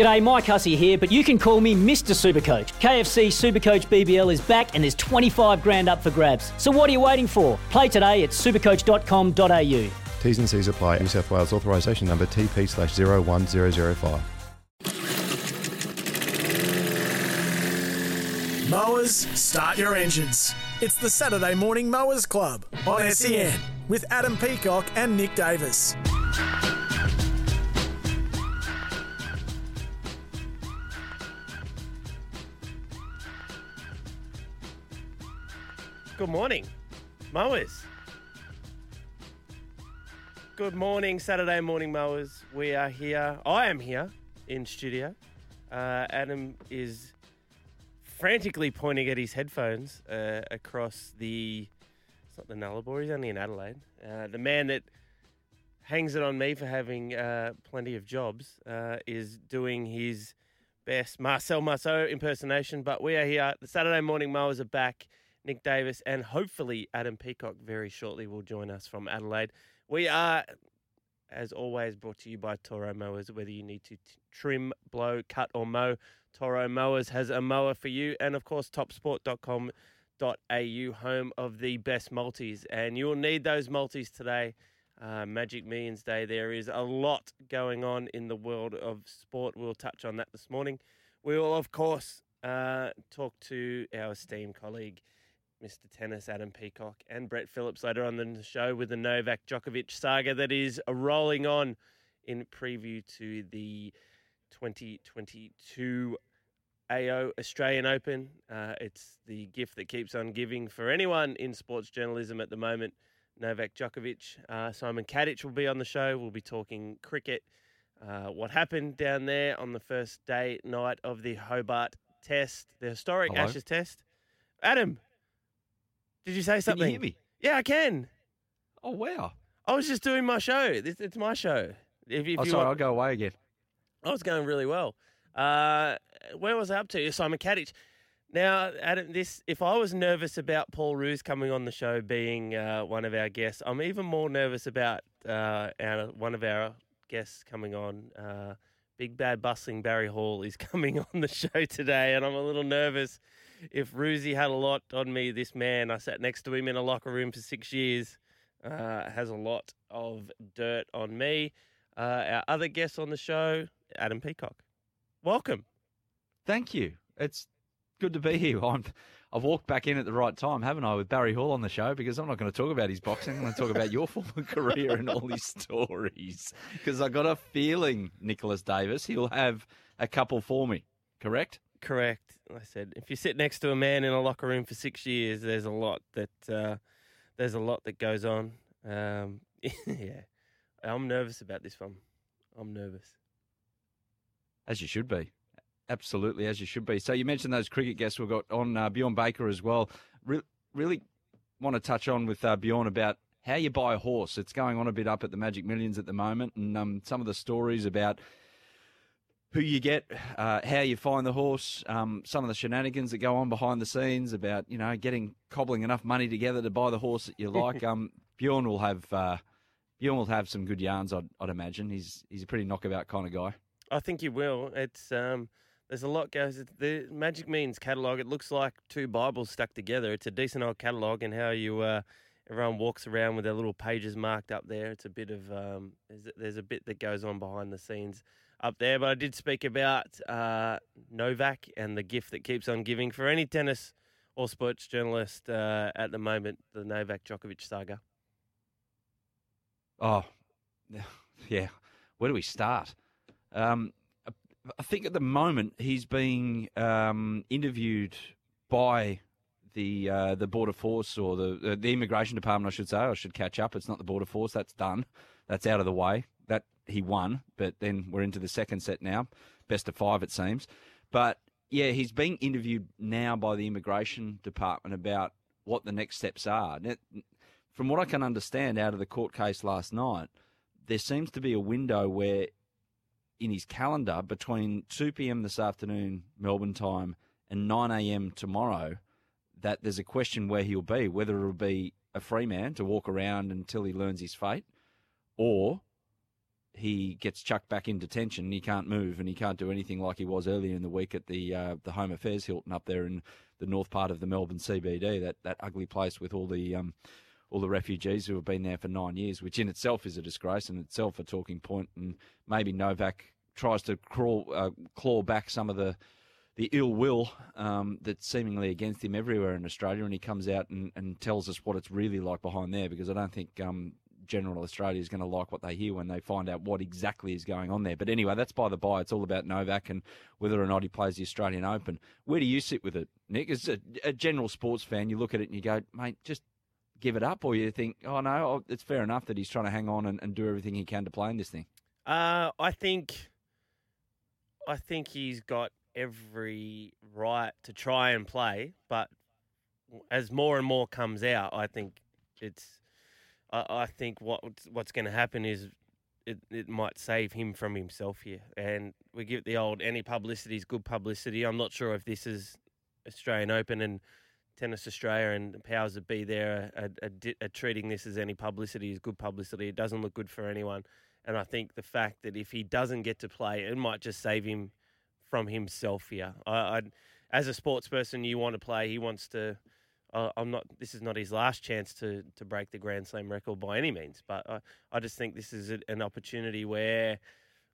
G'day, Mike Hussey here, but you can call me Mr. Supercoach. KFC Supercoach BBL is back and there's 25 grand up for grabs. So what are you waiting for? Play today at supercoach.com.au. T's and C's apply. New South Wales authorisation number TP slash 01005. Mowers, start your engines. It's the Saturday Morning Mowers Club on SEN with Adam Peacock and Nick Davis. Good morning, mowers. Good morning, Saturday morning mowers. We are here. I am here in studio. Uh, Adam is frantically pointing at his headphones uh, across the. It's not the Nullarbor. He's only in Adelaide. Uh, the man that hangs it on me for having uh, plenty of jobs uh, is doing his best Marcel Marceau impersonation. But we are here. The Saturday morning mowers are back. Nick Davis, and hopefully Adam Peacock very shortly will join us from Adelaide. We are, as always, brought to you by Toro Mowers. Whether you need to t- trim, blow, cut, or mow, Toro Mowers has a mower for you. And of course, topsport.com.au, home of the best multis. And you'll need those multis today. Uh, Magic Millions Day. There is a lot going on in the world of sport. We'll touch on that this morning. We will, of course, uh, talk to our esteemed colleague. Mr. Tennis, Adam Peacock, and Brett Phillips later on in the show with the Novak Djokovic saga that is rolling on in preview to the 2022 AO Australian Open. Uh, it's the gift that keeps on giving for anyone in sports journalism at the moment. Novak Djokovic, uh, Simon Katich will be on the show. We'll be talking cricket, uh, what happened down there on the first day night of the Hobart Test, the historic Hello? Ashes Test. Adam, did you say something? Can you hear me? Yeah, I can. Oh wow! I was just doing my show. This, it's my show. If, if oh, you sorry, I'll go away again. I was going really well. Uh, where was I up to? Simon Katich. Now, Adam, this if I was nervous about Paul Roos coming on the show being uh, one of our guests, I'm even more nervous about uh, our, one of our guests coming on. Uh, Big bad bustling Barry Hall is coming on the show today, and I'm a little nervous. If Roosie had a lot on me, this man, I sat next to him in a locker room for six years, uh, has a lot of dirt on me. Uh, our other guest on the show, Adam Peacock. Welcome. Thank you. It's good to be here. I'm, I've walked back in at the right time, haven't I, with Barry Hall on the show? Because I'm not going to talk about his boxing. I'm going to talk about your former career and all his stories. Because I got a feeling, Nicholas Davis, he'll have a couple for me. Correct? Correct. I said if you sit next to a man in a locker room for six years, there's a lot that uh, there's a lot that goes on. Um, yeah, I'm nervous about this one. I'm nervous. As you should be. Absolutely, as you should be. So you mentioned those cricket guests we've got on uh, Bjorn Baker as well. Re- really want to touch on with uh, Bjorn about how you buy a horse. It's going on a bit up at the Magic Millions at the moment, and um, some of the stories about who you get, uh, how you find the horse, um, some of the shenanigans that go on behind the scenes about you know getting cobbling enough money together to buy the horse that you like. um, Bjorn will have uh, Bjorn will have some good yarns. I'd, I'd imagine he's he's a pretty knockabout kind of guy. I think you will. It's um, there's a lot goes. The Magic Millions catalog. It looks like two Bibles stuck together. It's a decent old catalog, and how you uh, everyone walks around with their little pages marked up there. It's a bit of um, there's, there's a bit that goes on behind the scenes up there. But I did speak about uh, Novak and the gift that keeps on giving for any tennis or sports journalist uh, at the moment. The Novak Djokovic saga. Oh, yeah. Where do we start? Um, I think at the moment he's being um, interviewed by the uh, the border force or the the immigration department, I should say. I should catch up. It's not the border force. That's done. That's out of the way. That he won, but then we're into the second set now. Best of five, it seems. But yeah, he's being interviewed now by the immigration department about what the next steps are. Now, from what I can understand out of the court case last night, there seems to be a window where in his calendar between 2 p.m. this afternoon, Melbourne time, and 9 a.m. tomorrow, that there's a question where he'll be, whether it'll be a free man to walk around until he learns his fate, or he gets chucked back in detention and he can't move and he can't do anything like he was earlier in the week at the uh, the Home Affairs Hilton up there in the north part of the Melbourne CBD, that, that ugly place with all the um, all the refugees who have been there for nine years, which in itself is a disgrace and itself a talking point. And maybe Novak tries to crawl uh, claw back some of the the ill will um, that's seemingly against him everywhere in Australia, and he comes out and, and tells us what it's really like behind there. Because I don't think um, general Australia is going to like what they hear when they find out what exactly is going on there. But anyway, that's by the by. It's all about Novak and whether or not he plays the Australian Open. Where do you sit with it, Nick? As a, a general sports fan, you look at it and you go, mate, just give it up, or you think, oh no, oh, it's fair enough that he's trying to hang on and, and do everything he can to play in this thing. Uh, I think, I think he's got every right to try and play, but as more and more comes out, I think it's. I, I think what what's going to happen is it, it might save him from himself here, and we give the old any publicity is good publicity. I'm not sure if this is Australian Open and Tennis Australia and the powers that be there are, are, are, treating this as any publicity is good publicity. It doesn't look good for anyone. And I think the fact that if he doesn't get to play, it might just save him from himself here. I, I as a sports person, you want to play. He wants to. Uh, I'm not. This is not his last chance to to break the Grand Slam record by any means. But I, I just think this is a, an opportunity where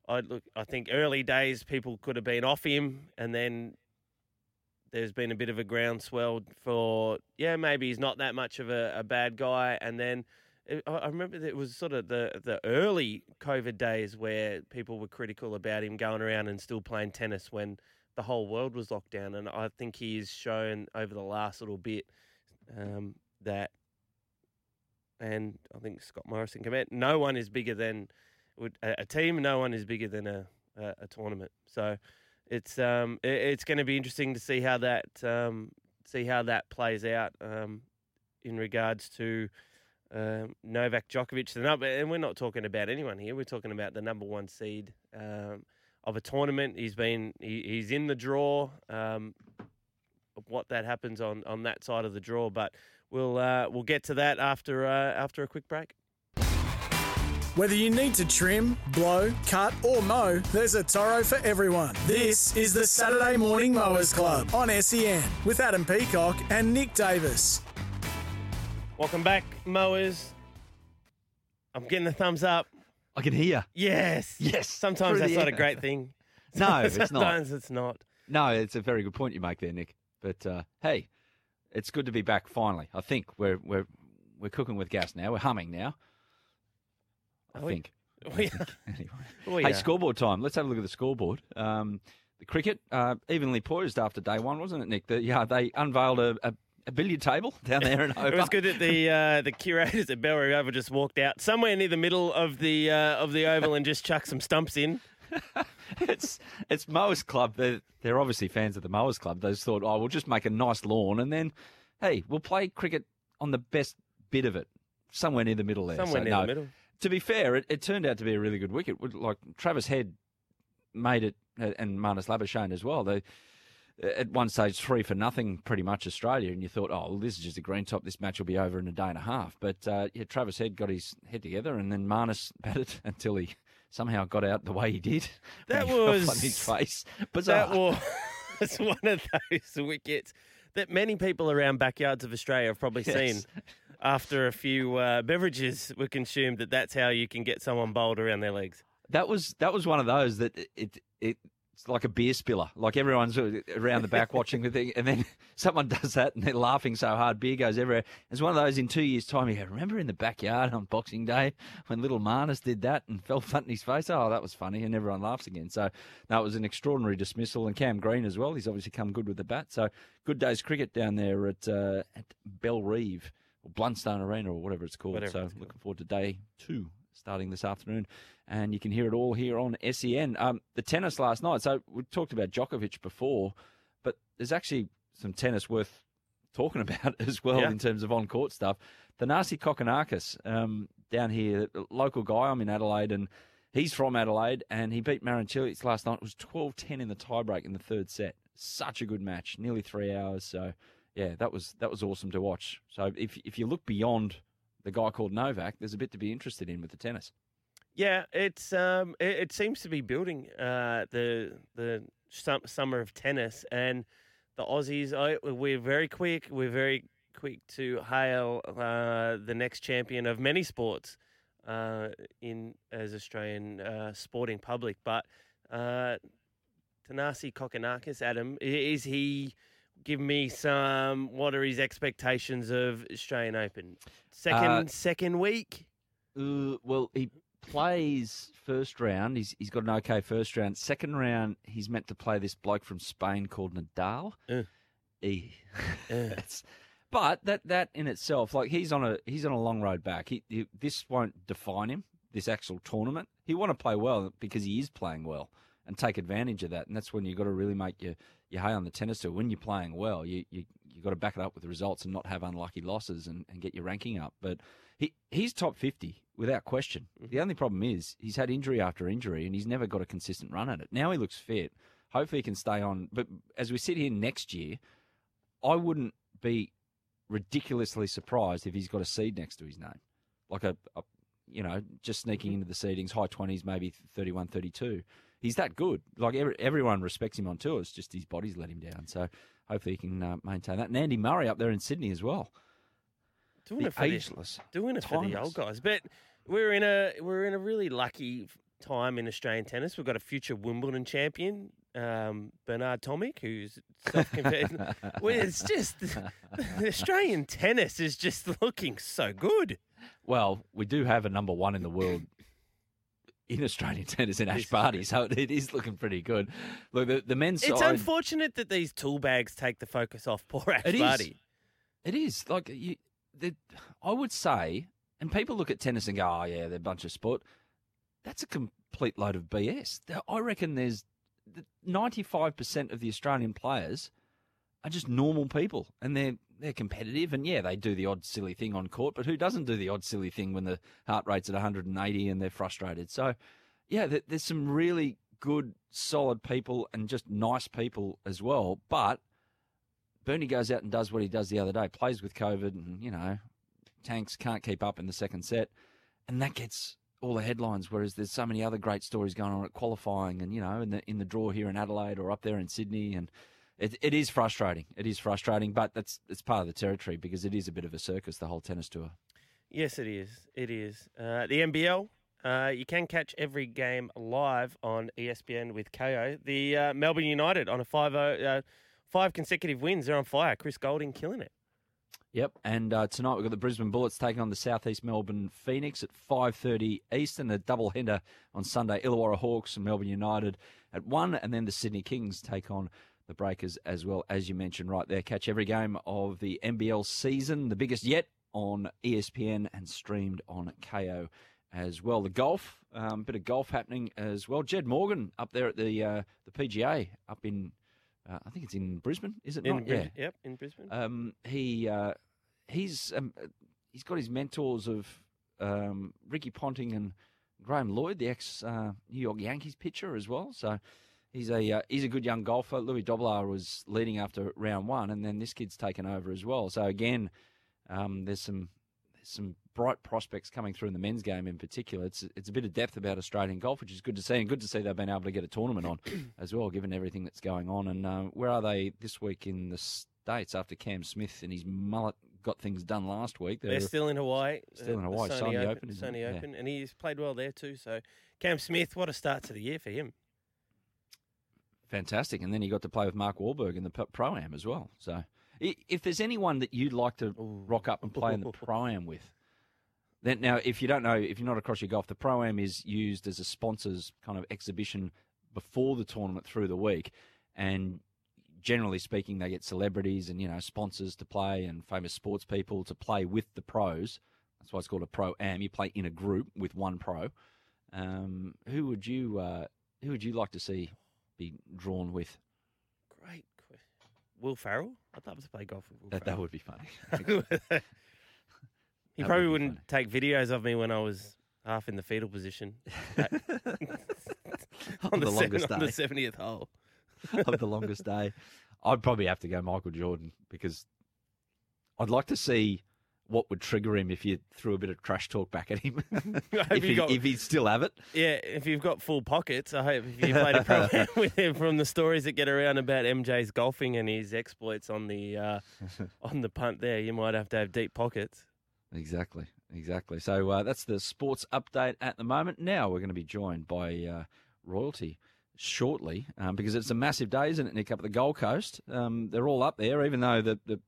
I look. I think early days people could have been off him, and then there's been a bit of a groundswell for yeah maybe he's not that much of a, a bad guy, and then I remember it was sort of the the early COVID days where people were critical about him going around and still playing tennis when the whole world was locked down, and I think he's shown over the last little bit um, that, and I think Scott Morrison comment, no one is bigger than a, a team, no one is bigger than a, a, a tournament. So it's um it, it's going to be interesting to see how that um see how that plays out um in regards to um, Novak Djokovic, the number, and we're not talking about anyone here. We're talking about the number one seed um, of a tournament. He's been he, he's in the draw. Um, what that happens on, on that side of the draw, but we'll uh, we'll get to that after uh, after a quick break. Whether you need to trim, blow, cut, or mow, there's a Toro for everyone. This is the Saturday Morning Mowers Club on SEN with Adam Peacock and Nick Davis. Welcome back, mowers. I'm getting a thumbs up. I can hear. Yes. Yes. Sometimes that's not a great thing. No, it's not. Sometimes it's not. No, it's a very good point you make there, Nick. But uh, hey, it's good to be back finally. I think we're we're we're cooking with gas now. We're humming now. I we? think. We- anyway. We hey, are. scoreboard time. Let's have a look at the scoreboard. Um, the cricket uh, evenly poised after day one, wasn't it, Nick? The, yeah, they unveiled a, a, a billiard table down there in Hobart. It was good that the uh, the curators at Bellerive Oval just walked out somewhere near the middle of the uh, of the oval and just chucked some stumps in. it's it's Mowers Club. They're, they're obviously fans of the Mowers Club. They just thought, oh, we'll just make a nice lawn and then, hey, we'll play cricket on the best bit of it, somewhere near the middle there. Somewhere So, near no, the middle. To be fair, it, it turned out to be a really good wicket. Like Travis Head made it, uh, and Marnus Labuschagne as well. They at one stage three for nothing, pretty much Australia, and you thought, oh, well, this is just a green top. This match will be over in a day and a half. But uh, yeah, Travis Head got his head together, and then Marnus batted until he somehow got out the way he did. That he was- on his face. Bizarre. That was one of those wickets that many people around backyards of Australia have probably Yes. seen after a few uh, beverages were consumed. That that's how you can get someone bowled around their legs. That was that was one of those that it it. It it's like a beer spiller. Like everyone's around the back watching the thing, and then someone does that, and they're laughing so hard, beer goes everywhere. It's one of those in two years' time. You go, remember in the backyard on Boxing Day when little Marnus did that and fell flat in his face? Oh, that was funny, and everyone laughs again. So, no, it was an extraordinary dismissal, and Cam Green as well. He's obviously come good with the bat. So, good day's cricket down there at uh, at Bellerive or Blundstone Arena or whatever it's called. Whatever so, it's called. looking forward to day two starting this afternoon and you can hear it all here on SEN. Um, the tennis last night. So we talked about Djokovic before, but there's actually some tennis worth talking about as well Yeah. in terms of on court stuff. Thanasi Kokkinakis um, down here, local guy. I'm in Adelaide, and he's from Adelaide, and he beat Marin Cilic last night. It was 12-10 in the tiebreak in the third set. Such a good match, nearly three hours. So yeah, that was that was awesome to watch. So if if you look beyond the guy called Novak, there's a bit to be interested in with the tennis. Yeah, it's um, it, it seems to be building uh, the the sum, summer of tennis and the Aussies. I, we're very quick. We're very quick to hail uh, the next champion of many sports uh, in as Australian uh, sporting public. But uh, Thanasi Kokkinakis, Adam, is he? Give me some. What are his expectations of Australian Open? Second, Uh, second week. Uh, well, he plays first round. He's he's got an okay first round. Second round, he's meant to play this bloke from Spain called Nadal. Uh. He, Uh. But that that in itself, like he's on a he's on a long road back. He, he this won't define him. This actual tournament, he want to play well because he is playing well and take advantage of that. And that's when you've got to really make your your high on the tennis tour. When you're playing well, you you you got to back it up with the results and not have unlucky losses and, and get your ranking up. But he he's top fifty without question. Mm-hmm. The only problem is he's had injury after injury and he's never got a consistent run at it. Now he looks fit. Hopefully he can stay on. But as we sit here next year, I wouldn't be ridiculously surprised if he's got a seed next to his name, like a, a you know just sneaking mm-hmm. into the seedings, high twenties, maybe 31, 32. He's that good. Like every, everyone respects him on tour. It's just his body's let him down. So hopefully he can uh, maintain that. And Andy Murray up there in Sydney as well. Doing The it for the- doing it for the old guys. But we're in a we're in a really lucky time in Australian tennis. We've got a future Wimbledon champion, um, Bernard Tomic, who's self-confessed. well, it's just the Australian tennis is just looking so good. Well, we do have a number one in the world in Australian tennis in Ash Barty, so it is looking pretty good. Look, the, the men's It's side, unfortunate that these tool bags take the focus off poor Ash It is. Barty. it is like you. The, I would say, and people look at tennis and go, "Oh yeah, they're a bunch of sport." That's a complete load of BS. I reckon there's ninety-five percent of the Australian players are just normal people, and they're they're competitive, and yeah, they do the odd silly thing on court. But who doesn't do the odd silly thing when the heart rate's at 180 and they're frustrated? So, yeah, there's some really good, solid people and just nice people as well. But Bernie goes out and does what he does the other day, plays with COVID, and you know, tanks can't keep up in the second set, and that gets all the headlines. Whereas there's so many other great stories going on at qualifying, and you know, in the in the draw here in Adelaide or up there in Sydney, and it, it is frustrating. It is frustrating, but that's it's part of the territory because it is a bit of a circus, the whole tennis tour. Yes, it is. It is. Uh, the NBL, uh, you can catch every game live on ESPN with Kayo. The uh, Melbourne United on a 5 uh, five consecutive wins. They're on fire. Chris Goulding killing it. Yep, and uh, tonight we've got the Brisbane Bullets taking on the Southeast Melbourne Phoenix at 5.30 Eastern, a double header on Sunday, Illawarra Hawks and Melbourne United at 1, and then the Sydney Kings take on the Breakers as well, as you mentioned right there. Catch every game of the NBL season, the biggest yet, on ESPN and streamed on Kayo as well. The golf, um, bit of golf happening as well. Jed Morgan up there at the uh, the PGA up in, uh, I think it's in Brisbane, is it In not? Yeah. Yep, in Brisbane. Um, he uh, he's um, he's got his mentors of um, Ricky Ponting and Graeme Lloyd, the ex uh, New York Yankees pitcher as well. So he's a uh, he's a good young golfer. Louis Dobbelaar was leading after round one, and then this kid's taken over as well. So again, um, there's some there's some bright prospects coming through in the men's game in particular. It's it's a bit of depth about Australian golf, which is good to see, and good to see they've been able to get a tournament on as well, given everything that's going on. And uh, where are they this week in the states after Cam Smith and his mullet got things done last week? They're still in Hawaii. Still in Hawaii, the Sony Sony Open, isn't Sony it? Yeah. Open, and he's played well there too. So Cam Smith, what a start to the year for him. Fantastic. And then he got to play with Mark Wahlberg in the pro am as well. So if there's anyone that you'd like to rock up and play in the pro am with. Then, now, if you don't know, if you're not across your golf, the pro am is used as a sponsors kind of exhibition before the tournament through the week, and generally speaking, they get celebrities and you know sponsors to play and famous sports people to play with the pros. That's why it's called a pro am. You play in a group with one pro. Um, who would you uh, who would you like to see be drawn with? Great. que- Will Ferrell? I'd love to play golf with Will That, that Ferrell. would be funny. he That probably would be wouldn't take videos of me when I was half in the fetal position On the seven- longest on the day. seventieth hole. of the longest day. I'd probably have to go Michael Jordan because I'd like to see. What would trigger him if you threw a bit of trash talk back at him? If, he, got- if he'd still have it. Yeah, if you've got full pockets, I hope if you played a program with him from the stories that get around about MJ's golfing and his exploits on the uh, on the punt there, you might have to have deep pockets. Exactly, exactly. So uh, that's the sports update at the moment. Now we're going to be joined by uh, royalty shortly um, because it's a massive day, isn't it, Nick, up at the Gold Coast? Um, they're all up there, even though the, the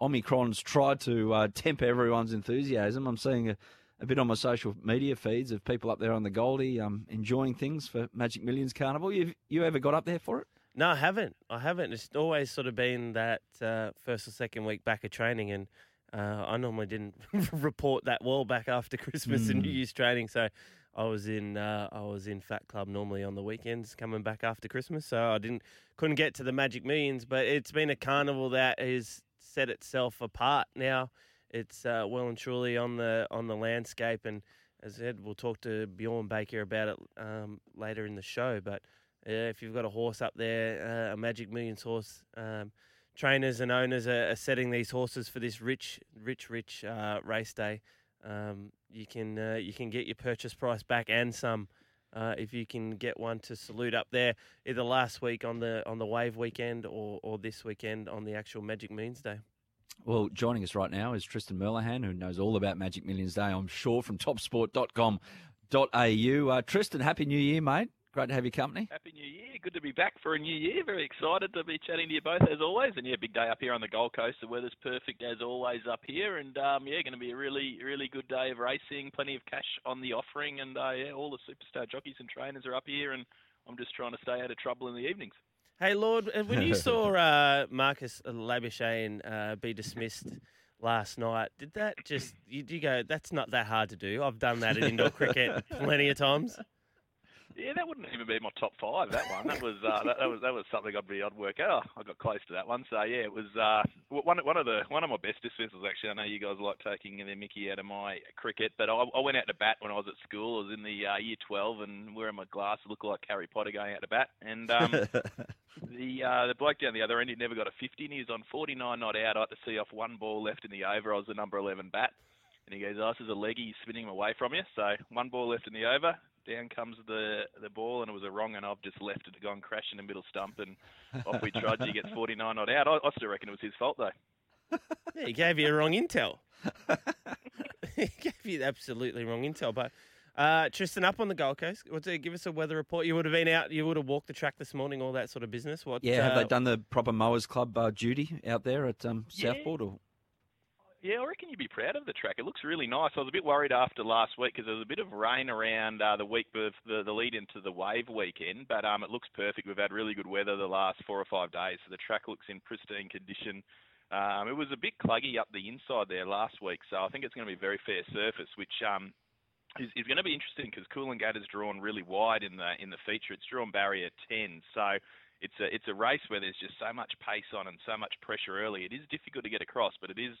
Omicron's tried to uh, temper everyone's enthusiasm. I'm seeing a, a bit on my social media feeds of people up there on the Goldie um, enjoying things for Magic Millions Carnival. You you ever got up there for it? No, I haven't. I haven't. It's always sort of been that uh, first or second week back of training, and uh, I normally didn't report that well back after Christmas and New Year's training. So I was in uh, I was in Fat Club normally on the weekends, coming back after Christmas. So I didn't couldn't get to the Magic Millions, but it's been a carnival that has set itself apart now. It's uh, well and truly on the on the landscape, and as I said, we'll talk to Bjorn Baker about it um, later in the show, but. Yeah, if you've got a horse up there, uh, a Magic Millions horse, um, trainers and owners are, are setting these horses for this rich, rich, rich uh, race day. Um, you can uh, you can get your purchase price back and some uh, if you can get one to salute up there either last week on the on the Wave weekend or, or this weekend on the actual Magic Millions Day. Well, joining us right now is Tristan Merlahan, who knows all about Magic Millions Day, I'm sure, from topsport.com.au. Uh, Tristan, Happy New Year, mate. Great to have your company. Happy New Year. Good to be back for a new year. Very excited to be chatting to you both as always. And yeah, big day up here on the Gold Coast. The weather's perfect as always up here. And um, yeah, going to be a really, really good day of racing. Plenty of cash on the offering. And uh, yeah, all the superstar jockeys and trainers are up here. And I'm just trying to stay out of trouble in the evenings. Hey, Lord, uh, when you saw uh, Marnus Labuschagne uh, be dismissed last night, did that just, you, you go, that's not that hard to do? I've done that in indoor cricket plenty of times. Yeah, that wouldn't even be my top five. That one, that was uh, that, that was that was something I'd be I'd work out. I got close to that one, so yeah, it was uh, one one of the one of my best dismissals actually. I know you guys like taking the Mickey out of my cricket, but I, I went out to bat when I was at school. I was in the uh, year twelve and wearing my glasses, looked like Harry Potter going out to bat. And um, the uh, the bloke down the other end, he never got a fifty, and he was on forty nine not out. I had to see off one ball left in the over. I was the number eleven bat. And he goes, oh, this is a leggy spinning him away from you. So one ball left in the over. Down comes the the ball, and it was a wrong, and I've just left it to go and crash in the middle stump, and off we trudge. He gets 49 not out. I, I still reckon it was his fault, though. Yeah, he gave you a wrong intel. he gave you absolutely wrong intel. But uh, Tristan, up on the Gold Coast, what's it, give us a weather report. You would have been out, you would have walked the track this morning, all that sort of business. What? Yeah, have uh, they done the proper Mowers Club uh, duty out there at um, Yeah. Southport? Or? Yeah, I reckon you'd be proud of the track. It looks really nice. I was a bit worried after last week because there was a bit of rain around uh, the week the, the lead into the wave weekend, but um, it looks perfect. We've had really good weather the last four or five days, so the track looks in pristine condition. Um, it was a bit cluggy up the inside there last week, so I think it's going to be a very fair surface, which um, is, is going to be interesting because Coolangatta is drawn really wide in the in the feature. It's drawn barrier 10, so it's a it's a race where there's just so much pace on and so much pressure early. It is difficult to get across, but it is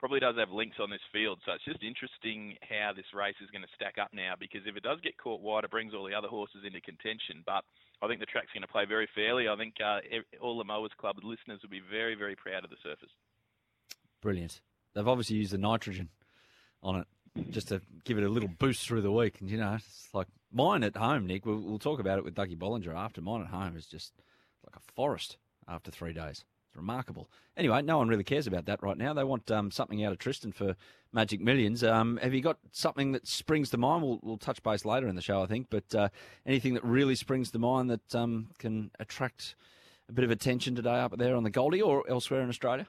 probably does have links on this field. So it's just interesting how this race is going to stack up now because if it does get caught wide, it brings all the other horses into contention. But I think the track's going to play very fairly. I think uh, all the Mowers Club listeners will be very, very proud of the surface. Brilliant. They've obviously used the nitrogen on it just to give it a little boost through the week. And, you know, it's like mine at home, Nick. We'll, we'll talk about it with Dougie Bollinger after. Mine at home is just like a forest after three days. It's remarkable. Anyway, no one really cares about that right now. They want um, something out of Tristan for Magic Millions. Um, have you got something that springs to mind? We'll, we'll touch base later in the show, I think. But uh, anything that really springs to mind that um, can attract a bit of attention today up there on the Goldie or elsewhere in Australia?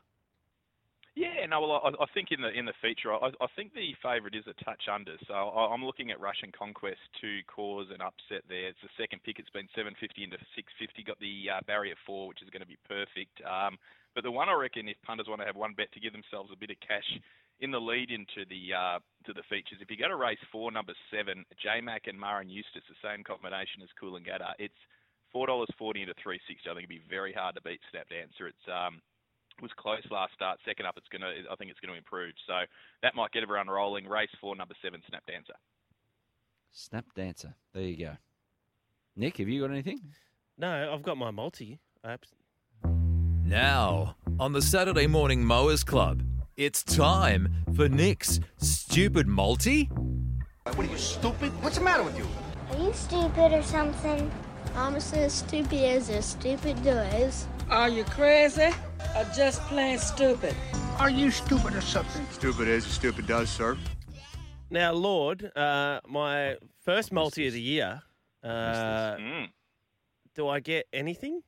Yeah, no, well, I, I think in the in the feature, I, I think the favourite is a touch under. So I, I'm looking at Russian Conquest to cause an upset there. It's the second pick. It's been 750 into 650. Got the uh, barrier four, which is going to be perfect. Um, but the one I reckon, if punters want to have one bet to give themselves a bit of cash in the lead into the uh, to the features, if you go to race four, number seven, J Mac and Maher Eustace, the same combination as Coolangatta, it's four dollars forty into three sixty. I think it'd be very hard to beat Snap Dancer. It's um, was close last start. Second up, it's going to. I think it's going to improve. So that might get everyone rolling. Race four, number seven, Snap Dancer. Snap Dancer. There you go. Nick, have you got anything? No, I've got my multi. Now, on the Saturday Morning Mowers Club, It's time for Nick's Stupid Multi. What are you, stupid? What's the matter with you? Are you stupid or something? I'm as stupid as a stupid does. Are you crazy or just plain stupid? Are you stupid or something? Stupid is, stupid does, sir. Now, Lord, uh, my first multi of the year. Uh, Mm. do I get anything?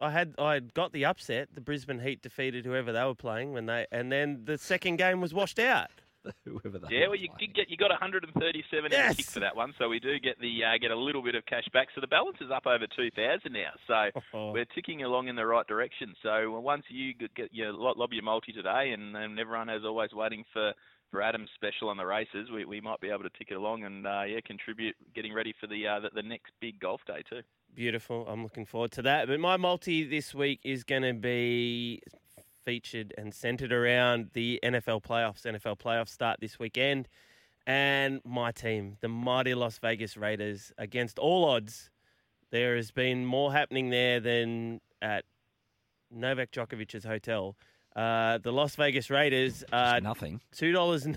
I had I got the upset. The Brisbane Heat defeated whoever they were playing when they, and then the second game was washed out. Whoever they Yeah, well, you did get you got 137 in Yes. kick for that one, so we do get the uh, get a little bit of cash back. So the balance is up over 2,000 now. So we're ticking along in the right direction. So once you get- get your lob your multi today, and, and everyone is always waiting for. For Adam's special on the races, we, we might be able to tick it along and uh, yeah, contribute, getting ready for the, uh, the the next big golf day too. Beautiful. I'm looking forward to that. But my multi this week is going to be featured and centered around the NFL playoffs. NFL playoffs start this weekend. And my team, the mighty Las Vegas Raiders, against all odds, there has been more happening there than at Novak Djokovic's hotel. Uh, the Las Vegas Raiders are nothing. two dollars.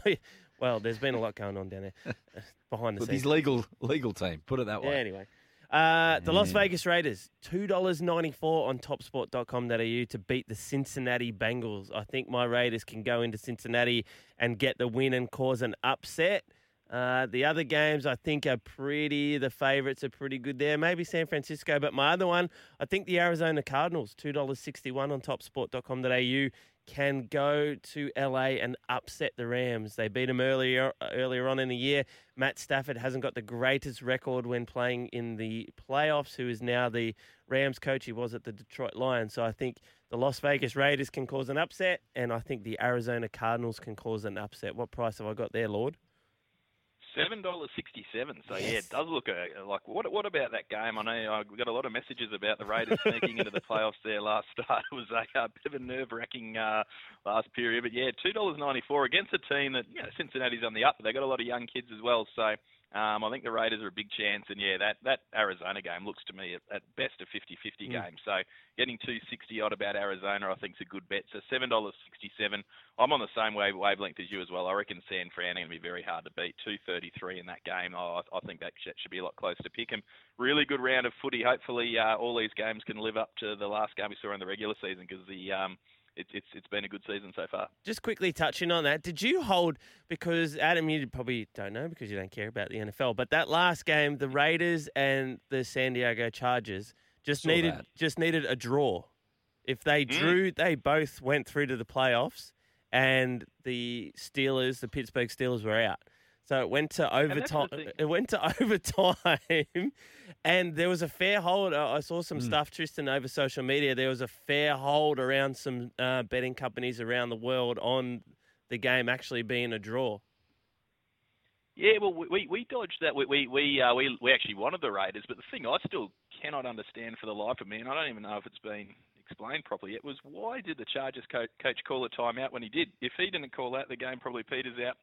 Well, there's been a lot going on down there behind the With scenes. his legal legal team, put it that way. Yeah, way. anyway. Uh, the Las Vegas Raiders, $2.94 on topsport.com.au to beat the Cincinnati Bengals. I think my Raiders can go into Cincinnati and get the win and cause an upset. Uh, the other games I think are pretty, the favourites are pretty good there. Maybe San Francisco, but my other one, I think the Arizona Cardinals, $2.61 on topsport.com.au can go to LA and upset the Rams. They beat them earlier earlier on in the year. Matt Stafford hasn't got the greatest record when playing in the playoffs. Who is now the Rams coach? He was at the Detroit Lions. So I think the Las Vegas Raiders can cause an upset, and I think the Arizona Cardinals can cause an upset. What price have I got there, Lord? Seven dollars sixty-seven. So yeah, it does look uh, like what? What about that game? I know I got a lot of messages about the Raiders sneaking into the playoffs there last start. It was a, uh bit of a nerve-wracking uh, last period, but yeah, two dollars ninety-four against a team that you know Cincinnati's on the up. They got a lot of young kids as well, so. Um, I think the Raiders are a big chance, and yeah, that, that Arizona game looks to me at, at best a 50-50 game. So getting 260 odd about Arizona, I think is a good bet. So seven dollars sixty-seven. I'm on the same wave wavelength as you as well. I reckon San Fran are going to be very hard to beat. 233 in that game. Oh, I, I think that should, should be a lot closer to pick 'em. Really good round of footy. Hopefully, uh, all these games can live up to the last game we saw in the regular season because the um, it's it's it's been a good season so far. Just quickly touching on that, did you hold because Adam, you probably don't know because you don't care about the NFL, but that last game, the Raiders and the San Diego Chargers just Saw needed that. just needed a draw. If they Mm. drew, they both went through to the playoffs, and the Steelers, the Pittsburgh Steelers, were out. So it went to overtime. It went to overtime, and there was a fair hold. I I saw some Hmm. stuff, Tristan, over social media. There was a fair hold around some uh, betting companies around the world on the game actually being a draw. Yeah, well, we we, we dodged that. We we we, uh, we we actually wanted the Raiders, but the thing I still cannot understand for the life of me, and I don't even know if it's been explained properly yet, was why did the Chargers coach, coach call a timeout when he did? If he didn't call out, the game probably peters out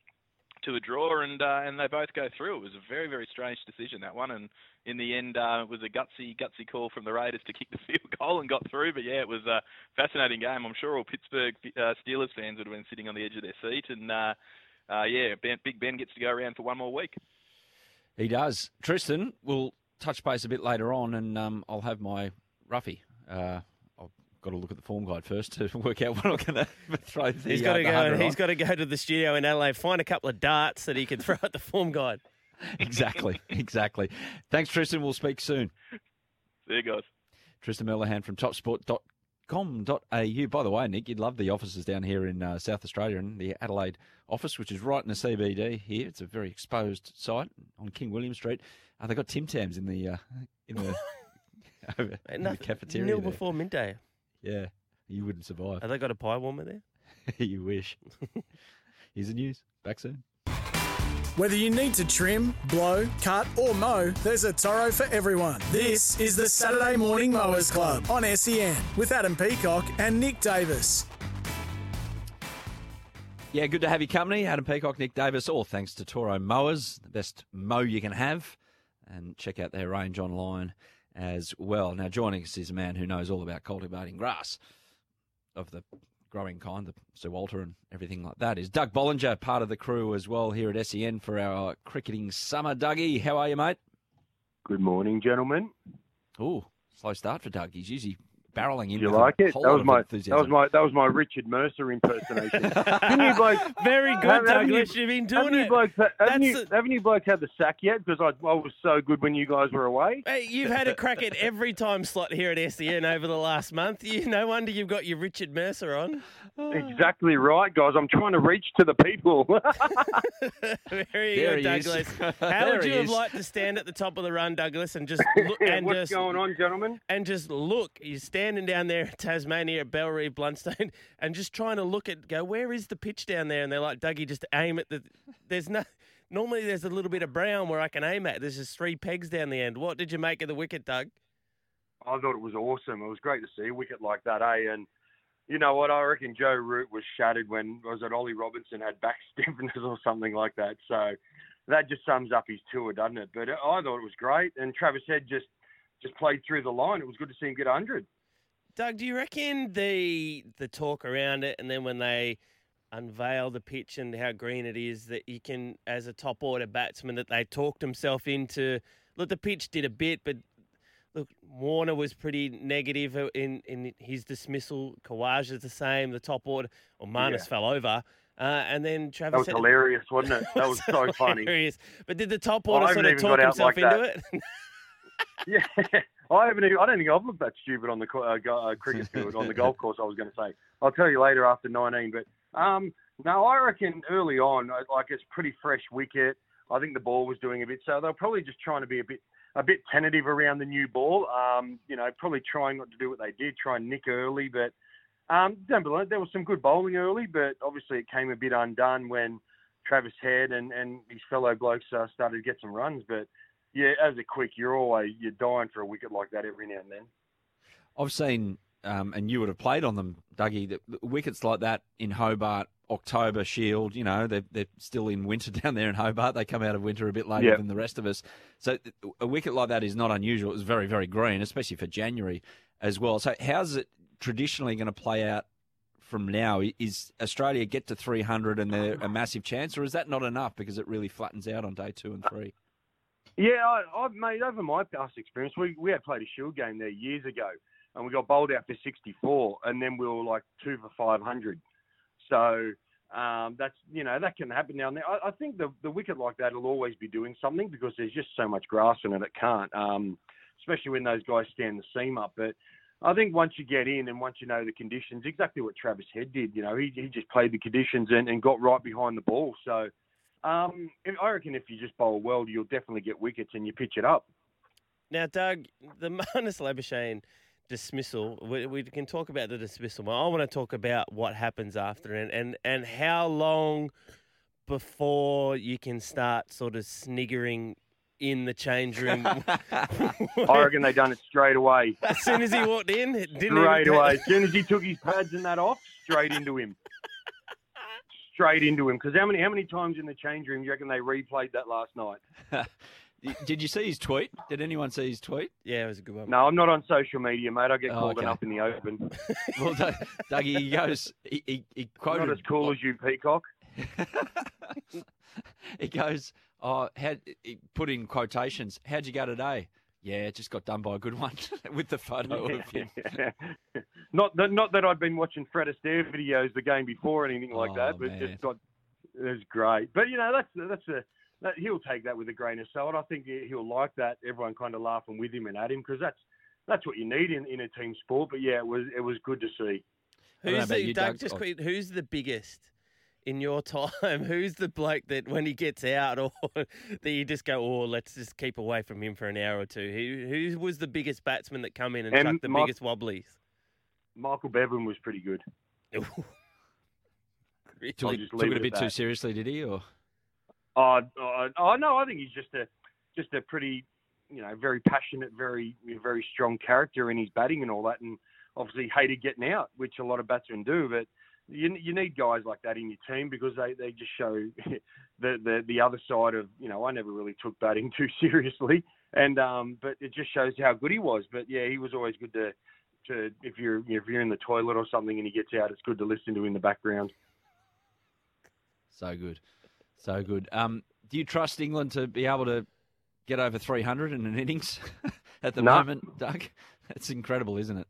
to a draw, and uh, and they both go through. It was a very very strange decision that one, and in the end, uh, it was a gutsy gutsy call from the Raiders to kick the field goal and got through. But yeah, it was a fascinating game. I'm sure all Pittsburgh uh, Steelers fans would have been sitting on the edge of their seat, and uh, uh, yeah, ben, Big Ben gets to go around for one more week. He does. Tristan, we'll touch base a bit later on, and um, I'll have my roughie. Uh, got to look at the form guide first to work out what I'm going to throw the He's uh, got to the go. 100 He's on. got to go to the studio in LA, find a couple of darts that he can throw at the form guide. exactly, exactly. Thanks, Tristan. We'll speak soon. See you guys. Tristan Merlehan from topsport.com.au. By the way, Nick, you'd love the offices down here in uh, South Australia and the Adelaide office, which is right in the CBD here. It's a very exposed site on King William Street. Uh, they've got Tim Tams in the uh, in the, over, in the cafeteria. Nil there. before midday. Yeah, you wouldn't survive. Have they got a pie warmer there? you wish. Here's the news. Back soon. Whether you need to trim, blow, cut, or mow, there's a Toro for everyone. This is the Saturday Morning Mowers Club on SEN with Adam Peacock and Nick Davis. Yeah, good to have your company. Adam Peacock, Nick Davis, all thanks to Toro Mowers, the best mow you can have. And check out their range online as well. Now, joining us is a man who knows all about cultivating grass of the growing kind, the Sir Walter and everything like that, is Doug Bollinger, part of the crew as well here at SEN for our cricketing summer. Dougie, how are you, mate? Good morning, gentlemen. Oh, slow start for Doug. He's usually barreling in. Do you like it? That was my enthusiasm. that was my that was my Richard Mercer impersonation. Didn't you blokes, Very good, have- haven't Douglas. You, You've been doing haven't it. You blokes, haven't, That's you, haven't you blokes had the sack yet? Because I, I was so good when you guys were away. Hey, you've had a crack at every time slot here at SEN over the last month. You, no wonder you've got your Richard Mercer on. Exactly right, guys. I'm trying to reach to the people. There you There go, he is. How There would he you have liked to stand at the top of the run, Douglas, and just look and What's just going on, gentlemen? and just look? You're standing down there in Tasmania at Bellerive, Blundstone, and just trying to look at go. Where is the pitch down there? And they're like, Dougie, just aim at the. There's no. Normally, there's a little bit of brown where I can aim at. There's just three pegs down the end. What did you make of the wicket, Doug? I thought it was awesome. It was great to see a wicket like that, eh? And you know what? I reckon Joe Root was shattered when was it Ollie Robinson had back stiffness or something like that. So that just sums up his tour, doesn't it? But I thought it was great, and Travis Head just just played through the line. It was good to see him get 100. Doug, do you reckon the the talk around it, and then when they unveil the pitch and how green it is, that you can, as a top order batsman, that they talked himself into. Look, the pitch did a bit, but look, Warner was pretty negative in in his dismissal. Kawaj is the same. The top order, or Marnus Yeah. fell over. Uh, and then Travis That was said- hilarious, wasn't it? That was so funny. But did the top order haven't sort of talk himself like into that. it? Yeah, I haven't. Even, I don't think I've looked that stupid on the uh, uh, cricket field on the golf course. I was going to say. I'll tell you later after 19. But um, no, I reckon early on, uh, like it's pretty fresh wicket. I think the ball was doing a bit, so they're probably just trying to be a bit a bit tentative around the new ball. Um, you know, probably trying not to do what they did, try and nick early. But um, don't be like- there was some good bowling early, but obviously it came a bit undone when Travis Head and, and his fellow blokes uh, started to get some runs. But yeah, as a quick, you're always you're dying for a wicket like that every now and then. I've seen, um, and you would have played on them, Dougie, the, the wickets like that in Hobart, October Shield, you know, they're, they're still in winter down there in Hobart. They come out of winter a bit later Yep. than the rest of us. So a wicket like that is not unusual. It was very, very green, especially for January as well. So how's it traditionally going to play out from now? Is Australia get to 300 and they're a massive chance, or is that not enough because it really flattens out on day two and three? Yeah, I, I've made over my past experience. We we had played a Shield game there years ago, and we got bowled out for 64, and then we were like two for 500. So um, that's you know that can happen now and then. I, I think the the wicket like that will always be doing something because there's just so much grass in it. It can't, um, especially when those guys stand the seam up. But I think once you get in and once you know the conditions, exactly what Travis Head did. You know, he he just played the conditions and, and got right behind the ball. So. Um, I reckon if you just bowl well, you'll definitely get wickets and you pitch it up. Now, Doug, the Marnus Labuschagne dismissal, we, we can talk about the dismissal, but I want to talk about what happens after and, and, and how long before you can start sort of sniggering in the change room. I reckon they done it straight away. as soon as he walked in, it didn't straight even away. As soon as he took his pads and that off, straight into him. Straight into him. Because how many how many times in the change room do you reckon they replayed that last night? Did you see his tweet? Did anyone see his tweet? Yeah, it was a good one. No, I'm not on social media, mate. I get Oh, called okay. up in the open. Well, Doug, Dougie, he goes, he, he, he quoted. not as cool oh. as you, Peacock. he goes, oh, how, he put in quotations, how'd you go today? Yeah, just got done by a good one with the photo of him. not that not that I'd been watching Fred Astaire videos the game before or anything like Oh, that, but man. just got it was great. But you know that's that's a that, he'll take that with a grain of salt. I think he- he'll like that. Everyone kind of laughing with him and at him because that's that's what you need in, in a team sport. But yeah, it was it was good to see. I don't know Who's the, you, Doug, Doug. just Oh. quick, who's the biggest in your time? Who's the bloke that when he gets out or that you just go, oh, let's just keep away from him for an hour or two? Who who was the biggest batsman that come in and Um, chucked the my- biggest wobblies? Michael Bevan was pretty good. Really? Took, it- just took leave it a bit at too seriously, did he? Or Oh, oh, oh no, I think he's just a just a pretty, you know, very passionate, very very strong character in his batting and all that, and obviously hated getting out, which a lot of batsmen do. But you you need guys like that in your team because they, they just show the, the the other side of you know I never really took batting too seriously, and um but it just shows how good he was. But yeah, he was always good to to if you're if you're in the toilet or something and he gets out, it's good to listen to in the background. So good, so good. Um, do you trust England to be able to get over 300 in an innings at the No. moment, Doug? That's incredible, isn't it?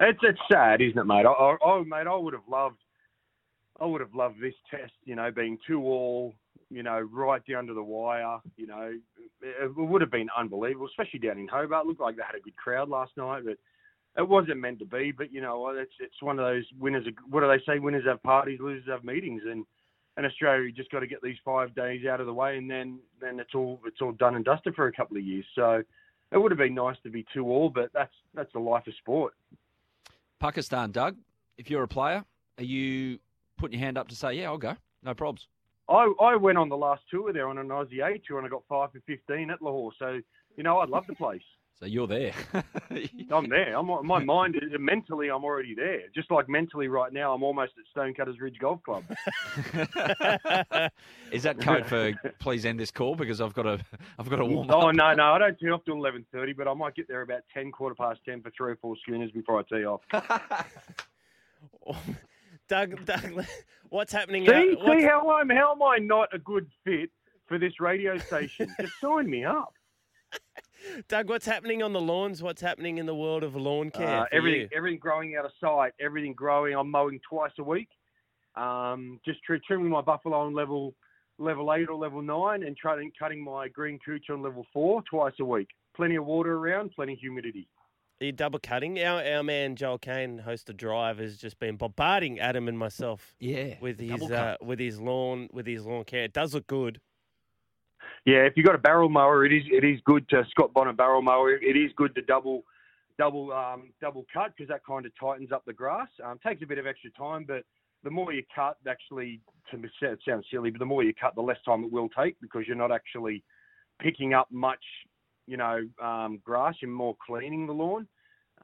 It's it's sad, isn't it, mate? I mate, I would have loved, I would have loved this test. You know, being two all, you know, right down to the wire. You know, it, would have been unbelievable, especially down in Hobart. It Looked like they had a good crowd last night, but it wasn't meant to be. But you know, it's it's one of those winners. What do they say? Winners have parties, losers have meetings, and and Australia just got to get these five days out of the way, and then then it's all it's all done and dusted for a couple of years. So it would have been nice to be two all, but that's that's the life of sport. Pakistan, Doug, if you're a player, are you putting your hand up to say, yeah, I'll go? No probs. I, I went on the last tour there on an Aussie A tour and I got five for 15 at Lahore. So, you know, I'd love the place. So you're there. I'm there. I'm, my mind, is, mentally, I'm already there. Just like mentally right now, I'm almost at Stonecutters Ridge Golf Club. Is that code for please end this call because I've got to I've got a warm oh, up? Oh, no, no. I don't tee off till 11.30, but I might get there about 10, quarter past 10 for three or four schooners before I tee off. Doug, Doug, what's happening? See, out, what's- see how I'm how am I not a good fit for this radio station? Just sign me up. Doug, what's happening on the lawns? What's happening in the world of lawn care? Uh, everything, you? everything growing out of sight. Everything growing. I'm mowing twice a week. Um, just tri- trimming my buffalo on level level eight or level nine, and trying cutting my green cooch on level four twice a week. Plenty of water around, plenty of humidity. Are you double cutting? Our, our man Joel Kane, host of Drive, has just been bombarding Adam and myself. Yeah, with his uh, with his lawn with his lawn care. It does look good. Yeah, if you've got a barrel mower, it is it is good to Scott Bonner barrel mower. It is good to double double um, double cut because that kind of tightens up the grass. Um, takes a bit of extra time, but the more you cut, actually, to it sounds silly, but the more you cut, the less time it will take because you're not actually picking up much, you know, um, grass. You're more cleaning the lawn.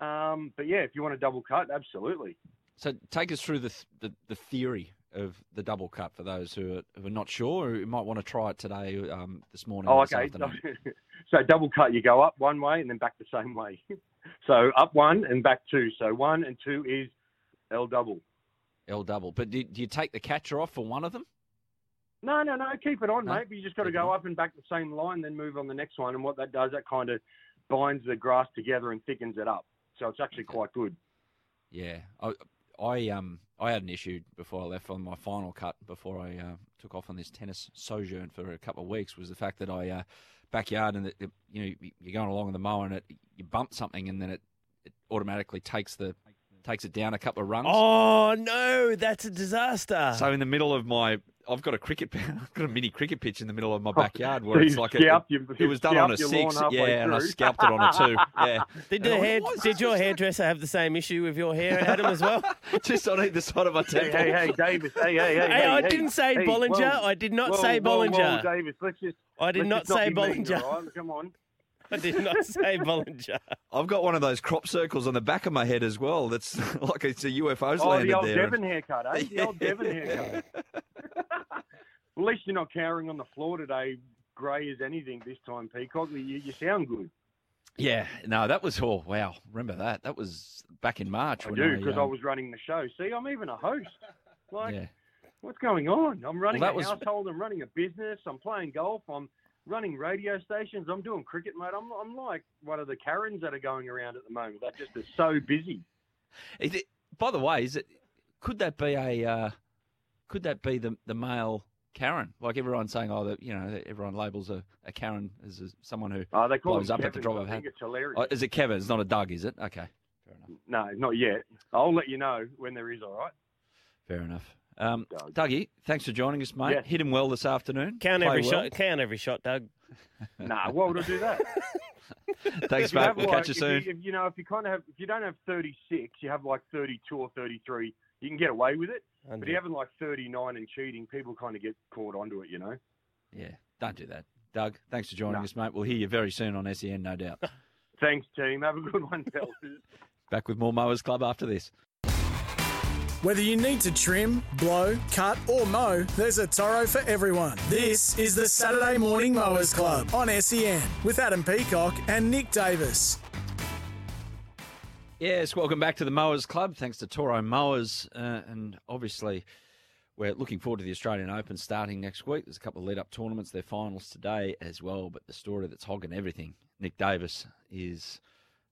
Um, but yeah, if you want to double cut, absolutely. So take us through the, th- the the theory of the double cut for those who are, who are not sure, who might want to try it today, um, this morning. Oh, this okay. afternoon. so double cut, you go up one way and then back the same way. so up one and back two. So one and two is L double. L double. But do, do you take the catcher off for one of them? No, no, no. Keep it on, No? mate. But you just got to go up and back the same line, then move on the next one. And what that does, that kind of binds the grass together and thickens it up. So it's actually quite good. Yeah, I, I um I had an issue before I left on my final cut before I uh, took off on this tennis sojourn for a couple of weeks was the fact that I uh, backyard and the, you know you're going along the mower and it you bump something and then it, it automatically takes the takes it down a couple of rungs. Oh no, that's a disaster. So in the middle of my, I've got a cricket, I've got a mini cricket pitch in the middle of my Oh, backyard so where it's like a, scalped it, your- it was done on a scalped your lawn six, yeah, and I scalped it on a two, yeah. Did the hair, "Why did your hairdresser have the same issue with your hair, Adam, as well? just on either side of my Hey, temple? hey, hey, Davis. Hey, hey, hey. Hey, I hey, didn't say hey, Bollinger. whoa, I did not whoa, say whoa, Bollinger. Whoa, Davis, let's just. I did let's not say be mean, Bollinger. all right? Come on. I did not say Bollinger. I've got one of those crop circles on the back of my head as well. That's like it's a UFO's Oh, landed the old there. Devon haircut, eh? The old Devon haircut. At least you're not cowering on the floor today, grey as anything this time, Peacock. You, you sound good. Yeah, no, that was oh wow. Remember that? That was back in March. I do because I um, was running the show. See, I'm even a host. Like, Yeah. what's going on? I'm running Well, a was- household. I'm running a business. I'm playing golf. I'm running radio stations. I'm doing cricket, mate. I'm, I'm like one of the Karens that are going around at the moment. That just is so busy. Is it, by the way, is it could that be a uh, could that be the the male Karen? Like everyone's saying, oh, that you know, everyone labels a, a Karen as a, someone who Oh, they call blows them up at the Kevins. drop I of a hat. think it's hilarious. Oh, is it Kevin? It's not a Doug, is it? Okay, Fair enough. No, not yet. I'll let you know when there is. All right. fair enough. Um, Dougie, thanks for joining us, mate. Yes. Hit him well this afternoon. Count Play every well. shot. Count every shot, Doug. Nah, why would I do that? Thanks, If you mate. We'll like- catch you if soon. if, you know, if you kind of have, if you don't have 36, you have like 32 or 33, you can get away with it. But if you're having like 39 and cheating, people kind of get caught onto it, you know. Yeah, don't do that. Doug, thanks for joining No. us, mate. We'll hear you very soon on SEN, no doubt. Thanks, team. Have a good one, fellas. Back with more Mowers Club after this. Whether you need to trim, blow, cut, or mow, there's a Toro for everyone. This is the Saturday Morning Mowers Club on SEN with Adam Peacock and Nick Davis. Yes, welcome back to the Mowers Club. Thanks to Toro Mowers. Uh, and obviously, we're looking forward to the Australian Open starting next week. There's a couple of lead up tournaments, their finals today as well. But the story that's hogging everything, Nick Davis, is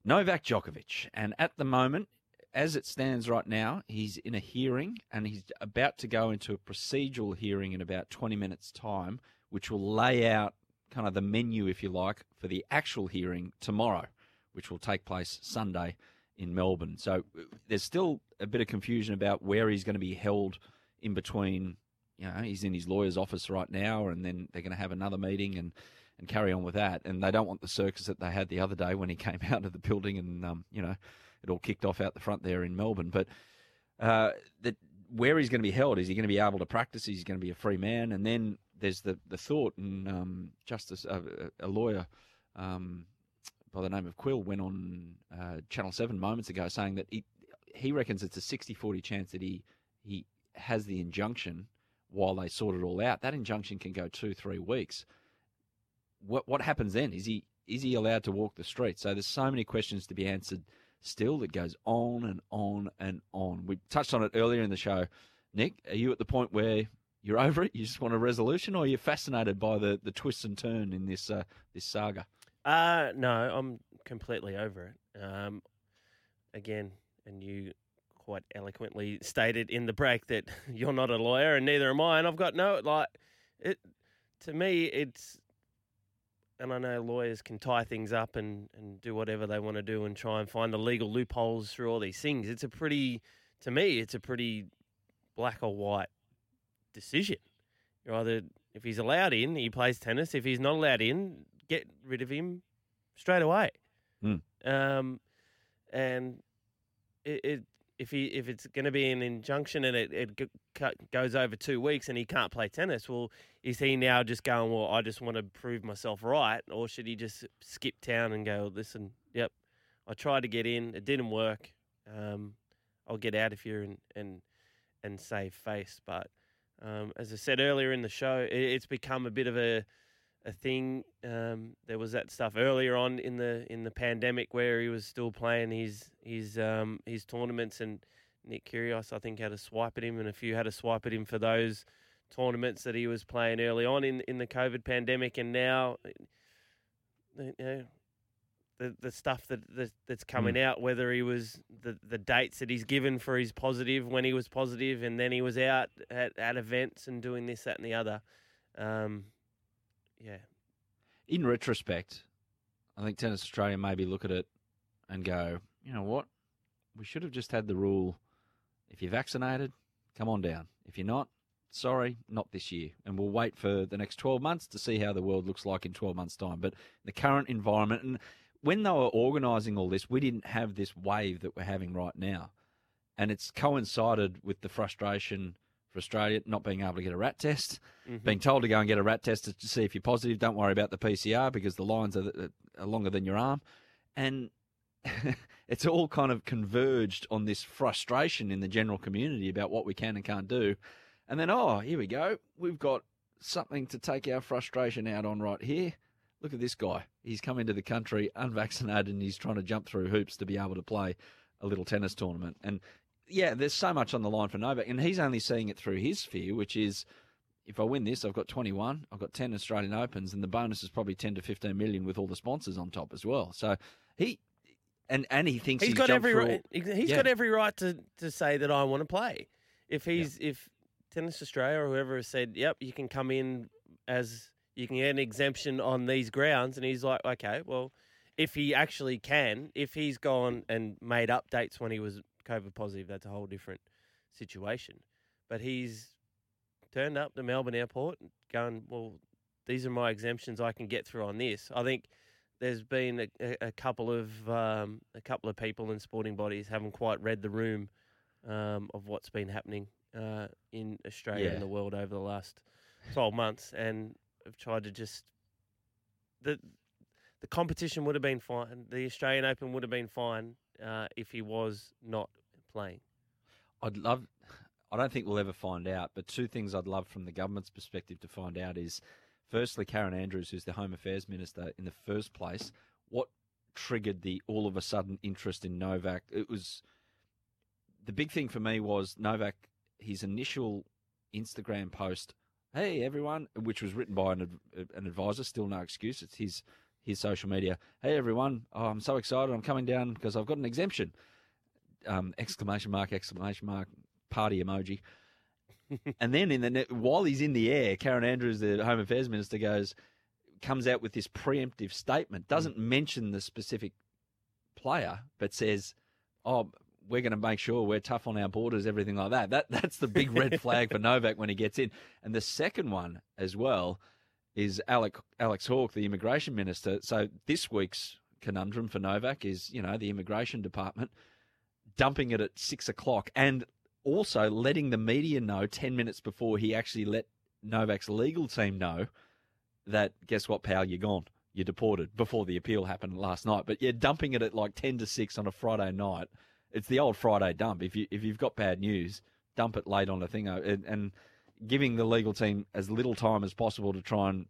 Novak Djokovic. And at the moment, as it stands right now, he's in a hearing and he's about to go into a procedural hearing in about 20 minutes' time, which will lay out kind of the menu, if you like, for the actual hearing tomorrow, which will take place Sunday in Melbourne. So uh, there's still a bit of confusion about where he's going to be held in between. You know, he's in his lawyer's office right now, and then they're going to have another meeting and, and carry on with that. And they don't want the circus that they had the other day when he came out of the building and, um, you know, it all kicked off out the front there in Melbourne. But uh, that where he's going to be held is he going to be able to practice? He's going to be a free man, and then there's the the thought and um, justice uh, a lawyer. Um, by the name of Quill went on uh, Channel 7 moments ago saying that he, he reckons it's a 60 40 chance that he, he has the injunction while they sort it all out. That injunction can go two, three weeks. What, what happens then? Is he, is he allowed to walk the streets? So there's so many questions to be answered still that goes on and on and on. We touched on it earlier in the show. Nick, are you at the point where you're over it? You just want a resolution, or are you fascinated by the, the twists and turn in this uh, this saga? Uh, no, I'm completely over it. Um, again, and you quite eloquently stated in the break that you're not a lawyer and neither am I, and I've got no like it. To me, it's and I know lawyers can tie things up and, and do whatever they want to do and try and find the legal loopholes through all these things. It's a pretty, to me, it's a pretty black or white decision. You're either, if he's allowed in, he plays tennis. If he's not allowed in, get rid of him straight away. Mm. Um, and it, it, if he if it's going to be an injunction and it, it goes over two weeks and he can't play tennis, well, is he now just going? Well, I just want to prove myself right, or should he just skip town and go? Listen, yep, I tried to get in, it didn't work. Um, I'll get out of here and and and save face. But um, as I said earlier in the show, it, it's become a bit of a a thing. Um, there was that stuff earlier on in the in the pandemic where he was still playing his his um, his tournaments, and Nick Kyrgios I think had a swipe at him, and a few had a swipe at him for those tournaments that he was playing early on in in the COVID pandemic, and now. You know, the the stuff that, that that's coming mm. out, whether he was the the dates that he's given for his positive when he was positive, and then he was out at, at events and doing this, that, and the other. Um, yeah. In retrospect, I think Tennis Australia maybe look at it and go, you know what? We should have just had the rule if you're vaccinated, come on down. If you're not, sorry, not this year. And we'll wait for the next 12 months to see how the world looks like in 12 months' time. But the current environment, and when they were organising all this, we didn't have this wave that we're having right now. And it's coincided with the frustration Australia not being able to get a rat test, mm-hmm. being told to go and get a rat test to see if you're positive. Don't worry about the PCR because the lines are, are longer than your arm. And it's all kind of converged on this frustration in the general community about what we can and can't do. And then, oh, here we go. We've got something to take our frustration out on right here. Look at this guy. He's come into the country unvaccinated and he's trying to jump through hoops to be able to play a little tennis tournament. And yeah, there's so much on the line for Novak, and he's only seeing it through his sphere, which is if I win this, I've got 21, I've got 10 Australian Opens, and the bonus is probably 10 to 15 million with all the sponsors on top as well. So he and and he thinks he's, he's got every right. He's yeah. got every right to, to say that I want to play. If he's yeah. if Tennis Australia or whoever has said, "Yep, you can come in as you can get an exemption on these grounds," and he's like, "Okay, well." If he actually can, if he's gone and made updates when he was COVID positive, that's a whole different situation. But he's turned up to Melbourne Airport and going, well, these are my exemptions I can get through on this. I think there's been a, a couple of um, a couple of people in sporting bodies haven't quite read the room um, of what's been happening uh, in Australia yeah. and the world over the last 12 months, and have tried to just the the competition would have been fine. The Australian Open would have been fine uh, if he was not playing? I'd love. I don't think we'll ever find out, but two things I'd love from the government's perspective to find out is, firstly, Karen Andrews, who's the Home Affairs Minister in the first place, what triggered the all of a sudden interest in Novak. It was the big thing for me was Novak. His initial Instagram post, "Hey everyone," which was written by an, an advisor. Still no excuse. It's his his social media. Hey everyone, oh, I'm so excited. I'm coming down because I've got an exemption. Um, exclamation mark! Exclamation mark! Party emoji. and then in the net, while he's in the air, Karen Andrews, the Home Affairs Minister, goes comes out with this preemptive statement. Doesn't mention the specific player, but says, "Oh, we're going to make sure we're tough on our borders, everything like that." That that's the big red flag for Novak when he gets in. And the second one as well is Alec, Alex Hawke, the immigration minister. So this week's conundrum for Novak is, you know, the immigration department dumping it at six o'clock and also letting the media know 10 minutes before he actually let Novak's legal team know that, guess what, pal, you're gone. You're deported before the appeal happened last night. But yeah, dumping it at like 10 to 6 on a Friday night. It's the old Friday dump. If, you, if you've got bad news, dump it late on a thing. uh, And, and giving the legal team as little time as possible to try and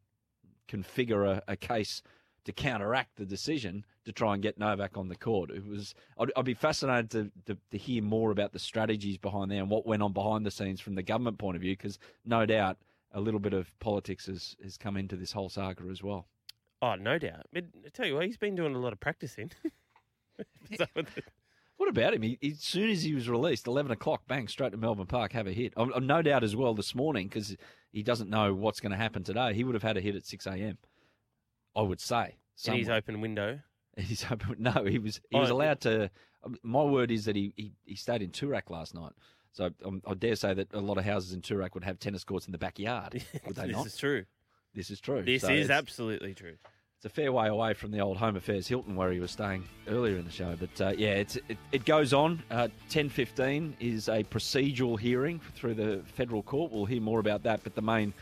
configure a, a case to counteract the decision to try and get Novak on the court. It was. I'd, I'd be fascinated to, to, to hear more about the strategies behind there and what went on behind the scenes from the government point of view, because no doubt a little bit of politics has, has come into this whole saga as well. Oh, no doubt. But I tell you what, he's been doing a lot of practicing. What about him? He- as soon as he was released, 11 o'clock, bang, straight to Melbourne Park, have a hit. I'm, I'm no doubt as well this morning, because he doesn't know what's going to happen today. He would have had a hit at 6 a.m., I would say. in his open window. He's open. No, he was he was Oh, allowed to. um, My word is that he, he, he stayed in Toorak last night. So um, I dare say that a lot of houses in Toorak would have tennis courts in the backyard. Would they this not? is true. This is true. This So is absolutely true. It's a fair way away from the old Home Affairs Hilton where he was staying earlier in the show. But uh, yeah, it's, it, it goes on. Uh, 10.15 is a procedural hearing through the federal court. We'll hear more about that. But the main,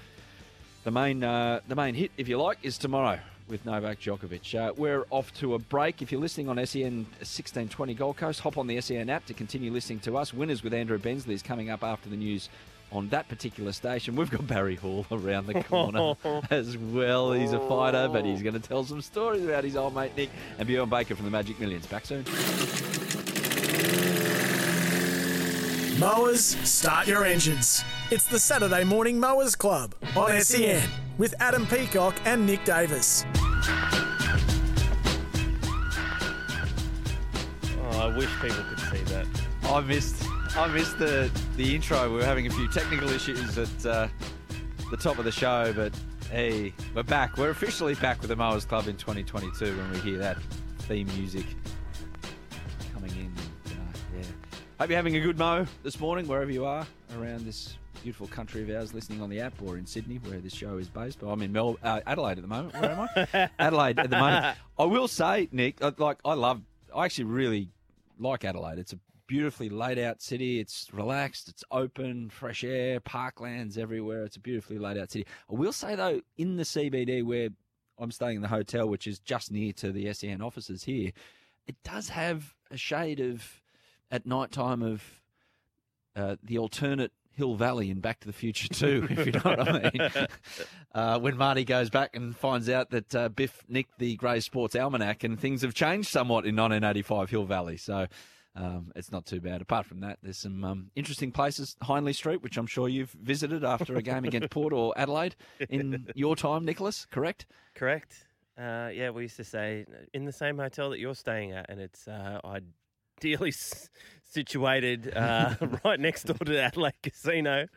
the main, uh, the main hit, if you like, is tomorrow with Novak Djokovic. Uh, we're off to a break. If you're listening on SEN 1620 Gold Coast, hop on the SEN app to continue listening to us. Winners with Andrew Bensley is coming up after the news on that particular station. We've got Barry Hall around the corner as well. He's a fighter, but he's going to tell some stories about his old mate Nick and Bjorn Baker from the Magic Millions. Back soon. Mowers, start your engines. It's the Saturday Morning Mowers Club on SEN with Adam Peacock and Nick Davis. Oh, I wish people could see that. I missed. I missed the the intro. We were having a few technical issues at uh, the top of the show, but hey, we're back. We're officially back with the Mowers Club in 2022 when we hear that theme music coming in. And, uh, yeah. Hope you're having a good mow this morning, wherever you are around this beautiful country of ours, listening on the app or in Sydney, where this show is based. But I'm in Mel- uh, Adelaide at the moment. Where am I? Adelaide at the moment. I will say, Nick, like I love. I actually really like Adelaide. It's a beautifully laid out city. It's relaxed. It's open, fresh air, parklands everywhere. It's a beautifully laid out city. I will say though, in the CBD where I'm staying in the hotel, which is just near to the SEN offices here, it does have a shade of at night time of uh, the alternate Hill Valley in Back to the Future too, if you know what I mean. Uh, when Marty goes back and finds out that uh, Biff nicked the Grays Sports Almanac and things have changed somewhat in 1985 Hill Valley. So um, it's not too bad. Apart from that, there's some um, interesting places. Hindley Street, which I'm sure you've visited after a game against Port or Adelaide in your time, Nicholas, correct? Correct. Uh, yeah, we used to say in the same hotel that you're staying at, and it's uh, ideally situated uh, right next door to the Adelaide Casino.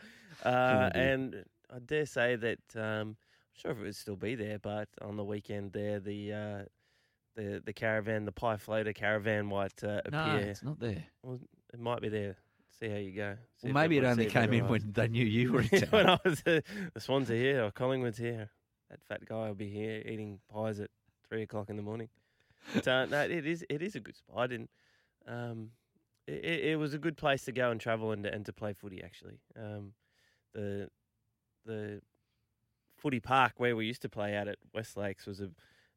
Uh, and I dare say that um, I'm sure if it would still be there, but on the weekend there, the uh, the the caravan, the pie floater caravan might uh, No, appear. it's not there. Well, it might be there. See how you go. See Well, if maybe it everyone- only see if came in everyone- when they knew you were in town. when I was uh, the Swans are here or Collingwood's here. That fat guy will be here eating pies at three o'clock in the morning. But, uh, no, it is it is a good spot, and um, it, it was a good place to go and travel and to, and to play footy. Actually, um, the the footy park where we used to play out at West Lakes was a,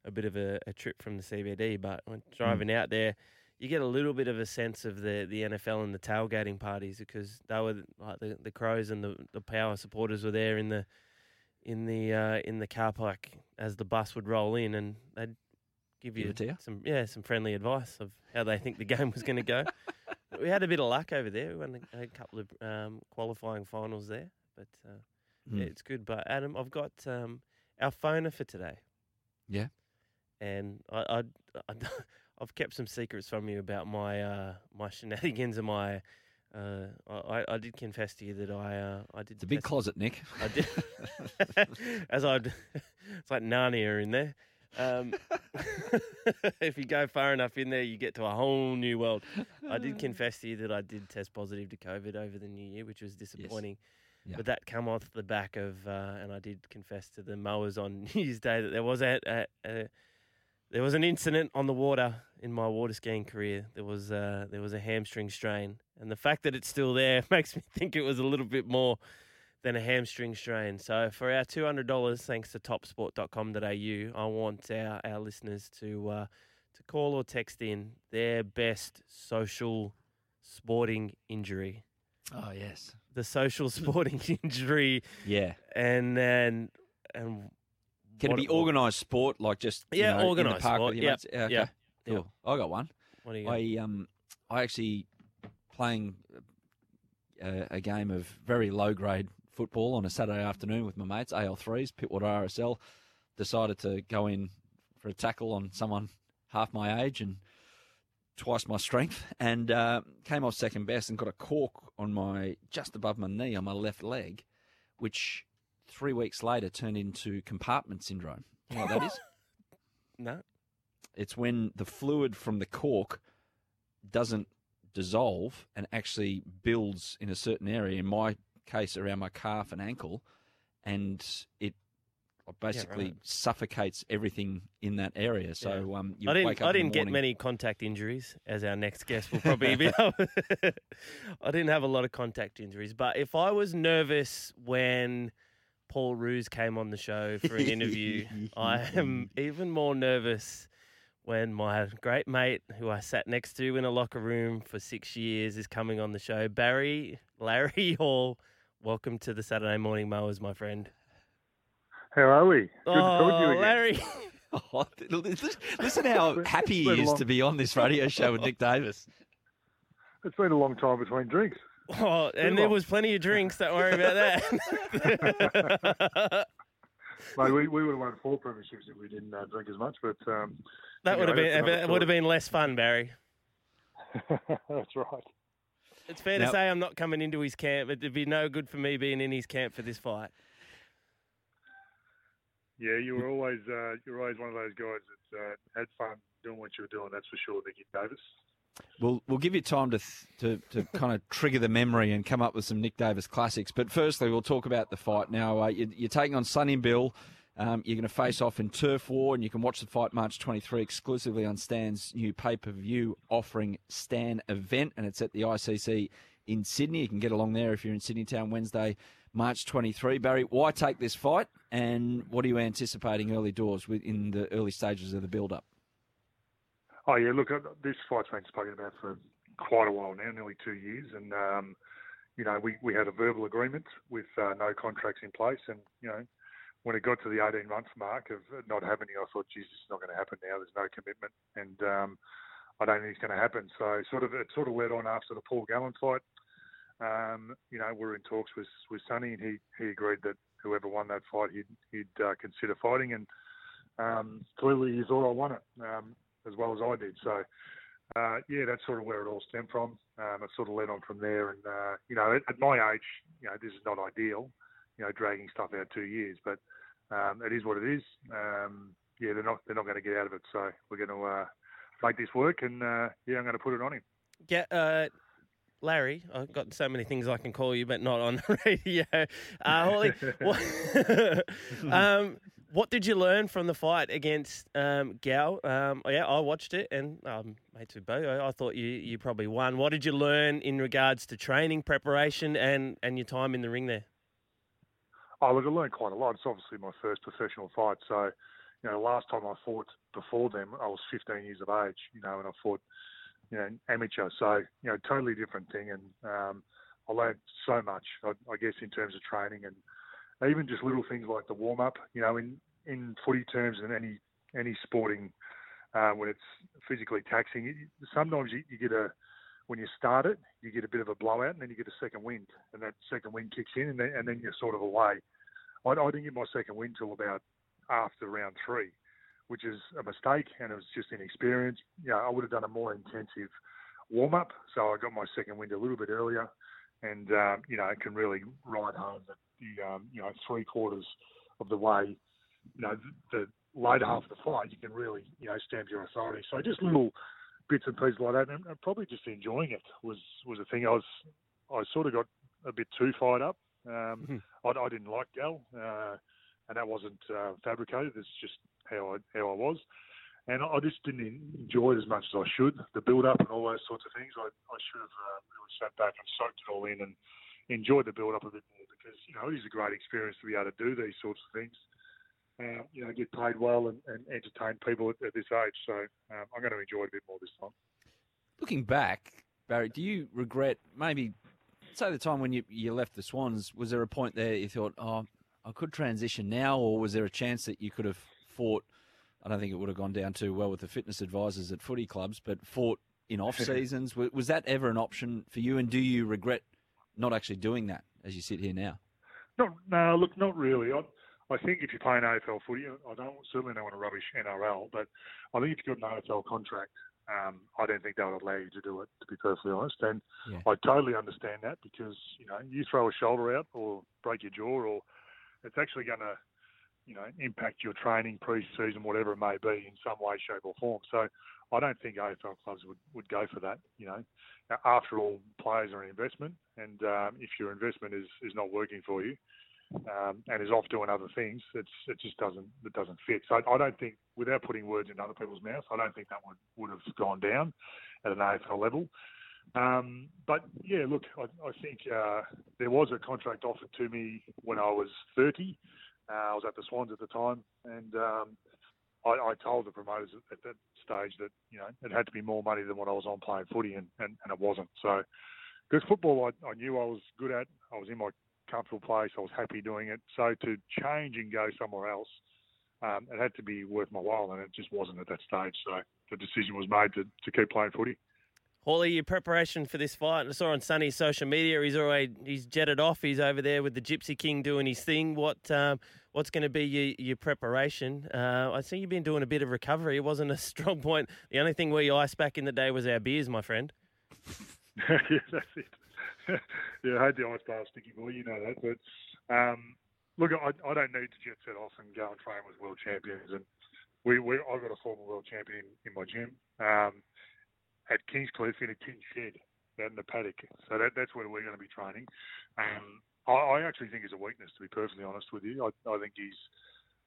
a bit of a, a trip from the CBD, but when driving out there, you get a little bit of a sense of the, the NFL and the tailgating parties because they were like the, the Crows and the, the Power supporters were there in the in the uh, in the car park as the bus would roll in, and they'd give Give you, to you? some yeah some friendly advice of how they think the game was going to go. We had a bit of luck over there. We won a, a couple of um, qualifying finals there, but uh, Hmm. yeah, it's good. But Adam, I've got um, our phoner for today. Yeah. and I, I, I I've kept some secrets from you about my uh, my shenanigans and my. Uh, I, I did confess to you that I uh, I did. It's a big closet, Nick. I did. As I'd, it's like Narnia in there. Um, if you go far enough in there, you get to a whole new world. I did confess to you that I did test positive to COVID over the new year, which was disappointing. Yeah. But that come off the back of, uh, and I did confess to the mowers on New Year's Day that there was a, a, a there was an incident on the water in my water skiing career. There was uh, there was a hamstring strain, and the fact that it's still there makes me think it was a little bit more than a hamstring strain. So for our two hundred dollars, thanks to topsport.com.au, I want our, our listeners to uh, to call or text in their best social sporting injury. Oh yes. The social sporting injury, Yeah. and then and Can it be organised sport, like just Yeah, know, organised park sport. with your Yep, mates? Yeah, okay. yep, Cool. yep. I got one. What do you got? I um I actually playing a, a game of very low grade football on a Saturday afternoon with my mates, AL3s, Pittwater RSL. Decided to go in for a tackle on someone half my age and twice my strength, and uh, came off second best and got a cork on my just above my knee on my left leg, which three weeks later turned into compartment syndrome. You know what that is? No. It's when the fluid from the cork doesn't dissolve and actually builds in a certain area. In my case, around my calf and ankle, and it basically right. suffocates everything in that area. So um, you I didn't. wake up I didn't get many contact injuries, as our next guest will probably be. I didn't have a lot of contact injuries, but if I was nervous when Paul Roos came on the show for an interview, I am even more nervous when my great mate, who I sat next to in a locker room for six years, is coming on the show. Barry Larry Hall, welcome to the Saturday Morning Mowers, my friend. How are we? Good oh, to talk to you again. Larry. Oh, listen- listen how happy he is long- to be on this radio show with Nick Davis. It's been a long time between drinks. Oh, and there was plenty of drinks. Don't worry about that. Mate, we, we would have won four premierships if we didn't uh, drink as much, but um, that would have been that would have been less fun, Barry. That's right. It's fair Now- to say I'm not coming into his camp. It'd be no good for me being in his camp for this fight. Yeah, you were always uh, you were always one of those guys that uh, had fun doing what you were doing. That's for sure, Nicky Davis. We'll we'll give you time to th- to to kind of trigger the memory and come up with some Nick Davis classics. But firstly, we'll talk about the fight. Now uh, you, you're taking on Sonny Bill. Um, you're going to face off in Turf War, and you can watch the fight March 23 exclusively on Stan's new pay per view offering Stan event, and it's at the ICC in Sydney. You can get along there if you're in Sydney Town Wednesday, March 23. Barry, why take this fight, and what are you anticipating early doors in the early stages of the build up? Oh yeah, look, uh, this fight's been spoken about for quite a while now, nearly two years, and um, you know we, we had a verbal agreement with uh, no contracts in place, and you know when it got to the 18 month mark of not happening, I thought, this is not going to happen now. There's no commitment, and um, I don't think it's going to happen. So sort of it sort of led on after the Paul Gallen fight. Um, you know, we were in talks with with Sonny, and he he agreed that whoever won that fight, he'd he'd uh, consider fighting, and um, clearly he thought I won it um, as well as I did. So. Uh, yeah, that's sort of where it all stemmed from. Um, it sort of led on from there, and uh, you know, at, at my age, you know, this is not ideal, you know, dragging stuff out two years, but um, it is what it is. Um, yeah, they're not they're not going to get out of it, so we're going to uh, make this work, and uh, yeah, I'm going to put it on him. Get uh, Larry. I've got so many things I can call you, but not on the radio. Uh, Hawley, what, um, what did you learn from the fight against um, Gal? Um, yeah, I watched it, and um, mates with Bo, I, I thought you you probably won. What did you learn in regards to training, preparation, and and your time in the ring there? Oh, look, I learned quite a lot. It's obviously my first professional fight, so you know, last time I fought before them, I was 15 years of age, you know, and I fought, you know, amateur. So, you know, totally different thing. And um, I learned so much, I, I guess, in terms of training and even just little things like the warm up. You know, in in footy terms and any any sporting uh, when it's physically taxing. Sometimes you, you get a when you start it, you get a bit of a blowout, and then you get a second wind, and that second wind kicks in, and then, and then you're sort of away. I, I didn't get my second wind till about after round three, which is a mistake, and it was just inexperience. You know, I would have done a more intensive warm up, so I got my second wind a little bit earlier, and um, you know, it can really ride home the, the um, you know three quarters of the way. You know, the, the later half of the fight, you can really you know stamp your authority. So just little bits and pieces like that, and, and probably just enjoying it was was a thing. I was I sort of got a bit too fired up. Um, I, I didn't like Gal, uh, and that wasn't uh, fabricated. It's just how I how I was, and I just didn't enjoy it as much as I should. The build up and all those sorts of things. I, I should have uh, really sat back and soaked it all in and enjoyed the build up a bit more because you know it is a great experience to be able to do these sorts of things. Uh, you know, get paid well and, and entertain people at, at, this age. So um, I'm going to enjoy it a bit more this time. Looking back, Barry, do you regret maybe say the time when you, you left the Swans? Was there a point there you thought, oh, I could transition now, or was there a chance that you could have fought? I don't think it would have gone down too well with the fitness advisors at footy clubs, but fought in off seasons. was that ever an option for you? And do you regret not actually doing that as you sit here now? No, no, look, not really. I, I think if you're playing AFL footy, I don't certainly don't want to rubbish NRL, but I think if you've got an AFL contract, um, I don't think they would allow you to do it. To be perfectly honest, and yeah. I totally understand that because you know you throw a shoulder out or break your jaw, or it's actually going to you know impact your training pre-season, whatever it may be, in some way, shape, or form. So I don't think AFL clubs would, would go for that. You know, after all, players are an investment, and um, if your investment is is not working for you, um, and is off doing other things, it's it just doesn't it doesn't fit. So I, I don't think, without putting words in other people's mouths, I don't think that would would have gone down at an AFL level. Um, but yeah, look, I, I think uh, there was a contract offered to me when I was 30. Uh, I was at the Swans at the time, and um, I, I told the promoters at, at that stage that you know it had to be more money than what I was on playing footy, and, and, and it wasn't. So because football, I, I knew I was good at. I was in my comfortable place. I was happy doing it. So to change and go somewhere else, um, it had to be worth my while, and it just wasn't at that stage. So the decision was made to, to keep playing footy. Hawley, your preparation for this fight, I saw on Sonny's social media, he's already he's jetted off. He's over there with the Gypsy King doing his thing. What um, what's going to be your, your preparation? Uh, I see you've been doing a bit of recovery. It wasn't a strong point. The only thing we iced back in the day was our beers, my friend. yeah, that's it. yeah, I had the ice bar sticky boy, you know that. But um, look, I, I don't need to jet set off and go and train with world champions. And we, we I've got a former world champion in my gym um, at Kingscliff in a tin shed out in the paddock. So that, that's where we're going to be training. Um, I, I actually think it's a weakness, to be perfectly honest with you. I, I think he's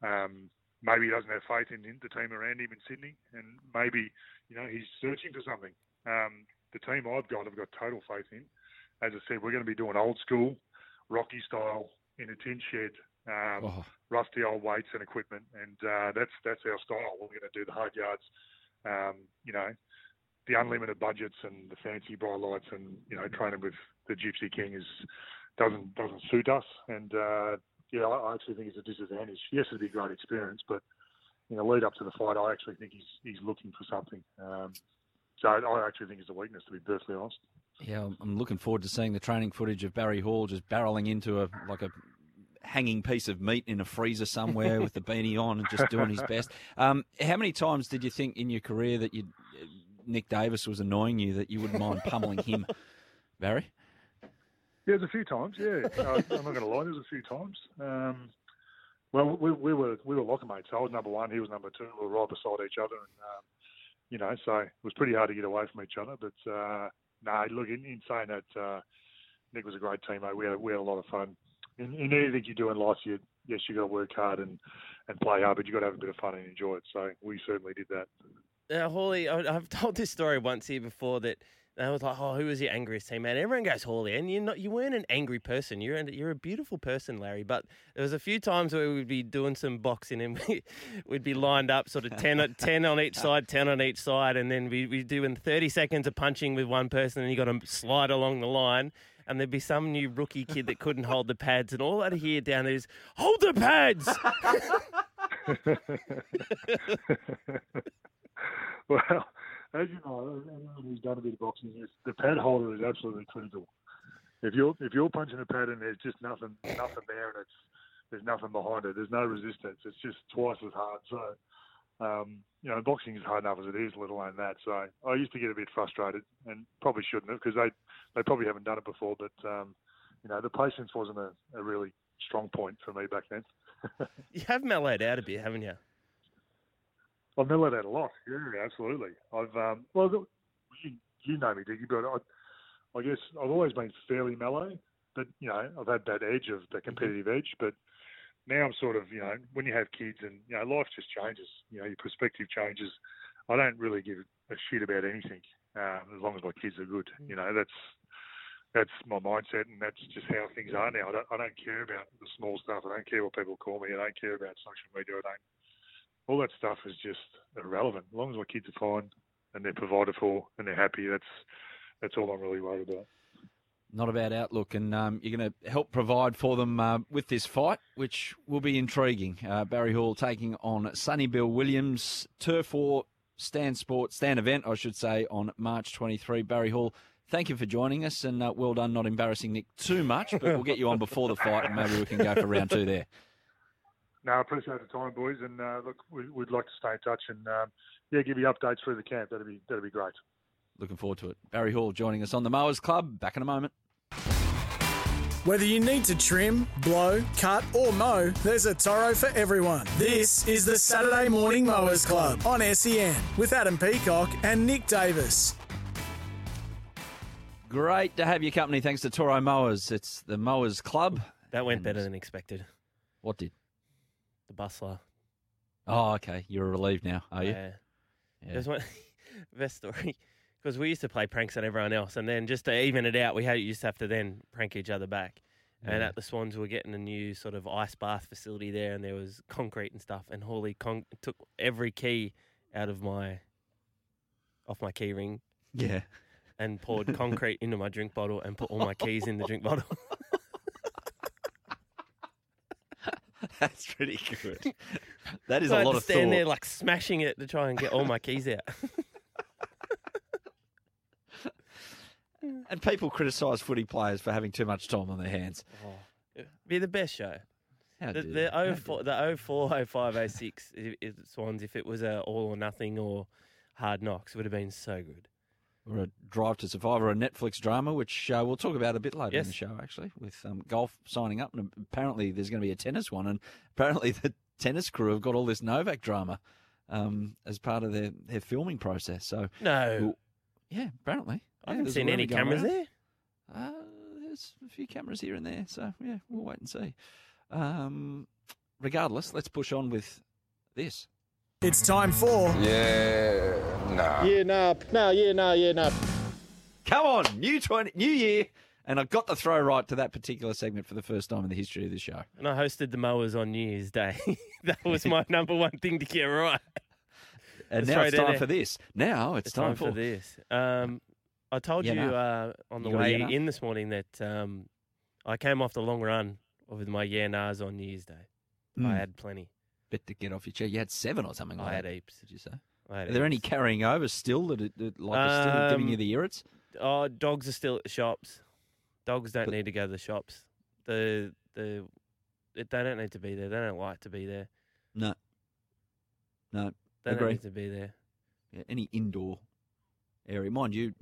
um, maybe he doesn't have faith in the team around him in Sydney, and maybe you know he's searching for something. Um, the team I've got, I've got total faith in as I said, we're going to be doing old school, Rocky style in a tin shed, um, oh. rusty old weights and equipment, and uh, that's that's our style. We're going to do the hard yards, um, you know, the unlimited budgets and the fancy bright lights, and you know, training with the Gypsy King is doesn't doesn't suit us, and uh, yeah, I, actually think it's a disadvantage. Yes, it'd be a great experience, but in the lead up to the fight, I actually think he's he's looking for something. Um, so I actually think it's a weakness, to be perfectly honest. Yeah, I'm looking forward to seeing the training footage of Barry Hall just barreling into a like a hanging piece of meat in a freezer somewhere with the beanie on and just doing his best. Um, how many times did you think in your career that you Nick Davis was annoying you that you wouldn't mind pummeling him, Barry? Yeah, there's a few times. Yeah, uh, I'm not going to lie. There's a few times. Um, well, we, we, were we were locker mates. I was number one. He was number two. We were right beside each other, and um, you know, so it was pretty hard to get away from each other. But uh, no, look, in, in saying that, uh, Nick was a great teammate. We had, we had a lot of fun. In, in anything you do in life, you yes, you've got to work hard and, and play hard, but you've got to have a bit of fun and enjoy it. So we certainly did that. Now, Hawley, I've told this story once here before that I was like, "Oh, who was your angriest teammate?" Everyone goes Hawley, and you're not. You weren't an angry person. You're a, you're a beautiful person, Larry. But there was a few times where we'd be doing some boxing, and we, would be lined up, sort of 10, 10 on each side, ten on each side, and then we we doing thirty seconds of punching with one person, and you got to slide along the line. And there'd be some new rookie kid that couldn't hold the pads, and all I'd hear down there is, "Hold the pads!" well, as you know, anyone who's done a bit of boxing, the pad holder is absolutely critical. If you're if you're punching a pad and there's just nothing nothing there and it's there's nothing behind it, there's no resistance. It's just twice as hard. So, um, you know, boxing is hard enough as it is, let alone that. So I used to get a bit frustrated and probably shouldn't have because they they probably haven't done it before. But um, you know, the patience wasn't a, a really strong point for me back then. You have mellowed out a bit, haven't you? I've mellowed out a lot. Yeah, absolutely. I've um, well, you, you know me, Dickie, but I, I guess I've always been fairly mellow. But you know, I've had that edge of the competitive edge. But now I'm sort of, you know, when you have kids and you know, life just changes. You know, your perspective changes. I don't really give a shit about anything um, as long as my kids are good. You know, that's that's my mindset, and that's just how things are now. I don't, I don't care about the small stuff. I don't care what people call me. I don't care about social media. I don't all that stuff is just irrelevant. As long as my kids are fine and they're provided for and they're happy, that's that's all I'm really worried about. Not a bad outlook, and um, you're going to help provide for them uh, with this fight, which will be intriguing. Uh, Barry Hall taking on Sonny Bill Williams, Turf War Stan Sport, Stan Event, I should say, on March 23. Barry Hall, thank you for joining us, and uh, well done not embarrassing Nick too much, but we'll get you on before the fight, and maybe we can go for round two there. No, I appreciate the time, boys, and uh, look, we, would like to stay in touch and um, yeah, give you updates through the camp. That'd be that'd be great. Looking forward to it. Barry Hall joining us on the Mowers Club. Back in a moment. Whether you need to trim, blow, cut, or mow, there's a Toro for everyone. This is the Saturday Morning Mowers Club on SEN with Adam Peacock and Nick Davis. Great to have your company. Thanks to Toro Mowers. It's the Mowers Club. That went better than expected. What did? The bustler. Uh, oh, okay. You're relieved now, are you? Yeah. yeah. There's one best story because we used to play pranks on everyone else, and then just to even it out, we had used to have to then prank each other back. And at the Swans, we were getting a new sort of ice bath facility there, and there was concrete and stuff. And Hawley con- took every key out of my off my key ring. Yeah. And poured concrete into my drink bottle and put all my keys in the drink bottle. That's pretty good. That is So a lot of stand thought. there like smashing it to try and get all my keys out. And people criticise footy players for having too much time on their hands. Oh. Be the best show. How the, the you. How 04, the 04, 05, 06 i- i- Swans, if it was a all or nothing or hard knocks, would have been so good. Or a Drive to Survive or a Netflix drama, which uh, we'll talk about a bit later in the show, actually, with um, golf signing up. And apparently there's going to be a tennis one. And apparently the tennis crew have got all this Novak drama um, as part of their, their filming process. So No. we'll- yeah, apparently. I Yeah, haven't seen any cameras around. there. Uh, there's a few cameras here and there, so yeah, we'll wait and see. Um, regardless, let's push on with this. It's time for Yeah, nah. Yeah, nah, no, yeah, nah, yeah, nah. Come on, new twenty, new year, and I got the throw right to that particular segment for the first time in the history of the show. And I hosted the mowers on New Year's Day. that was my number one thing to get right. And Let's now it's time there. for this. Now it's, time, for this. Um, I told Yeah, you no. uh, on the You way yeah, no? in this morning that um, I came off the long run with my yeah nahs on New Year's Day. I Mm. had plenty. Bit to get off your chair. You had seven or something like I had that. heaps. Did you say? I had Are there any carrying over still that, it- that like are still giving you Um, the irrits? Oh, dogs are still at the shops. Dogs don't need to go to the shops. The the it, they don't need to be there. They don't like to be there. No. No. They don't need to be there. Yeah, any indoor area, mind you,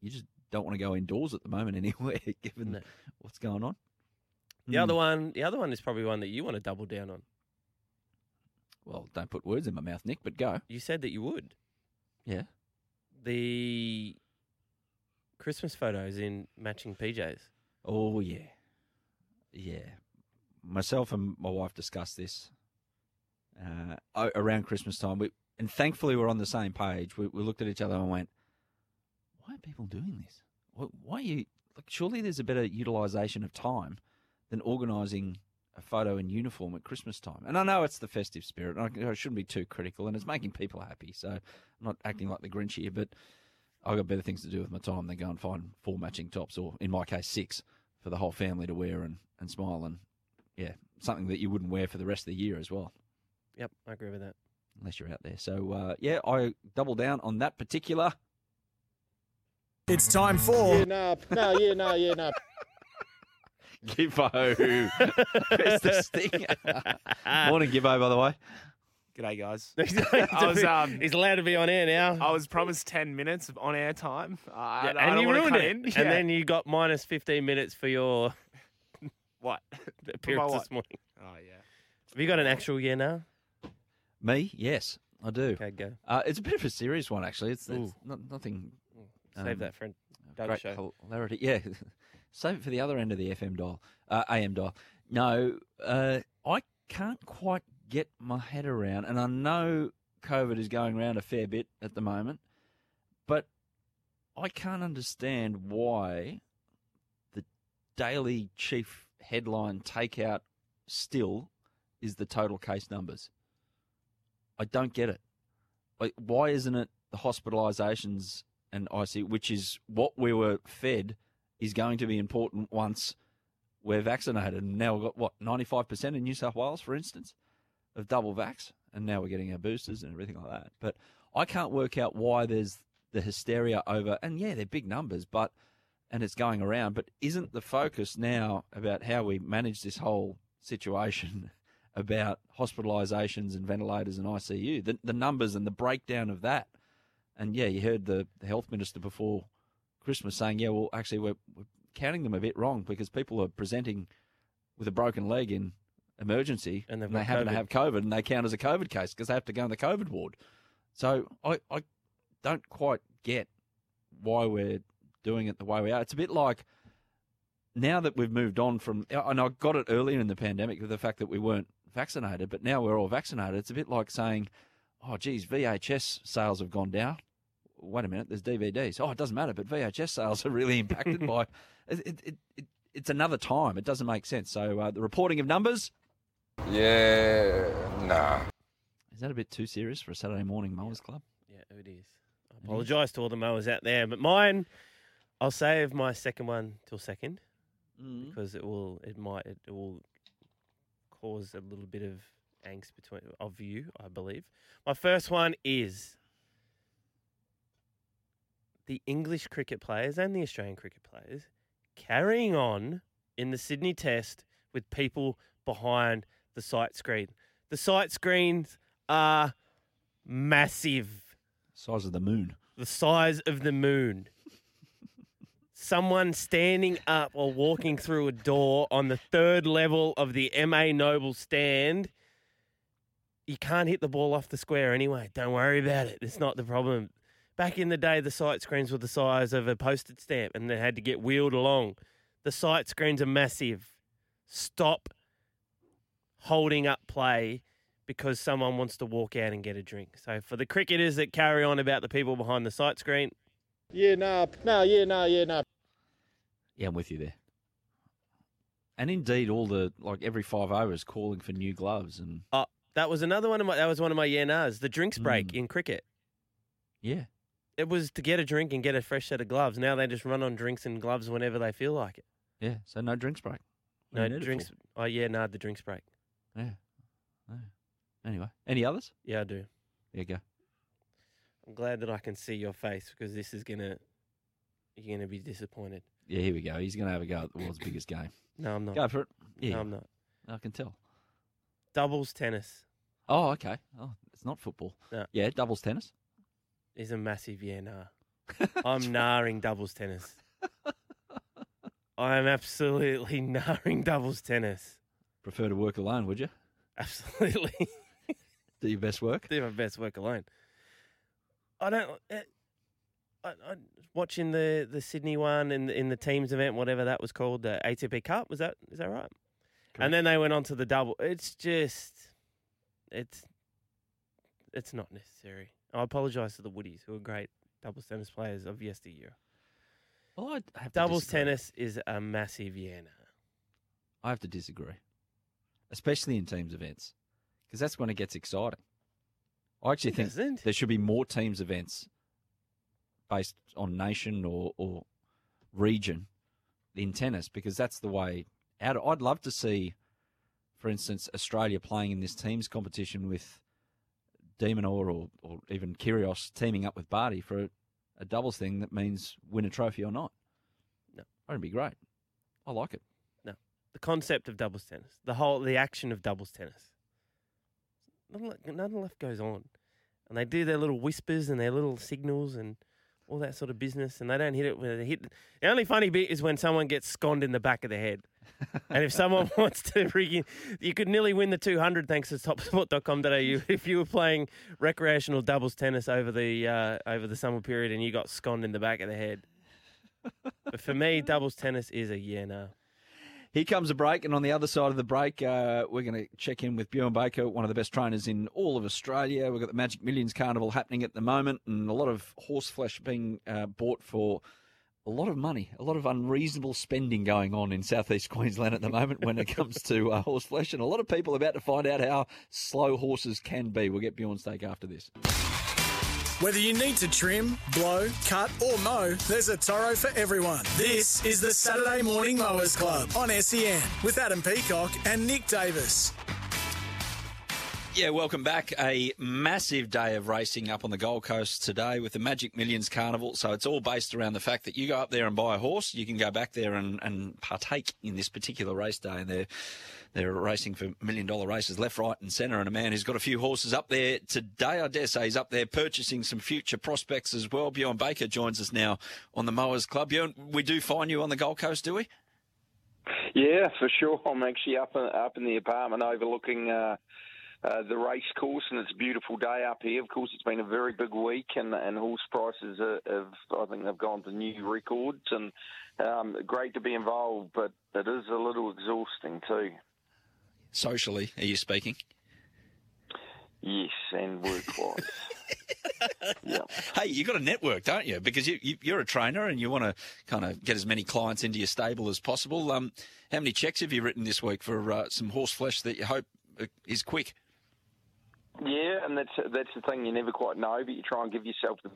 you just don't want to go indoors at the moment anywhere, given No. what's going on. The Hmm. other one, the other one is probably one that you want to double down on. Well, don't put words in my mouth, Nick, but go. You said that you would. Yeah. The Christmas photos in matching PJs. Oh yeah, yeah. Myself and my wife discussed this uh, around Christmas time. We, and thankfully, we're on the same page. We, we looked at each other and went, "Why are people doing this? Why, why are you? Like, surely there's a better utilisation of time than organising a photo in uniform at Christmas time." And I know it's the festive spirit. and I, I shouldn't be too critical, and it's making people happy. So I'm not acting like the Grinch here, but I've got better things to do with my time than go and find four matching tops, or in my case, six for the whole family to wear and, and smile and yeah, something that you wouldn't wear for the rest of the year as well. Yep, I agree with that. unless you're out there. So uh, yeah, I double down on that particular. It's time for. Yeah, nah, nah, yeah, nah, yeah, nah. Gibbo. Where's the sting? Morning, Gibbo, by the way. G'day, guys. I was, um, he's allowed to be on air now. I was promised 10 minutes of on air time. Uh, Yeah, I and don't you wanna ruined cut it. in. And Yeah. then you got minus 15 minutes for your what? appearance what? this morning. Oh, yeah. Have you got an actual year now? Me? Yes, I do. Okay, go. Uh, it's a bit of a serious one, actually. It's, it's Ooh. not, nothing. Save um, that for Doug's great show. hilarity. Yeah, save it for the other end of the FM dial, uh, AM dial. No, uh, I can't quite get my head around, and I know COVID is going around a fair bit at the moment, but I can't understand why the daily chief headline takeout still is the total case numbers. I don't get it. Like, why isn't it the hospitalisations and ICU, which is what we were fed, is going to be important once we're vaccinated. And now we've got what ninety five percent in New South Wales, for instance, of double vax, and now we're getting our boosters and everything like that. But I can't work out why there's the hysteria over, and yeah, they're big numbers, but and it's going around. But isn't the focus now about how we manage this whole situation? About hospitalisations and ventilators and ICU, the, the numbers and the breakdown of that. And yeah, you heard the, the health minister before Christmas saying, yeah, well, actually, we're, we're counting them a bit wrong because people are presenting with a broken leg in emergency And they've they happen COVID. to have COVID and they count as a COVID case because they have to go in the COVID ward. So I, I don't quite get why we're doing it the way we are. It's a bit like now that we've moved on from, and I got it earlier in the pandemic with the fact that we weren't vaccinated, but now we're all vaccinated. It's a bit like saying, oh, geez, VHS sales have gone down. Wait a minute, there's DVDs. Oh, it doesn't matter, but VHS sales are really impacted by. It, it, it, it, it's another time. It doesn't make sense. So uh, the reporting of numbers. Yeah, nah. Is that a bit too serious for a Saturday morning mowers club? Yeah, it is. I apologise to all the mowers out there, but mine, I'll save my second one till second Mm. because it will, it might, it will cause a little bit of angst between of you, I believe. My first one is the English cricket players and the Australian cricket players carrying on in the Sydney Test with people behind the sight screen. The sight screens are massive Size of the moon. the size of the moon. Someone standing up or walking through a door on the third level of the MA Noble stand. You can't hit the ball off the square anyway. Don't worry about it. It's not the problem. Back in the day, the sight screens were the size of a postage stamp and they had to get wheeled along. The sight screens are massive. Stop holding up play because someone wants to walk out and get a drink. So for the cricketers that carry on about the people behind the sight screen, Yeah, nah, nah, yeah, nah, yeah, nah. Yeah, I'm with you there. And indeed, all the like every five overs calling for new gloves and oh, that was another one of my that was one of my yeah nahs, the drinks break hmm. in cricket. yeah, It was to get a drink and get a fresh set of gloves. Now they just run on drinks and gloves whenever they feel like it. yeah. So no drinks break. What No you need it drinks. Oh yeah, nah, the drinks break. Yeah. yeah. Anyway, any others? Yeah, I do. There you go. I'm glad that I can see your face because this is gonna you're gonna be disappointed. Yeah, here we go. He's going to have a go at the world's biggest game. No, I'm not. Go for it. Yeah, No, I'm not. I can tell. Doubles tennis Oh, okay. Oh, it's not football. No. Yeah, doubles tennis. Is a massive yeah nah. I'm narring doubles tennis. I am absolutely narring doubles tennis. Prefer to work alone, would you? Absolutely. Do your best work. do my best work alone. I don't. eh, I, I watching the the Sydney one in the, in the teams event, whatever that was called, the ATP Cup. Was that is that right? And then they went on to the double. It's just, it's, it's not necessary. I apologise to the Woodies, who are great doubles tennis players of yesteryear. Oh, well, I have to Doubles disagree. tennis is a massive yeah. nah. I have to disagree, especially in teams events, because that's when it gets exciting. I actually It think doesn't. there should be more teams events based on nation or, or region in tennis because that's the way out. I'd love to see, for instance, Australia playing in this teams competition with De Minaur or, or even Kyrgios teaming up with Barty for a, a doubles thing that means win a trophy or not. No. That'd be great. I like it. No. The concept of doubles tennis, the whole, the action of doubles tennis. Le- none left goes on. And they do their little whispers and their little signals and all that sort of business, and they don't hit it when they hit. The only funny bit is when someone gets sconed in the back of the head. and if someone wants to rig in, you could nearly win the 200 thanks to topsport.com.au if you were playing recreational doubles tennis over the uh, over the summer period and you got sconed in the back of the head. but for me, doubles tennis is a yeah no. Here comes a break, and on the other side of the break, uh, we're going to check in with Bjorn Baker, one of the best trainers in all of Australia. We've got the Magic Millions Carnival happening at the moment, and a lot of horse flesh being uh, bought for a lot of money, a lot of unreasonable spending going on in southeast Queensland at the moment when it comes to uh, horse flesh, and a lot of people about to find out how slow horses can be. We'll get Bjorn's take after this. Whether you need to trim, blow, cut, or mow, there's a Toro for everyone. This is the Saturday Morning Mowers Club on SEN with Adam Peacock and Nick Davis. Yeah, welcome back. A massive day of racing up on the Gold Coast today with the Magic Millions Carnival. So it's all based around the fact that you go up there and buy a horse, you can go back there and, and partake in this particular race day. And they're, they're racing for million dollar races left, right, and centre. And a man who's got a few horses up there today, I dare say, he's up there purchasing some future prospects as well. Bjorn Baker joins us now on the Mowers Club. Bjorn, we do find you on the Gold Coast, do we? Yeah, for sure. I'm actually up up in the apartment overlooking uh, uh, the race course, and it's a beautiful day up here. Of course, it's been a very big week, and, and horse prices have, I think, they've gone to new records, and um, great to be involved, but it is a little exhausting too. Socially, are you speaking? Yes, and work-wise. yeah. Hey, you've got a network, don't you? Because you, you you're a trainer and you want to kind of get as many clients into your stable as possible. Um, how many checks have you written this week for uh, some horse flesh that you hope uh, is quick? Yeah, and that's that's the thing you never quite know, but you try and give yourself the.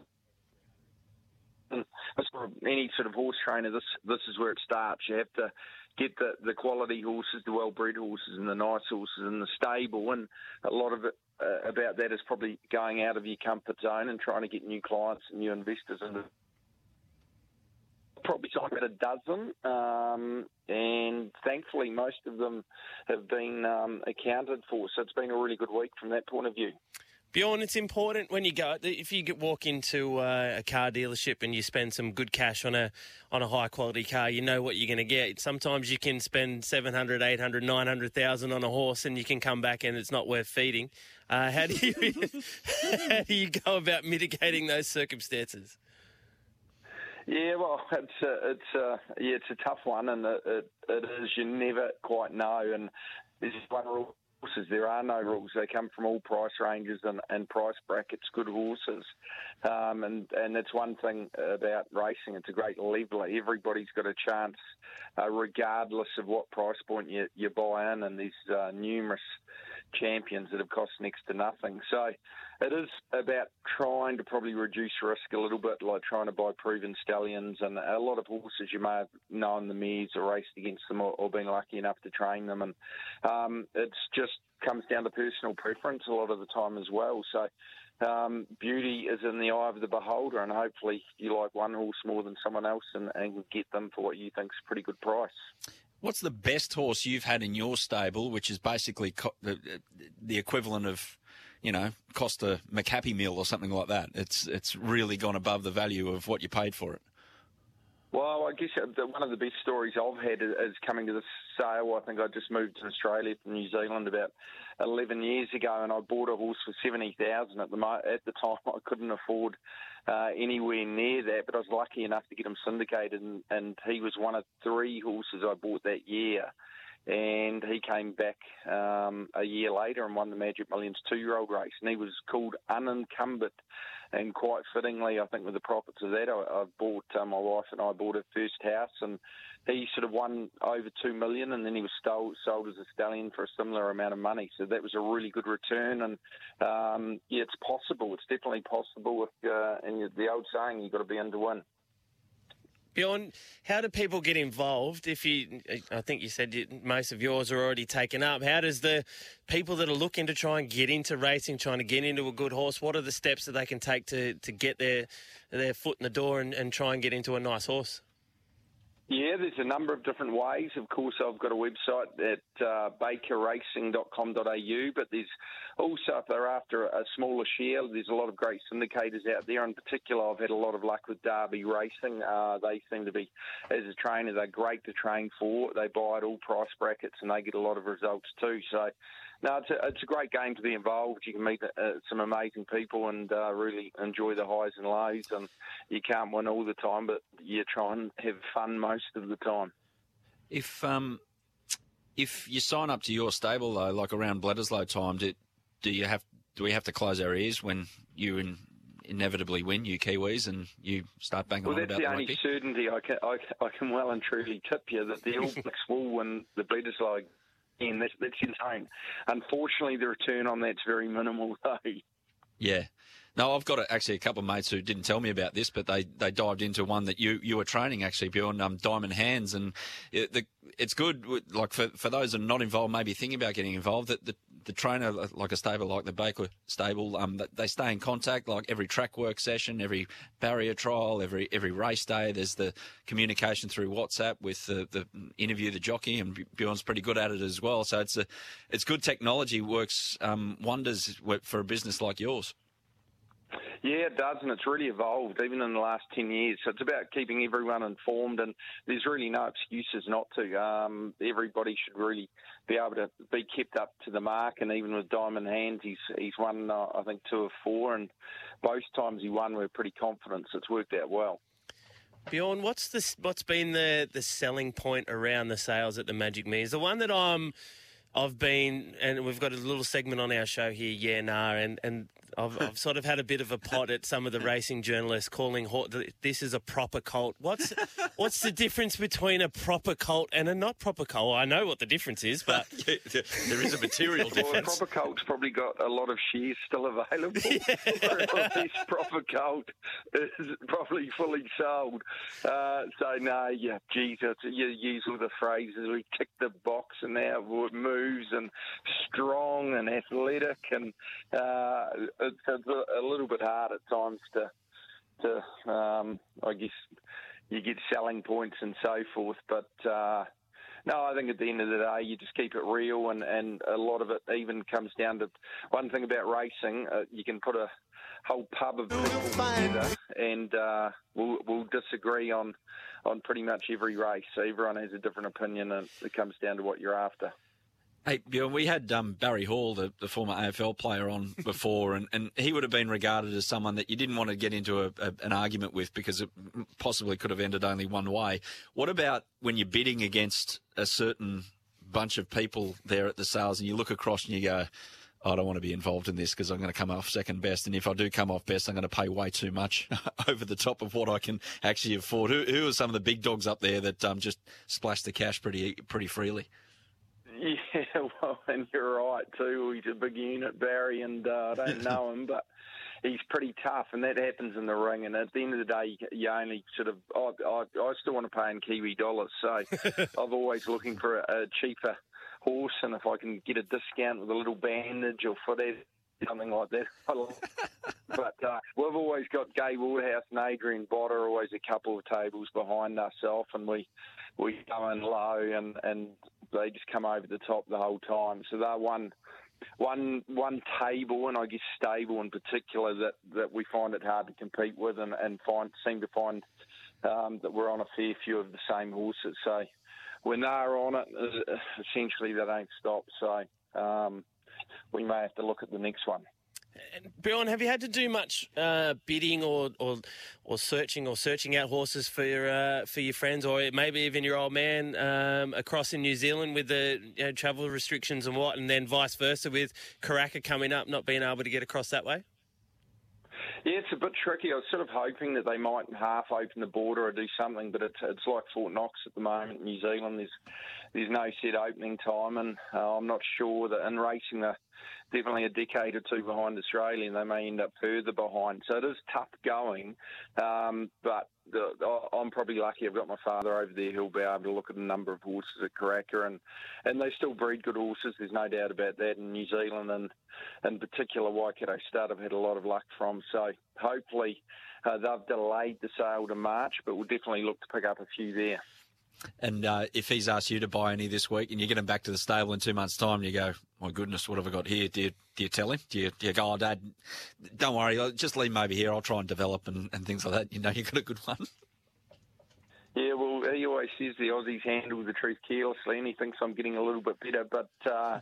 Any sort of horse trainer, this this is where it starts. You have to get the the quality horses, the well bred horses, and the nice horses in the stable, and a lot of it uh, about that is probably going out of your comfort zone and trying to get new clients and new investors into probably signed about a dozen, um, and thankfully most of them have been um, accounted for. So it's been a really good week from that point of view. Bjorn, it's important when you go if you walk into uh, a car dealership and you spend some good cash on a on a high quality car, you know what you're going to get. Sometimes you can spend 700, 800, 900,000 on a horse and you can come back and it's not worth feeding. Uh, how do you how do you go about mitigating those circumstances? Yeah, well, it's a, it's a, yeah, it's a tough one, and it, it, it is. You never quite know, and there's one rule. Horses, there are no rules. They come from all price ranges and, and price brackets. Good horses, um, and and that's one thing about racing. It's a great leveler. Everybody's got a chance, uh, regardless of what price point you, you buy in. And there's uh, numerous champions that have cost next to nothing. So it is about trying to probably reduce risk a little bit, like trying to buy proven stallions and a lot of horses you may have known the mares or raced against them or, or been lucky enough to train them. And um, it's just comes down to personal preference a lot of the time as well. So um, beauty is in the eye of the beholder, and hopefully you like one horse more than someone else and, and get them for what you think is a pretty good price. What's the best horse you've had in your stable, which is basically co- the, the equivalent of, you know, cost a McHappy meal or something like that? It's it's really gone above the value of what you paid for it. Well, I guess one of the best stories I've had is coming to this sale. I think I just moved to Australia from New Zealand about 11 years ago, and I bought a horse for 70,000 at the at the time. I couldn't afford uh, anywhere near that, but I was lucky enough to get him syndicated, and, and he was one of three horses I bought that year. And he came back um, a year later and won the Magic Millions two-year-old race, and he was called Unencumbered and quite fittingly, I think with the profits of that, I, I bought uh, my wife and I bought a first house, and he sort of won over two million, and then he was sold, sold as a stallion for a similar amount of money. So that was a really good return, and um, yeah, it's possible. It's definitely possible. If, uh, and the old saying, you've got to be in to win. Bjorn, how do people get involved? If you, I think you said most of yours are already taken up. How does the people that are looking to try and get into racing, trying to get into a good horse, what are the steps that they can take to, to get their their foot in the door and, and try and get into a nice horse? Yeah, there's a number of different ways. Of course, I've got a website at uh, bakerracing.com.au, but there's also, if they're after a smaller share, there's a lot of great syndicators out there. In particular, I've had a lot of luck with Derby Racing. Uh, they seem to be, as a trainer, they're great to train for. They buy at all price brackets and they get a lot of results too. So, no, it's a, it's a great game to be involved. You can meet uh, some amazing people and uh, really enjoy the highs and lows. And you can't win all the time, but you try and have fun most of the time. If um, if you sign up to your stable though, like around Bledisloe time, do, do you have do we have to close our ears when you in, inevitably win, you Kiwis, and you start banging well, on about the Well, that's the only certainty I can, I, I can well and truly tip you that the All Blacks will win the Bledisloe. That's, that's insane. Unfortunately, the return on that's very minimal, though. Yeah. No, I've got a, actually a couple of mates who didn't tell me about this, but they, they dived into one that you, you were training actually, Bjorn, um, Diamond Hands, and it, the, it's good. Like for, for those that are not involved, maybe thinking about getting involved, that the, the trainer, like a stable like the Baker stable, um, they stay in contact. Like every track work session, every barrier trial, every every race day. There's the communication through WhatsApp with the, the interview the jockey, and Bjorn's pretty good at it as well. So it's a it's good technology works um, wonders for a business like yours. Yeah, it does, and it's really evolved even in the last 10 years. So it's about keeping everyone informed, and there's really no excuses not to. Um, everybody should really be able to be kept up to the mark, and even with Diamond Hands, he's, he's won, uh, I think, two of four, and both times he won, we're pretty confident, so it's worked out well. Bjorn, what's the what's been the the selling point around the sales at the Magic Mears? The one that I'm, I've been, and we've got a little segment on our show here, yeah, nah, and and I've, I've sort of had a bit of a pot at some of the racing journalists calling ho- this is a proper colt. What's what's the difference between a proper colt and a not proper colt? I know what the difference is, but there is a material Well, difference. Proper Colt's probably got a lot of shares still available. Whereas this Proper Colt is probably fully sold. Uh, so, no, yeah, Jesus, you use all the phrases. We tick the box and now it moves and strong and athletic. And uh, it's, it's a, a little bit hard at times to, to um, I guess, you get selling points and so forth. But uh, no, I think at the end of the day, you just keep it real, and, and a lot of it even comes down to one thing about racing. Uh, you can put a whole pub of people together, and uh, we'll, we'll disagree on on pretty much every race. So everyone has a different opinion, and it comes down to what you're after. Hey, Bjorn, we had um, Barry Hall, the, the former AFL player, on before, and, and he would have been regarded as someone that you didn't want to get into a, a, an argument with because it possibly could have ended only one way. What about when you're bidding against a certain bunch of people there at the sales and you look across and you go, I don't want to be involved in this because I'm going to come off second best. And if I do come off best, I'm going to pay way too much over the top of what I can actually afford. Who, who are some of the big dogs up there that um, just splash the cash pretty pretty freely? Yeah, well, and you're right too. He's a big unit, Barry, and uh, I don't know him, but he's pretty tough, and that happens in the ring. And at the end of the day, you only sort of. I, I, I still want to pay in Kiwi dollars, so I'm always looking for a, a cheaper horse, and if I can get a discount with a little bandage or foot ad, something like that. But uh, we've always got Gai Waterhouse and Adrian Botter always a couple of tables behind us often we we go in low and and they just come over the top the whole time. So they're one one one table and I guess stable in particular that, that we find it hard to compete with and, and find seem to find um, that we're on a fair few of the same horses. So when they're on it, uh, essentially they don't stop. So um, we may have to look at the next one. Bjorn, have you had to do much uh, bidding or, or or searching or searching out horses for your uh, for your friends or maybe even your old man um, across in New Zealand with the you know, travel restrictions and what, and then vice versa with Karaka coming up, not being able to get across that way? Yeah, it's a bit tricky. I was sort of hoping that they might half open the border or do something, but it's it's like Fort Knox at the moment in New Zealand. There's there's no set opening time, and uh, I'm not sure that in racing the definitely a decade or two behind Australia, and they may end up further behind. So it is tough going, um, but the, I'm probably lucky. I've got my father over there who'll be able to look at a number of horses at Karaka, and and they still breed good horses. There's no doubt about that. In New Zealand and in particular, Waikato Stud, I've had a lot of luck from. So hopefully. Uh, they've delayed the sale to March, but we'll definitely look to pick up a few there. And uh, if he's asked you to buy any this week and you get him back to the stable in two months' time, you go, my goodness, what have I got here? Do you, do you tell him? Do you, do you go, oh, Dad, don't worry, just leave him over here. I'll try and develop and, and things like that. You know, you've got a good one. Yeah, well, he always says the Aussies handle the truth carelessly, and he thinks I'm getting a little bit better. But uh,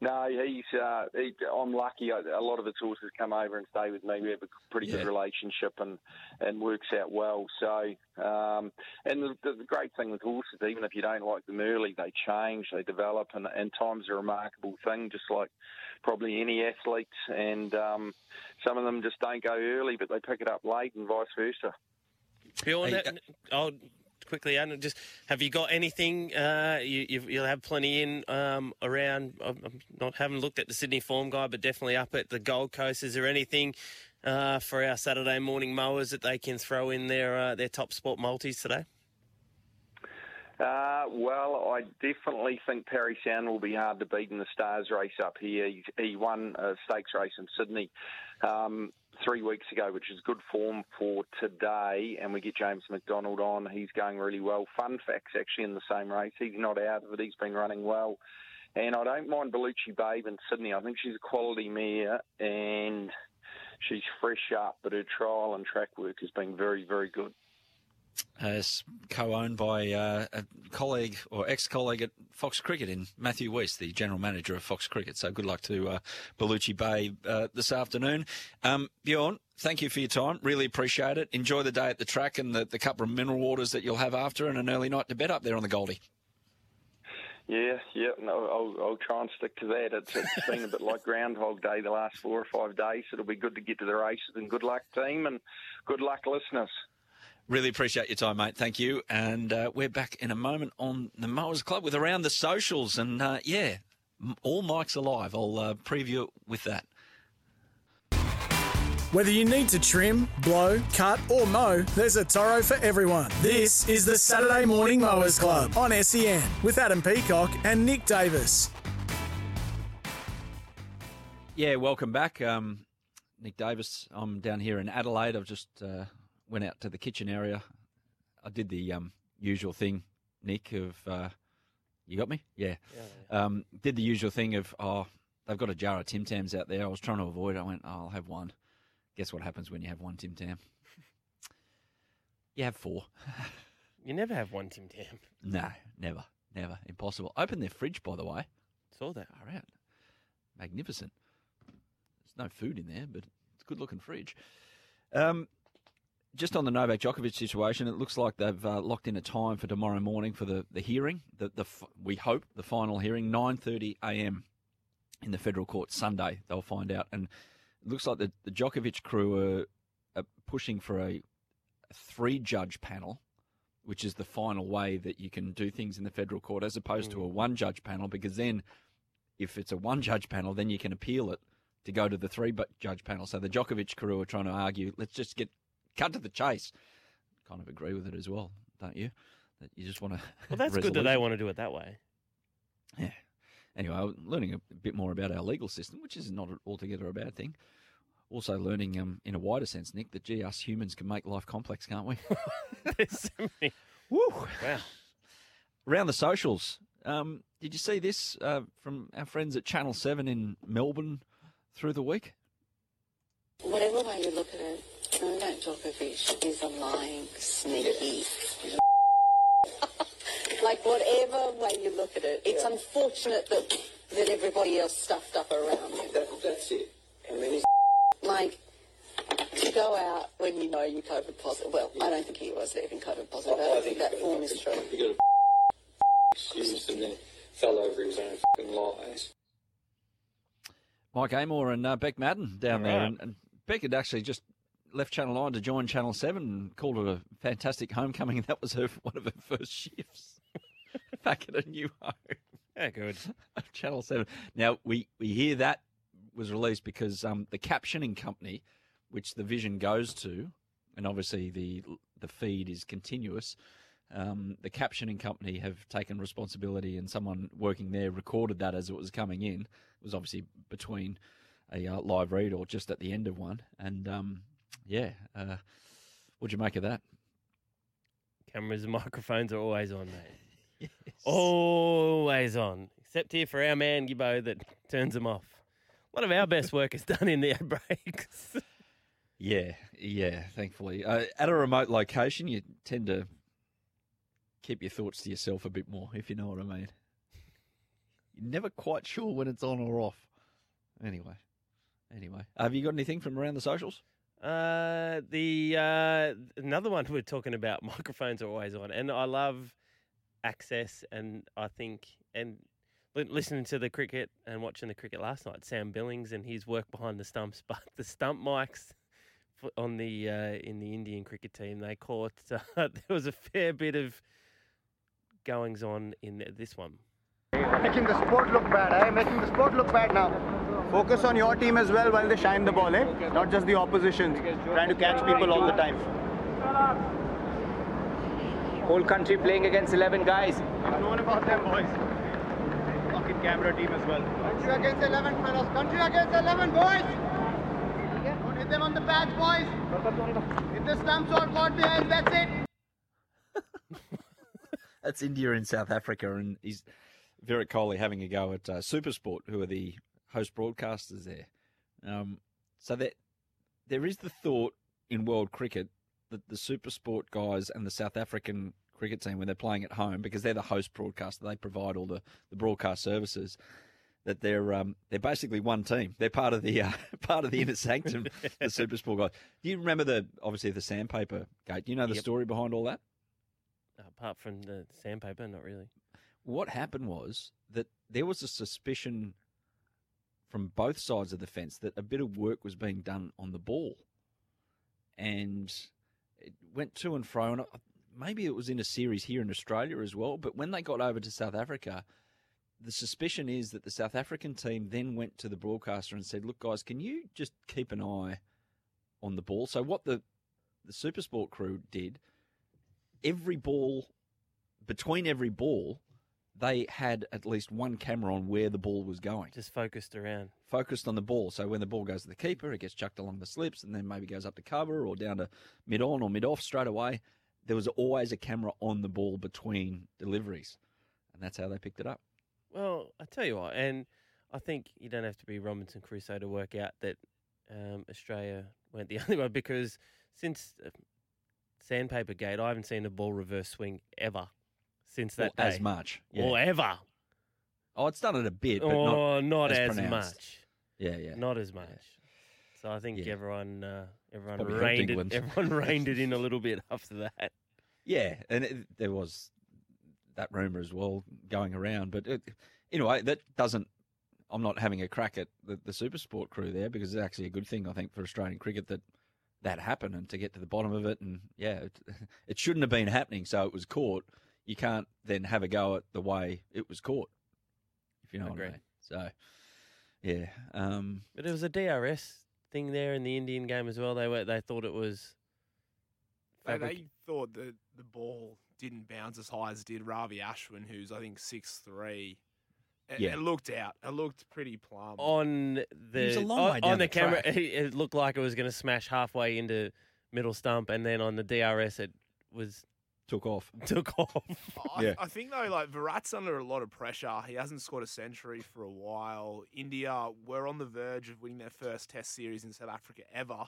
no, he's. Uh, he, I'm lucky. A lot of his horses come over and stay with me. We have a pretty Yeah. good relationship, and and works out well. So, um, and the, the, the great thing with horses, even if you don't like them early, they change, they develop, and and time's a remarkable thing. Just like probably any athlete, and um, some of them just don't go early, but they pick it up late, and vice versa. Bjorn, Hey, that- I'll quickly, Adam, just have you got anything? Uh, you, you'll have plenty in um, around. I'm not haven't looked at the Sydney Form Guide, but definitely up at the Gold Coast. Is there anything uh, for our Saturday morning mowers that they can throw in their uh, their top sport multis today? Uh, well, I definitely think Perry Sound will be hard to beat in the Stars race up here. He, he won a stakes race in Sydney um, three weeks ago, which is good form for today. And we get James McDonald on. He's going really well. Fun facts actually in the same race. He's not out of it. He's been running well. And I don't mind Bellucci Babe in Sydney. I think she's a quality mare and she's fresh up, but her trial and track work has been very, very good. Uh, co-owned by uh, a colleague or ex-colleague at Fox Cricket in Matthew West, the general manager of Fox Cricket. So good luck to uh, Bay uh, this afternoon. Um, Bjorn, thank you for your time. Really appreciate it. Enjoy the day at the track and the, the couple of mineral waters that you'll have after and an early night to bed up there on the Goldie. Yeah, yeah, no, I'll, I'll try and stick to that. It's, it's been a bit like Groundhog Day the last four or five days. It'll be good to get to the races and good luck, team, and good luck, listeners. Really appreciate your time, mate. Thank you. And uh, we're back in a moment on the Mowers Club with Around the Socials. And uh, yeah, all mics alive. I'll uh, preview it with that. Whether you need to trim, blow, cut, or mow, there's a Toro for everyone. This is the Saturday Morning Mowers Club on SEN with Adam Peacock and Nick Davis. Yeah, welcome back. Um, Nick Davis. I'm down here in Adelaide. I've just uh, went out to the kitchen area. I did the um, usual thing, Nick, of uh, you got me? Yeah. Um, did the usual thing of, oh, they've got a jar of Tim Tams out there. I was trying to avoid it. I went, oh, I'll have one. Guess what happens when you have one Tim Tam? You have four. You never have one Tim Tam. No, never, never. Impossible. Open their fridge, by the way. Saw that. All right. Magnificent. There's no food in there, but it's a good looking fridge. Um, just on the Novak Djokovic situation, it looks like they've uh, locked in a time for tomorrow morning for the, the hearing. The, the we hope the final hearing, 9:30 a.m. in the federal court Sunday. They'll find out, and it looks like the, the Djokovic crew are, are pushing for a, a three judge panel, which is the final way that you can do things in the federal court, as opposed to a one judge panel, because then if it's a one judge panel, then you can appeal it to go to the three judge panel. So the Djokovic crew are trying to argue, let's just get cut to the chase. Kind of agree with it as well, don't you? That you just want to. Well, that's good that they want to do it that way. Yeah. Anyway, I'm learning a bit more about our legal system, which is not altogether a bad thing. Also, learning um, in a wider sense, Nick, that gee, us humans can make life complex, can't we? There's so many. Woo! Wow. Around the socials, um, did you see this uh, from our friends at Channel 7 in Melbourne through the week? Whatever way you look at it, Novak Djokovic is a lying, sneaky. like whatever way you look at it, it's unfortunate that that everybody else stuffed up around him. that's it. And then he's Like to go out when you know you're COVID positive. Well, I don't think he was even COVID positive. I don't think that form is true. he got a excuse and then fell over his own fucking lies. Mike Amor and uh, Bec Maddern down there. Right. And, and Beck had actually just left Channel 9 to join Channel 7 and called it a fantastic homecoming, and that was her one of her first shifts back at a new home. Yeah, good. Channel Seven. Now we we hear that was released because um, the captioning company, which the vision goes to, and obviously the the feed is continuous. Um, the captioning company have taken responsibility, and someone working there recorded that as it was coming in. It was obviously between a uh, live read or just at the end of one, and um, yeah, uh, what'd you make of that? Cameras and microphones are always on, mate. yes. Always on. Except here for our man Gibbo that turns them off. One of our best work is done in the breaks. Yeah, yeah. Thankfully, uh, at a remote location, you tend to keep your thoughts to yourself a bit more, if you know what I mean. You're never quite sure when it's on or off. Anyway, anyway, have you got anything from around the socials? Uh, the uh, another one we're talking about microphones are always on, and I love access, and I think and li- listening to the cricket and watching the cricket last night, Sam Billings and his work behind the stumps, but the stump mics on the uh, in the Indian cricket team, they caught uh, there was a fair bit of goings on in this one. Making the sport look bad, eh? Making the sport look bad now. Focus on your team as well while they shine the ball, eh? Not just the opposition. Trying to catch people all the time. Whole country playing against 11 guys. I've Known about them, boys. Fucking camera team as well. Country against 11, fellas. Country against 11, boys. Don't hit them on the pads, boys. Hit the stumps or caught the heads, that's it. That's India and South Africa, and he's Virat Kohli having a go at uh, Supersport, who are the host broadcasters there. Um, so that there is the thought in world cricket that the SuperSport guys and the South African cricket team, when they're playing at home, because they're the host broadcaster, they provide all the, the broadcast services. That they're um, they're basically one team. They're part of the uh, part of the inner sanctum, the Supersport guys. Do you remember the obviously the sandpaper gate? Do you know the Yep. story behind all that? Apart from the sandpaper, not really. what happened was that there was a suspicion from both sides of the fence that a bit of work was being done on the ball, and it went to and fro. And maybe it was in a series here in Australia as well. But when they got over to South Africa, the suspicion is that the South African team then went to the broadcaster and said, "Look, guys, can you just keep an eye on the ball?" So what the the Supersport crew did, every ball between every ball, they had at least one camera on where the ball was going. Just focused around. Focused on the ball. So when the ball goes to the keeper, it gets chucked along the slips and then maybe goes up to cover or down to mid on or mid off straight away. There was always a camera on the ball between deliveries. And that's how they picked it up. Well, I tell you what, and I think you don't have to be Robinson Crusoe to work out that um, Australia weren't the only one because since uh, Sandpaper Gate, I haven't seen a ball reverse swing ever since that Or as day. much, or ever. Oh, it's done it a bit, but or not, not as, pronounced. much. Yeah, yeah. Not as much. So I think Yeah. everyone, uh, everyone Probably reined it, everyone reined it in a little bit after that. Yeah, and it, there was that rumor as well going around. But it, anyway, that doesn't. I'm not having a crack at the, the SuperSport crew there because it's actually a good thing I think for Australian cricket that that happened and to get to the bottom of it. And yeah, it, it shouldn't have been happening, so it was caught. You can't then have a go at the way it was caught, if you know what I mean. So yeah, um, But it was a DRS thing there in the Indian game as well. They were they thought it was. They, fabric- they thought that the ball didn't bounce as high as it did Ravi Ashwin, who's I think six three. It, Yeah. it looked out. It looked pretty plumb. on the was a long on, down on the, the camera. track. It looked like it was going to smash halfway into middle stump, and then on the DRS it was took off. Took off. I, I think though, like Virat's under a lot of pressure. He hasn't scored a century for a while. India were on the verge of winning their first Test series in South Africa ever,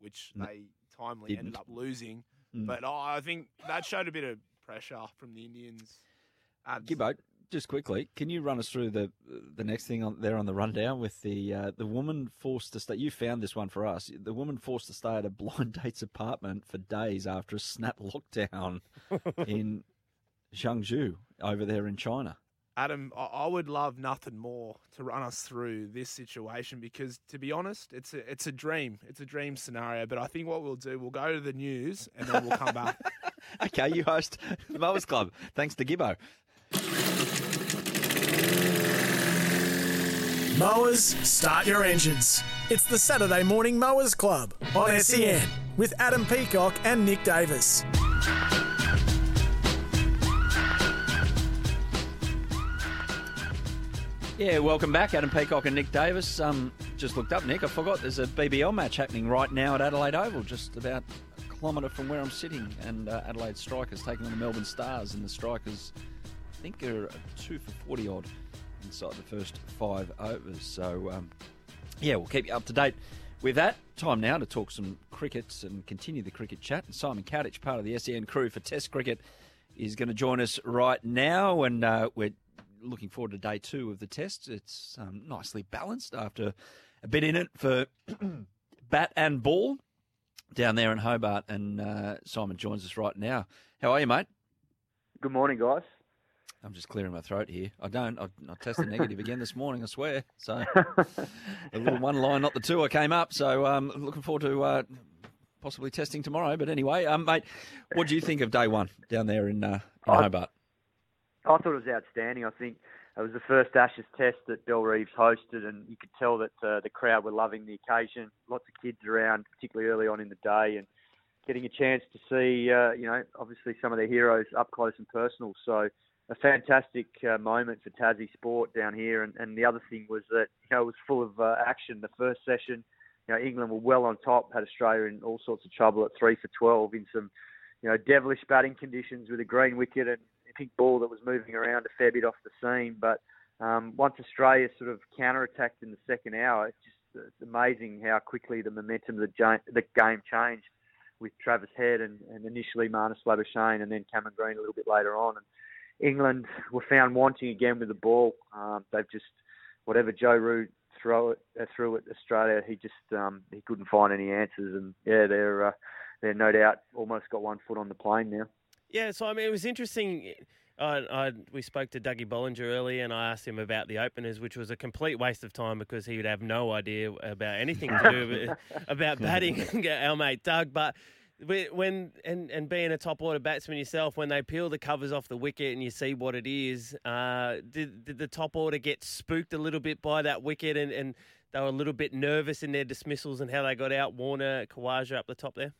which N- they timely ended didn't. up losing. Mm. But oh, I think that showed a bit of pressure from the Indians. Abs- Gibbo, just quickly, can you run us through the the next thing on there on the rundown with the uh, the woman forced to stay? You found this one for us. The woman forced to stay at a blind date's apartment for days after a snap lockdown in Zhengzhou over there in China. Adam, I, would love nothing more to run us through this situation because, to be honest, it's a it's a dream. It's a dream scenario. But I think what we'll do, we'll go to the news and then we'll come back. Okay, you host the Mowers Club. Thanks to Gibbo. Mowers, start your engines. It's the Saturday Morning Mowers Club on SEN with Adam Peacock and Nick Davis. Yeah, welcome back, Adam Peacock and Nick Davis. Um, just looked up, Nick. I forgot there's a BBL match happening right now at Adelaide Oval, just about a kilometre from where I'm sitting, and uh, Adelaide Strikers taking on the Melbourne Stars, and the Strikers, I think, are two for forty odd inside the first five overs. So, um, yeah, we'll keep you up to date with that. Time now to talk some cricket and continue the cricket chat. And Simon Katich, part of the SEN crew for Test cricket, is going to join us right now, and uh, we're looking forward to day two of the test. It's um, nicely balanced after a bit in it for bat and ball down there in Hobart. And uh, Simon joins us right now. How are you, mate? Good morning, guys. I'm just clearing my throat here. I don't. I, I tested negative again this morning. I swear. So a little one line, not the two. I came up. So um, looking forward to uh, possibly testing tomorrow. But anyway, um, mate, what do you think of day one down there in, uh, in Hobart? I thought it was outstanding. I think it was the first Ashes test that Bellerive hosted, and you could tell that uh, the crowd were loving the occasion. Lots of kids around, particularly early on in the day, and getting a chance to see, uh, you know, obviously some of their heroes up close and personal. So a fantastic uh, moment for Tassie sport down here. And, and the other thing was that you know it was full of uh, action. The first session, you know, England were well on top, had Australia in all sorts of trouble at three for twelve in some, you know, devilish batting conditions with a green wicket and a pink ball that was moving around a fair bit off the seam. But um, once Australia sort of counter-attacked in the second hour, it's just it's amazing how quickly the momentum of the, the game changed with Travis Head and, and initially Marnus Labuschagne and then Cameron Green a little bit later on. And England were found wanting again with the ball. Um, they've just whatever Joe Root throw it uh, threw at Australia, he just um, he couldn't find any answers, and yeah, they're uh, they're no doubt almost got one foot on the plane now. Yeah, so I mean, it was interesting. I, I, we spoke to Dougie Bollinger earlier, and I asked him about the openers, which was a complete waste of time because he would have no idea about anything to do about batting. Our mate Doug, but when and and being a top order batsman yourself, when they peel the covers off the wicket and you see what it is, uh, did did the top order get spooked a little bit by that wicket and, and they were a little bit nervous in their dismissals and how they got out Warner, Khawaja up the top there?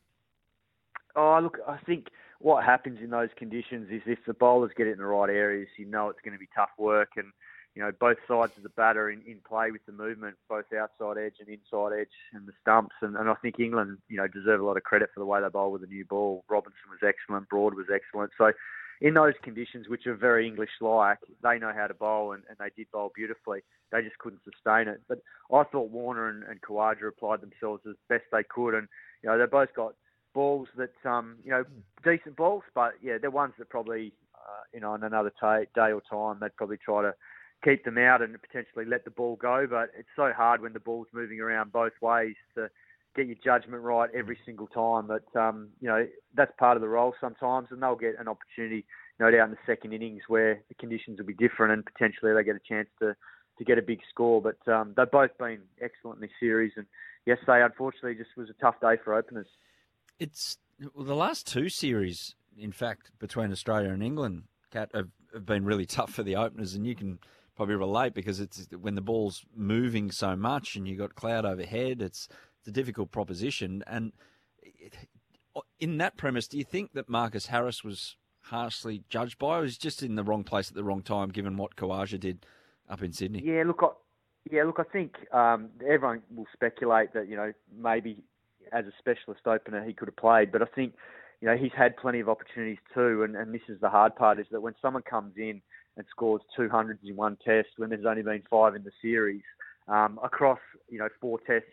Oh, look, I think what happens in those conditions is if the bowlers get it in the right areas, you know it's going to be tough work and you know, both sides of the batter in, in play with the movement, both outside edge and inside edge and the stumps. And, and I think England, you know, deserve a lot of credit for the way they bowl with the new ball. Robinson was excellent, Broad was excellent. So in those conditions, which are very English-like, they know how to bowl and, and they did bowl beautifully. They just couldn't sustain it. But I thought Warner and, and Khawaja applied themselves as best they could. And, you know, they both got balls that, um, you know, decent balls, but yeah, they're ones that probably, uh, you know, on another t- day or time, they'd probably try to keep them out and potentially let the ball go. But it's so hard when the ball's moving around both ways to get your judgment right every single time. But um, you know that's part of the role sometimes, and they'll get an opportunity, no doubt, in the second innings where the conditions will be different, and potentially they get a chance to to get a big score. But um, they've both been excellent in this series, and yesterday unfortunately just was a tough day for openers. It's well, the last two series, in fact, between Australia and England, Cat have, have been really tough for the openers, and you can probably relate because it's when the ball's moving so much and you've got cloud overhead, it's, it's a difficult proposition. And in that premise, do you think that Marcus Harris was harshly judged by, or was just in the wrong place at the wrong time, given what Khawaja did up in Sydney? Yeah, look, I, yeah, look, I think um, everyone will speculate that you know maybe as a specialist opener he could have played, but I think you know he's had plenty of opportunities too, and, and this is the hard part is that when someone comes in and scores 200s in one test when there's only been five in the series um, across you know four tests.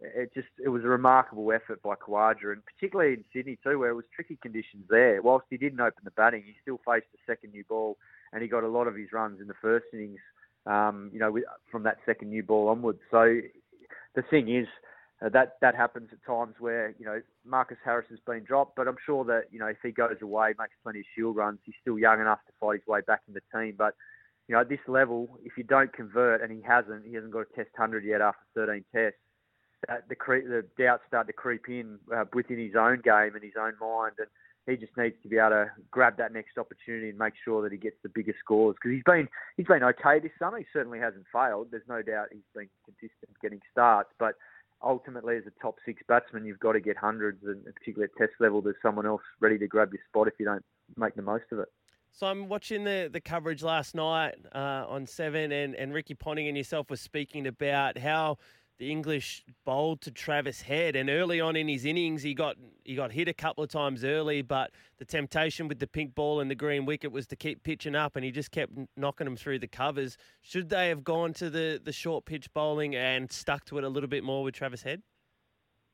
It just it was a remarkable effort by Khawaja, and particularly in Sydney too, where it was tricky conditions there. Whilst he didn't open the batting, he still faced a second new ball, and he got a lot of his runs in the first innings. Um, you know, from that second new ball onwards. So the thing is, uh, that that happens at times where you know Marcus Harris has been dropped, but I'm sure that you know if he goes away, makes plenty of shield runs, he's still young enough to fight his way back in the team. But you know at this level, if you don't convert, and he hasn't, he hasn't got a Test hundred yet after 13 tests. That the cre- the doubts start to creep in uh, within his own game and his own mind, and he just needs to be able to grab that next opportunity and make sure that he gets the bigger scores because he's been he's been okay this summer. He certainly hasn't failed. There's no doubt he's been consistent getting starts, but ultimately, as a top six batsman, you've got to get hundreds, and particularly at Test level, there's someone else ready to grab your spot if you don't make the most of it. So I'm watching the, the coverage last night uh, on Seven, and, and Ricky Ponting and yourself were speaking about how the English bowled to Travis Head, and early on in his innings, he got he got hit a couple of times early, but the temptation with the pink ball and the green wicket was to keep pitching up, and he just kept knocking them through the covers. Should they have gone to the, the short pitch bowling and stuck to it a little bit more with Travis Head?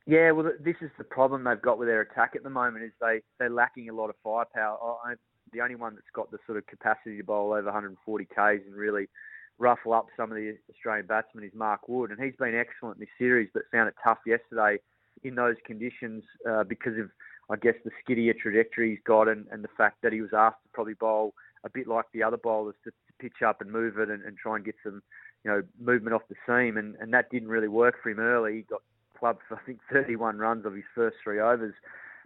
Yeah, well, this is the problem they've got with their attack at the moment is they they're lacking a lot of firepower. I, the only one that's got the sort of capacity to bowl over 140 k's and really ruffle up some of the Australian batsmen is Mark Wood, and he's been excellent in this series, but found it tough yesterday in those conditions uh, because of, I guess, the skittier trajectory he's got and, and the fact that he was asked to probably bowl a bit like the other bowlers to, pitch up and move it and, and try and get some, you know, movement off the seam, and, and that didn't really work for him early. He got clubbed for I think 31 runs of his first three overs.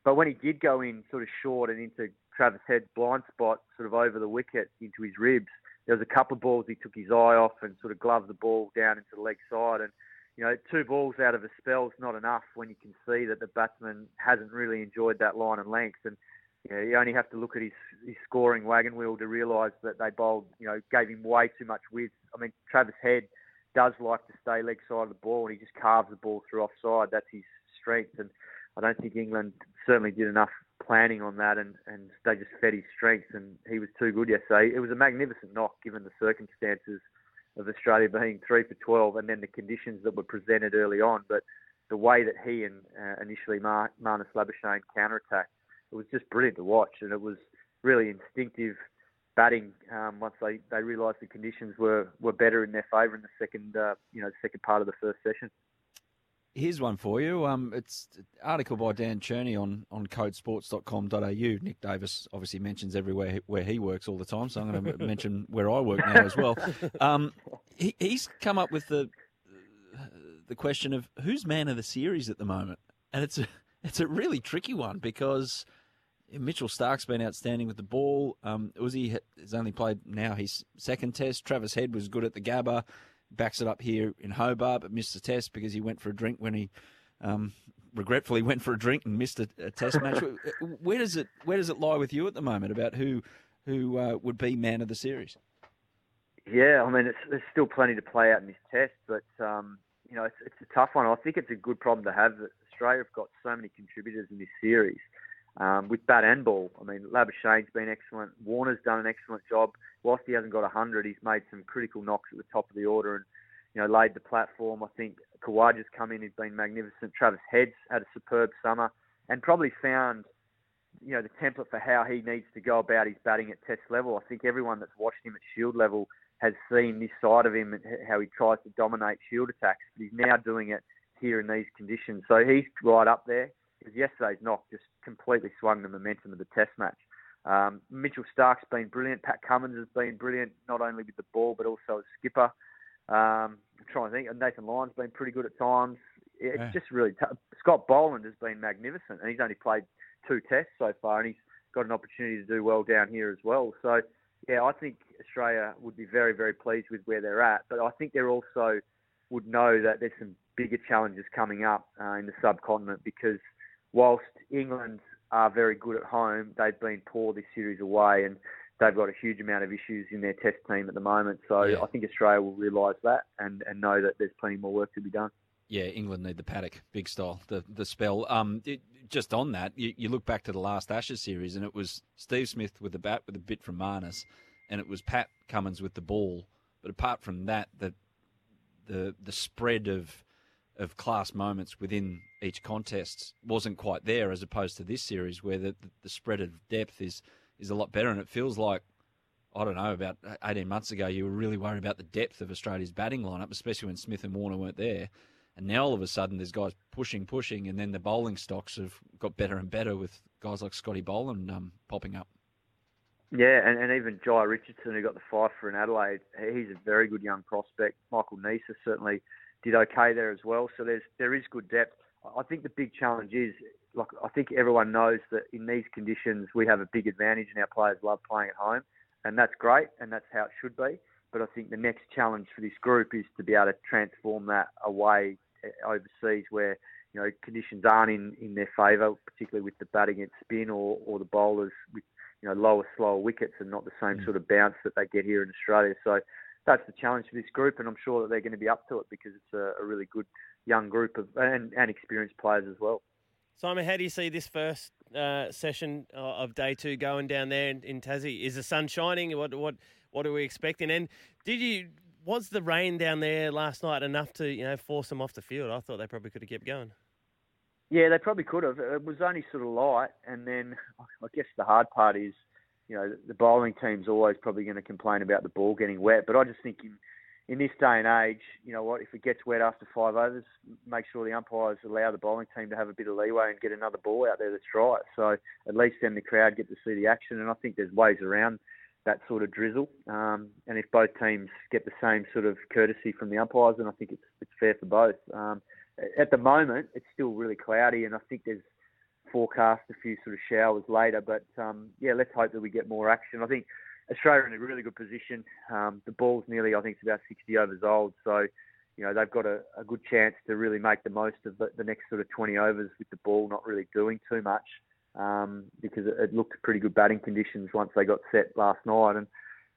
But when he did go in sort of short and into Travis Head's blind spot, sort of over the wicket into his ribs, there was a couple of balls he took his eye off and sort of gloved the ball down into the leg side. And, you know, two balls out of a spell is not enough when you can see that the batsman hasn't really enjoyed that line and length. And, you know, you only have to look at his, his scoring wagon wheel to realise that they bowled, you know, gave him way too much width. I mean, Travis Head does like to stay leg side of the ball and he just carves the ball through offside. That's his strength. And I don't think England certainly did enough planning on that, and, and they just fed his strengths, and he was too good yesterday. It was a magnificent knock given the circumstances of Australia being three for 12 and then the conditions that were presented early on. But the way that he and uh, initially Mar- Marnus Labuschagne counter-attacked, it was just brilliant to watch, and it was really instinctive batting um, once they, they realised the conditions were, were better in their favour in the second uh, you know second part of the first session. Here's one for you. Um, it's an article by Dan Cherny on, on codesports.com.au. Nick Davis obviously mentions everywhere where he works all the time, so I'm going to mention where I work now as well. Um, he, he's come up with the the question of who's man of the series at the moment, and it's a it's a really tricky one because Mitchell Starc's been outstanding with the ball. Um, Uzi has only played now his second test. Travis Head was good at the Gabba backs it up here in Hobart, but missed the test because he went for a drink when he um, regretfully went for a drink and missed a, a test match. where does it Where does it lie with you at the moment about who who uh, would be man of the series? Yeah, I mean, it's, there's still plenty to play out in this test, but um, you know, it's, it's a tough one. I think it's a good problem to have. Australia have got so many contributors in this series um, with bat and ball. I mean, Labuschagne's been excellent. Warner's done an excellent job. Whilst he hasn't got 100, he's made some critical knocks at the top of the order and, you know, laid the platform. I think Khawaja's come in, he's been magnificent. Travis Head's had a superb summer and probably found, you know, the template for how he needs to go about his batting at test level. I think everyone that's watched him at shield level has seen this side of him and how he tries to dominate shield attacks, but he's now doing it here in these conditions. So he's right up there because yesterday's knock just completely swung the momentum of the Test match. Um, Mitchell Starc's been brilliant. Pat Cummins has been brilliant, not only with the ball but also as skipper. Um, I'm trying to think. Nathan Lyon's been pretty good at times. It's yeah. just really tough. Scott Boland has been magnificent, and he's only played two tests so far, and he's got an opportunity to do well down here as well. So, yeah, I think Australia would be very, very pleased with where they're at. But I think they're also would know that there's some bigger challenges coming up uh, in the subcontinent because whilst England are very good at home, they've been poor this series away, and they've got a huge amount of issues in their Test team at the moment. So yeah. I think Australia will realise that and, and know that there's plenty more work to be done. Yeah, England need the paddock, big style, the the spell. Um, it, just on that, you, you, look back to the last Ashes series, and it was Steve Smith with the bat with a bit from Marnus, and it was Pat Cummins with the ball. But apart from that, the the the spread of of class moments within each contest wasn't quite there, as opposed to this series where the, the spread of depth is is a lot better, and it feels like I don't know about eighteen months ago you were really worried about the depth of Australia's batting lineup, especially when Smith and Warner weren't there, and now all of a sudden there's guys pushing, pushing, and then the bowling stocks have got better and better with guys like Scotty Boland um, popping up. Yeah, and, and even Jhye Richardson, who got the five for in Adelaide, he's a very good young prospect. Michael Neser certainly did okay there as well. So there's there is good depth. I think the big challenge is like I think everyone knows that in these conditions we have a big advantage, and our players love playing at home, and that's great, and that's how it should be. But I think the next challenge for this group is to be able to transform that away eh, overseas, where you know conditions aren't in, in their favour, particularly with the batting against spin or, or the bowlers with you know lower, slower wickets and not the same sort of bounce that they get here in Australia. So that's the challenge for this group, and I'm sure that they're going to be up to it because it's a, a really good young group of and, and experienced players as well. Simon, how do you see this first uh, session of day two going down there in, in Tassie? Is the sun shining? What what what are we expecting? And did you was the rain down there last night enough to you know force them off the field? I thought they probably could have kept going. Yeah, they probably could have. It was only sort of light, and then I guess the hard part is, you know, the bowling team's always probably going to complain about the ball getting wet. But I just think in in this day and age, you know what, if it gets wet after five overs, make sure the umpires allow the bowling team to have a bit of leeway and get another ball out there try it. So at least then the crowd get to see the action, and I think there's ways around that sort of drizzle. Um, and if both teams get the same sort of courtesy from the umpires, then I think it's it's fair for both. Um, at the moment, it's still really cloudy, and I think there's forecast a few sort of showers later. But um, yeah, let's hope that we get more action. I think Australia in a really good position. Um, the ball's nearly, I think, it's about 60 overs old, so you know they've got a, a good chance to really make the most of the, the, next sort of 20 overs with the ball not really doing too much um, because it, it, looked pretty good batting conditions once they got set last night, and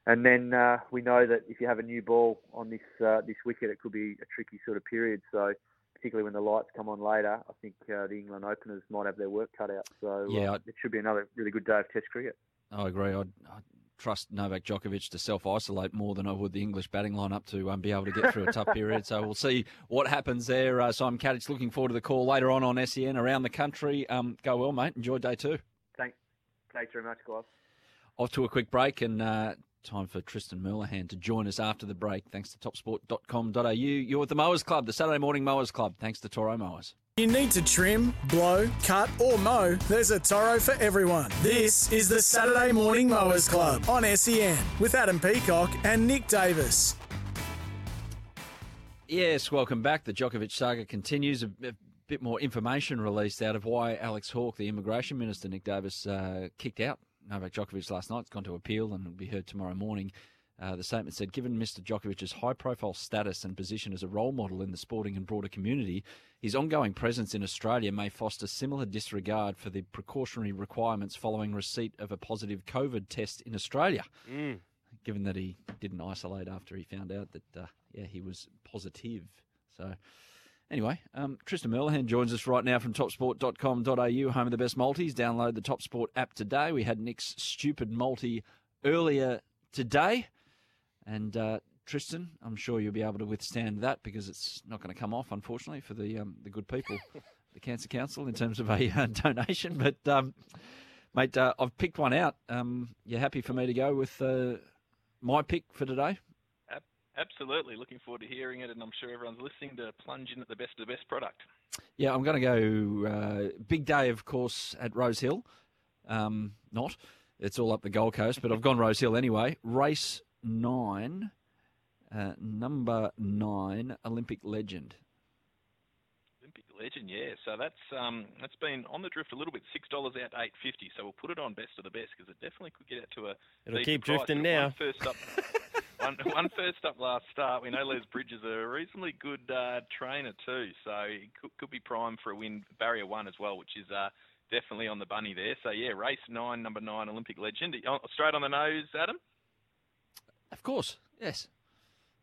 and then uh, we know that if you have a new ball on this uh, this wicket, it could be a tricky sort of period. So particularly when the lights come on later, I think uh, the England openers might have their work cut out. So yeah, uh, it should be another really good day of Test cricket. I agree. I'd, I'd trust Novak Djokovic to self isolate more than I would the English batting lineup to um, be able to get through a tough period. So we'll see what happens there. Uh, Simon Katich looking forward to the call later on on SEN around the country. Um, go well, mate. Enjoy day two. Thanks. Thanks very much, guys. Off to a quick break and uh, time for Tristan Merlehan to join us after the break. Thanks to topsport.com.au. You're with the Mowers Club, the Saturday Morning Mowers Club. Thanks to Toro Mowers. You need to trim, blow, cut, or mow, there's a Toro for everyone. This is the Saturday Morning Mowers Club on SEN with Adam Peacock and Nick Davis. Yes, welcome back. The Djokovic saga continues. A, a bit more information released out of why Alex Hawke, the immigration minister, Nick Davis, uh, kicked out Novak Djokovic last night. It's gone to appeal and will be heard tomorrow morning. Uh, the statement said, given Mr. Djokovic's high profile status and position as a role model in the sporting and broader community, his ongoing presence in Australia may foster similar disregard for the precautionary requirements following receipt of a positive COVID test in Australia. Mm. Given that he didn't isolate after he found out that, uh, yeah, he was positive. So, Anyway, um, Tristan Merlehan joins us right now from topsport.com.au, home of the best multis. Download the Topsport app today. We had Nick's stupid multi earlier today. And uh, Tristan, I'm sure you'll be able to withstand that because it's not going to come off, unfortunately, for the um, the good people, the Cancer Council, in terms of a uh, donation. But, um, mate, uh, I've picked one out. Um, you happy for me to go with uh, my pick for today? Absolutely. Looking forward to hearing it, and I'm sure everyone's listening to plunge in at the best of the best product. Yeah, I'm going to go uh, big day, of course, at Rose Hill. Um, not. It's all up the Gold Coast, but I've gone Rose Hill anyway. Race nine, uh, number nine, Olympic legend. Olympic legend, yeah. So that's um, that's been on the drift a little bit. Six dollars out, eight fifty. So we'll put it on best of the best because it definitely could get out to a. It'll keep price. drifting now. First up. one, one first up last start. We know Les Bridges are a reasonably good uh, trainer too, so he could, could be primed for a win. Barrier one as well, which is uh, definitely on the bunny there. So yeah, race nine, number nine, Olympic legend. Straight on the nose, Adam. Of course, yes.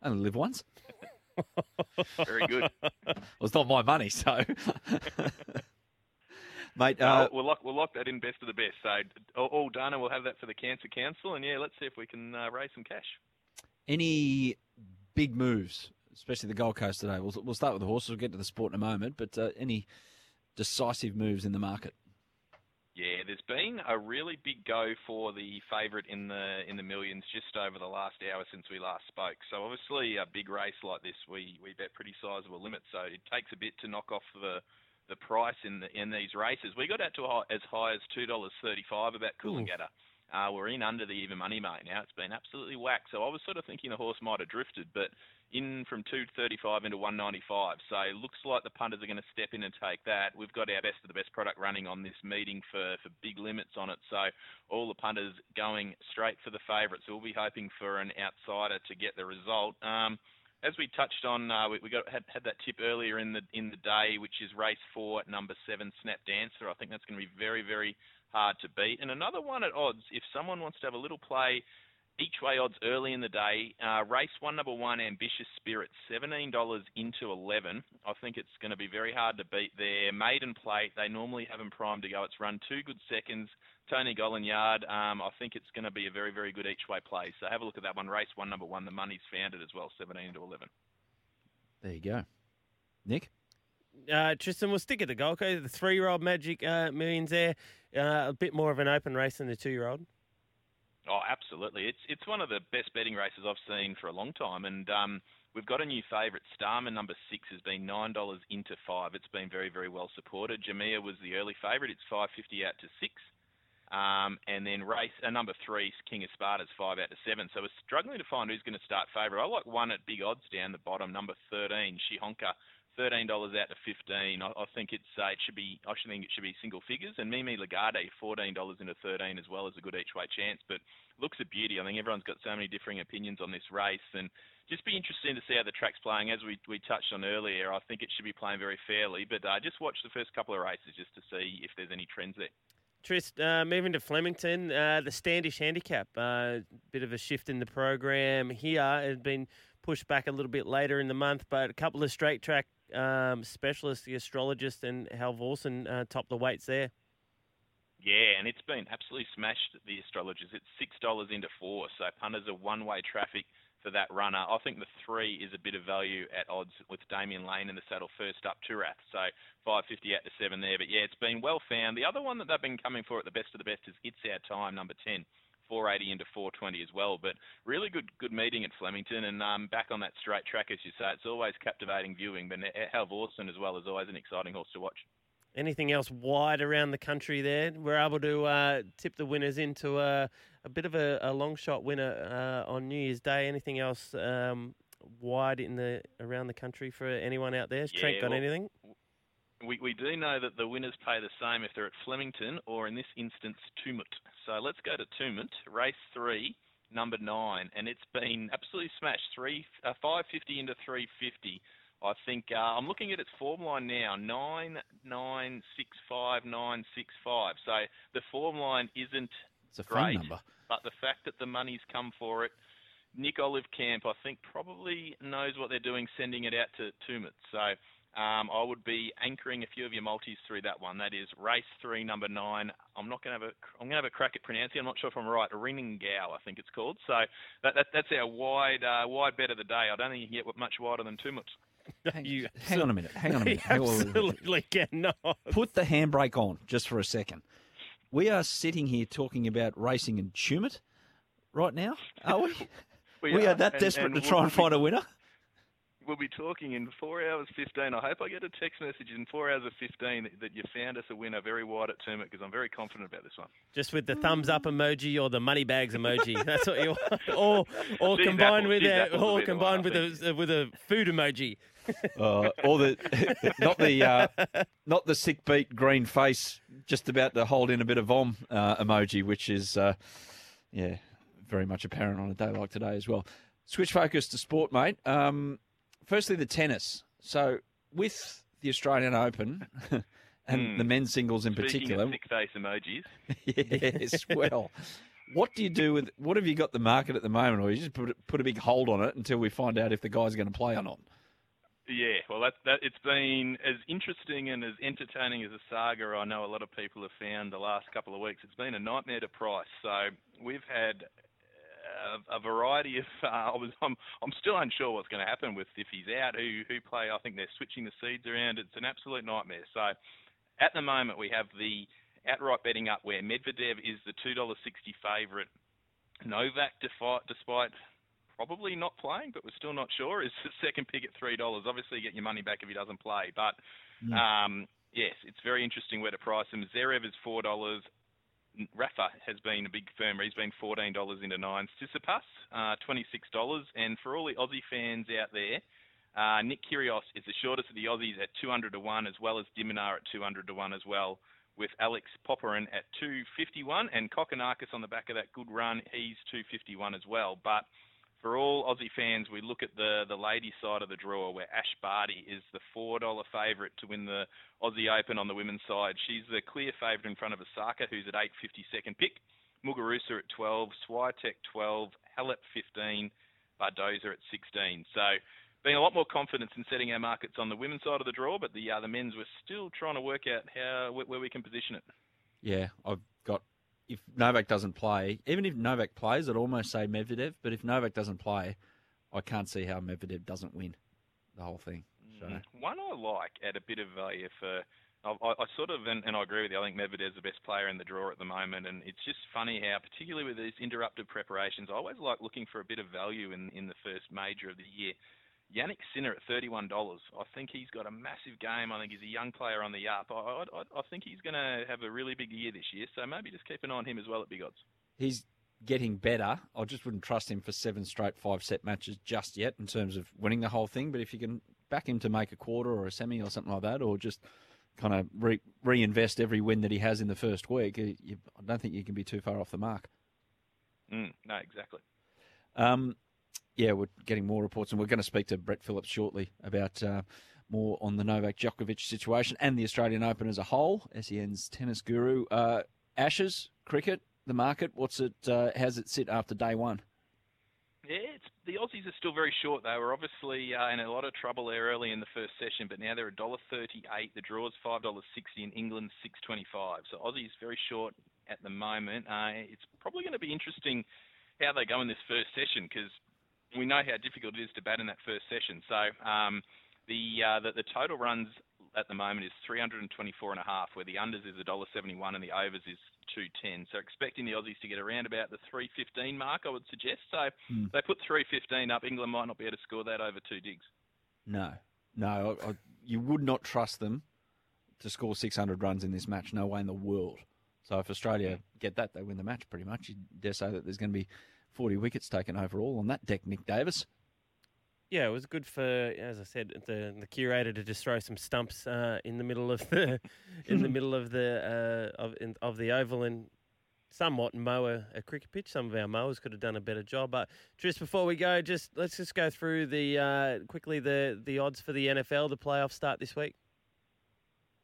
I only live once. Very good. well, it's not my money, so. Mate, no, uh, we'll lock we'll lock that in best of the best. So all, all done, and we'll have that for the Cancer Council. And yeah, let's see if we can uh, raise some cash. Any big moves, especially the Gold Coast today? We'll, we'll start with the horses. We'll get to the sport in a moment. But uh, any decisive moves in the market? Yeah, there's been a really big go for the favourite in the in the millions just over the last hour since we last spoke. So obviously, a big race like this, we we bet pretty sizable limits. So it takes a bit to knock off the the price in the, in these races. We got out to a high, as high as two dollars thirty five about Coolangatta. Uh, we're in under the even money mate now. It's been absolutely whacked. So I was sort of thinking the horse might have drifted, but in from 235 into 195. So it looks like the punters are going to step in and take that. We've got our best of the best product running on this meeting for, for big limits on it. So all the punters going straight for the favourites. We'll be hoping for an outsider to get the result. Um, as we touched on, uh, we, we got had, had that tip earlier in the in the day, which is race four, number seven, Snap Dancer. I think that's going to be very very hard to beat. And another one at odds, if someone wants to have a little play each way odds early in the day. Uh, race one, number one, Ambitious Spirit, $17 into 11. I think it's going to be very hard to beat there. Maiden plate, they normally have them primed to go. It's run two good seconds. Tony Gollinyard, um, I think it's going to be a very, very good each way play. So have a look at that one. Race one, number one, the money's founded as well, 17 to 11. There you go. Nick? Uh, Tristan, we'll stick at the Gold Coast. The three-year-old Magic uh, Millions there. Uh, a bit more of an open race than the two-year-old. Oh, absolutely. It's it's one of the best betting races I've seen for a long time, and um, we've got a new favourite. Starman number six has been nine dollars into five. It's been very very well supported. Jamia was the early favourite. It's five fifty out to six. Um, and then race uh, number three, King of Sparta's five out to seven. So we're struggling to find who's going to start favourite. I like one at big odds down the bottom, number thirteen, Shihonka thirteen dollars out to fifteen. I, I think it's uh, it should be I should think it should be single figures. And Mimi Lagarde fourteen dollars into thirteen as well as a good each way chance. But looks a beauty. I think everyone's got so many differing opinions on this race, and just be interesting to see how the track's playing. As we we touched on earlier, I think it should be playing very fairly. But uh, just watch the first couple of races just to see if there's any trends there. Trist, uh, moving to Flemington, uh, the Standish Handicap, uh, bit of a shift in the program here. It has been pushed back a little bit later in the month, but a couple of straight track um, specialists, the astrologist and Halvorsen, uh, top the weights there. Yeah, and it's been absolutely smashed, the astrologers. It's $6 into four, so punters are one-way traffic for that runner. I think the three is a bit of value at odds with Damian Lane in the saddle first up, to Turath. So 550 out to seven there. But yeah, it's been well found. The other one that they've been coming for at the best of the best is It's Our Time, number 10. 480 into 420 as well. But really good good meeting at Flemington and um, back on that straight track, as you say. It's always captivating viewing, but Halvorsen as well is always an exciting horse to watch. Anything else wide around the country there? We're able to uh, tip the winners into a, a bit of a, a long shot winner uh, on New Year's Day. Anything else um, wide in the around the country for anyone out there? Has yeah, Trent got well, anything? We, we do know that the winners pay the same if they're at Flemington or, in this instance, Tumut. So let's go to Tumut, race three, number nine, and it's been absolutely smashed. Three, uh, 550 into 350. I think uh, I'm looking at its form line now, nine nine six five nine six five. So the form line isn't it's a great, number. but the fact that the money's come for it, Nick Olive Camp, I think probably knows what they're doing, sending it out to Tumut. So um, I would be anchoring a few of your multis through that one. That is race three, number nine. I'm not going to have a. I'm going to have a crack at pronouncing. I'm not sure if I'm right. Ringingau, I think it's called. So that, that that's our wide uh, wide bet of the day. I don't think you can get much wider than Tumut. Hang, you, hang on a minute. Hang on a minute. Absolutely cannot. Put the handbrake on just for a second. We are sitting here talking about racing in Tumut right now, are we? We we are, are that and- desperate and to try and find a winner. We'll be talking in four hours fifteen. I hope I get a text message in four hours of fifteen that, that you found us a winner very wide at Tumut because I'm very confident about this one. Just with the thumbs up emoji or the money bags emoji. That's what you want. Or or Cheese combined apple, with cheese a or combined one, with I a with a food emoji. Uh, or the not the uh, not the sick beat green face, just about to hold in a bit of vom uh, emoji, which is uh, yeah very much apparent on a day like today as well. Switch focus to sport, mate. Um, firstly, the tennis. So with the Australian Open and Hmm. the men's singles in Speaking particular, face emojis, yes, well. What do you do with what have you got the market at the moment, or you just put put a big hold on it until we find out if the guy's going to play or not? Yeah, well, that, that it's been as interesting and as entertaining as a saga. I know a lot of people have found the last couple of weeks. It's been a nightmare to price. So we've had a, a variety of. Uh, I was, I'm, I'm still unsure what's going to happen with if he's out, who, who play. I think they're switching the seeds around. It's an absolute nightmare. So at the moment, we have the outright betting up where Medvedev is the two dollars sixty favourite. Novak, despite probably not playing, but we're still not sure, is the second pick at three dollars. Obviously, you get your money back if he doesn't play, but Mm. um, yes, it's very interesting where to price him. Zverev is four dollars. Rafa has been a big firmer. He's been $14 into nine. Tsitsipas, uh, $26. And for all the Aussie fans out there, uh, Nick Kyrgios is the shortest of the Aussies at 200 to 1, as well as De Minaur at 200 to 1 as well, with Alex Popyrin at 251 and Kokkinakis on the back of that good run. He's 251 as well. But for all Aussie fans, we look at the the ladies' side of the draw, where Ash Barty is the four dollar favourite to win the Aussie Open on the women's side. She's the clear favourite in front of Osaka, who's at eight fifty second pick. Muguruza at twelve, Swiatek twelve, Halep fifteen, Badosa at sixteen. So. Being a lot more confidence in setting our markets on the women's side of the draw, but the uh, the men's we're still trying to work out how where we can position it. Yeah, I've got. If Novak doesn't play, even if Novak plays, I'd almost say Medvedev. But if Novak doesn't play, I can't see how Medvedev doesn't win the whole thing. So Mm. One I like at a bit of value for. I, I I sort of, and, and I agree with you. I think Medvedev's the best player in the draw at the moment, and it's just funny how, particularly with these interrupted preparations, I always like looking for a bit of value in in the first major of the year. Jannik Sinner at thirty-one dollars. I think he's got a massive game. I think he's a young player on the up. I I, I- think he's going to have a really big year this year. So maybe just keep an eye on him as well at big odds. he's getting better. I just wouldn't trust him for seven straight five set matches just yet in terms of winning the whole thing. But if you can back him to make a quarter or a semi or something like that, or just kind of re- reinvest every win that he has in the first week, you- I don't think you can be too far off the mark. Mm, no, exactly. Um, yeah, we're getting more reports, and we're going to speak to Brett Phillips shortly about uh, more on the Novak Djokovic situation and the Australian Open as a whole. SEN's tennis guru. Uh, Ashes, cricket, the market. What's it? Uh, how's it sit after day one? Yeah, the Aussies are still very short. They were obviously uh, in a lot of trouble there early in the first session, but now they're $1.38. The draw's $5.60 in England, six twenty-five. So Aussies very short at the moment. Uh, it's probably going to be interesting how they go in this first session because we know how difficult it is to bat in that first session. So um, the, uh, the the total runs at the moment is 324 and a half, where the unders is $1.71 and the overs is 210. So expecting the Aussies to get around about the 315 mark, I would suggest. So Hmm. they put 315 up. England might not be able to score that over two digs. No, no, I, I, you would not trust them to score 600 runs in this match. No way in the world. So if Australia get that, they win the match pretty much. You dare say that there's going to be 40 wickets taken overall on that deck, Nick Davis. Yeah, it was good for, as I said, the the curator to just throw some stumps uh, in the middle of the in the middle of the uh, of in, of the oval and somewhat mow a, a cricket pitch. Some of our mowers could have done a better job. But just before we go, just let's just go through the uh, quickly the the odds for the NFL. The playoffs start this week.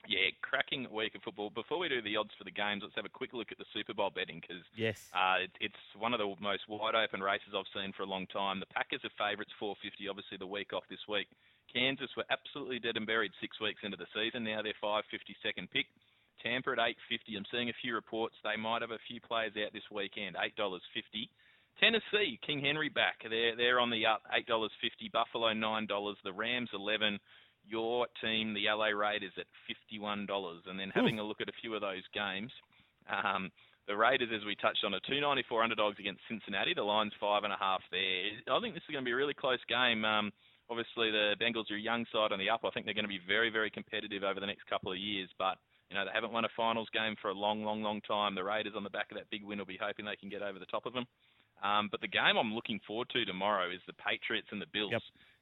Yeah, cracking week of football. Before we do the odds for the games, let's have a quick look at the Super Bowl betting because Yes. uh, it, it's one of the most wide open races I've seen for a long time. The Packers are favourites, 450. Obviously, the week off this week. Kansas were absolutely dead and buried six weeks into the season. Now they're 550 second pick. Tampa at 850. I'm seeing a few reports they might have a few players out this weekend. Eight dollars fifty. Tennessee, King Henry back. They're they're on the up. Eight dollars fifty. Buffalo nine dollars. The Rams eleven. Your team, the LA Raiders, at fifty-one dollars. And then having a look at a few of those games, um, the Raiders, as we touched on, are two ninety-four underdogs against Cincinnati. The line's five and a half there. I think this is going to be a really close game. Um, obviously, the Bengals are a young side on the up. I think they're going to be very, very competitive over the next couple of years. But you know, they haven't won a finals game for a long, long, long time. The Raiders on the back of that big win will be hoping they can get over the top of them. Um, but the game I'm looking forward to tomorrow is the Patriots and the Bills.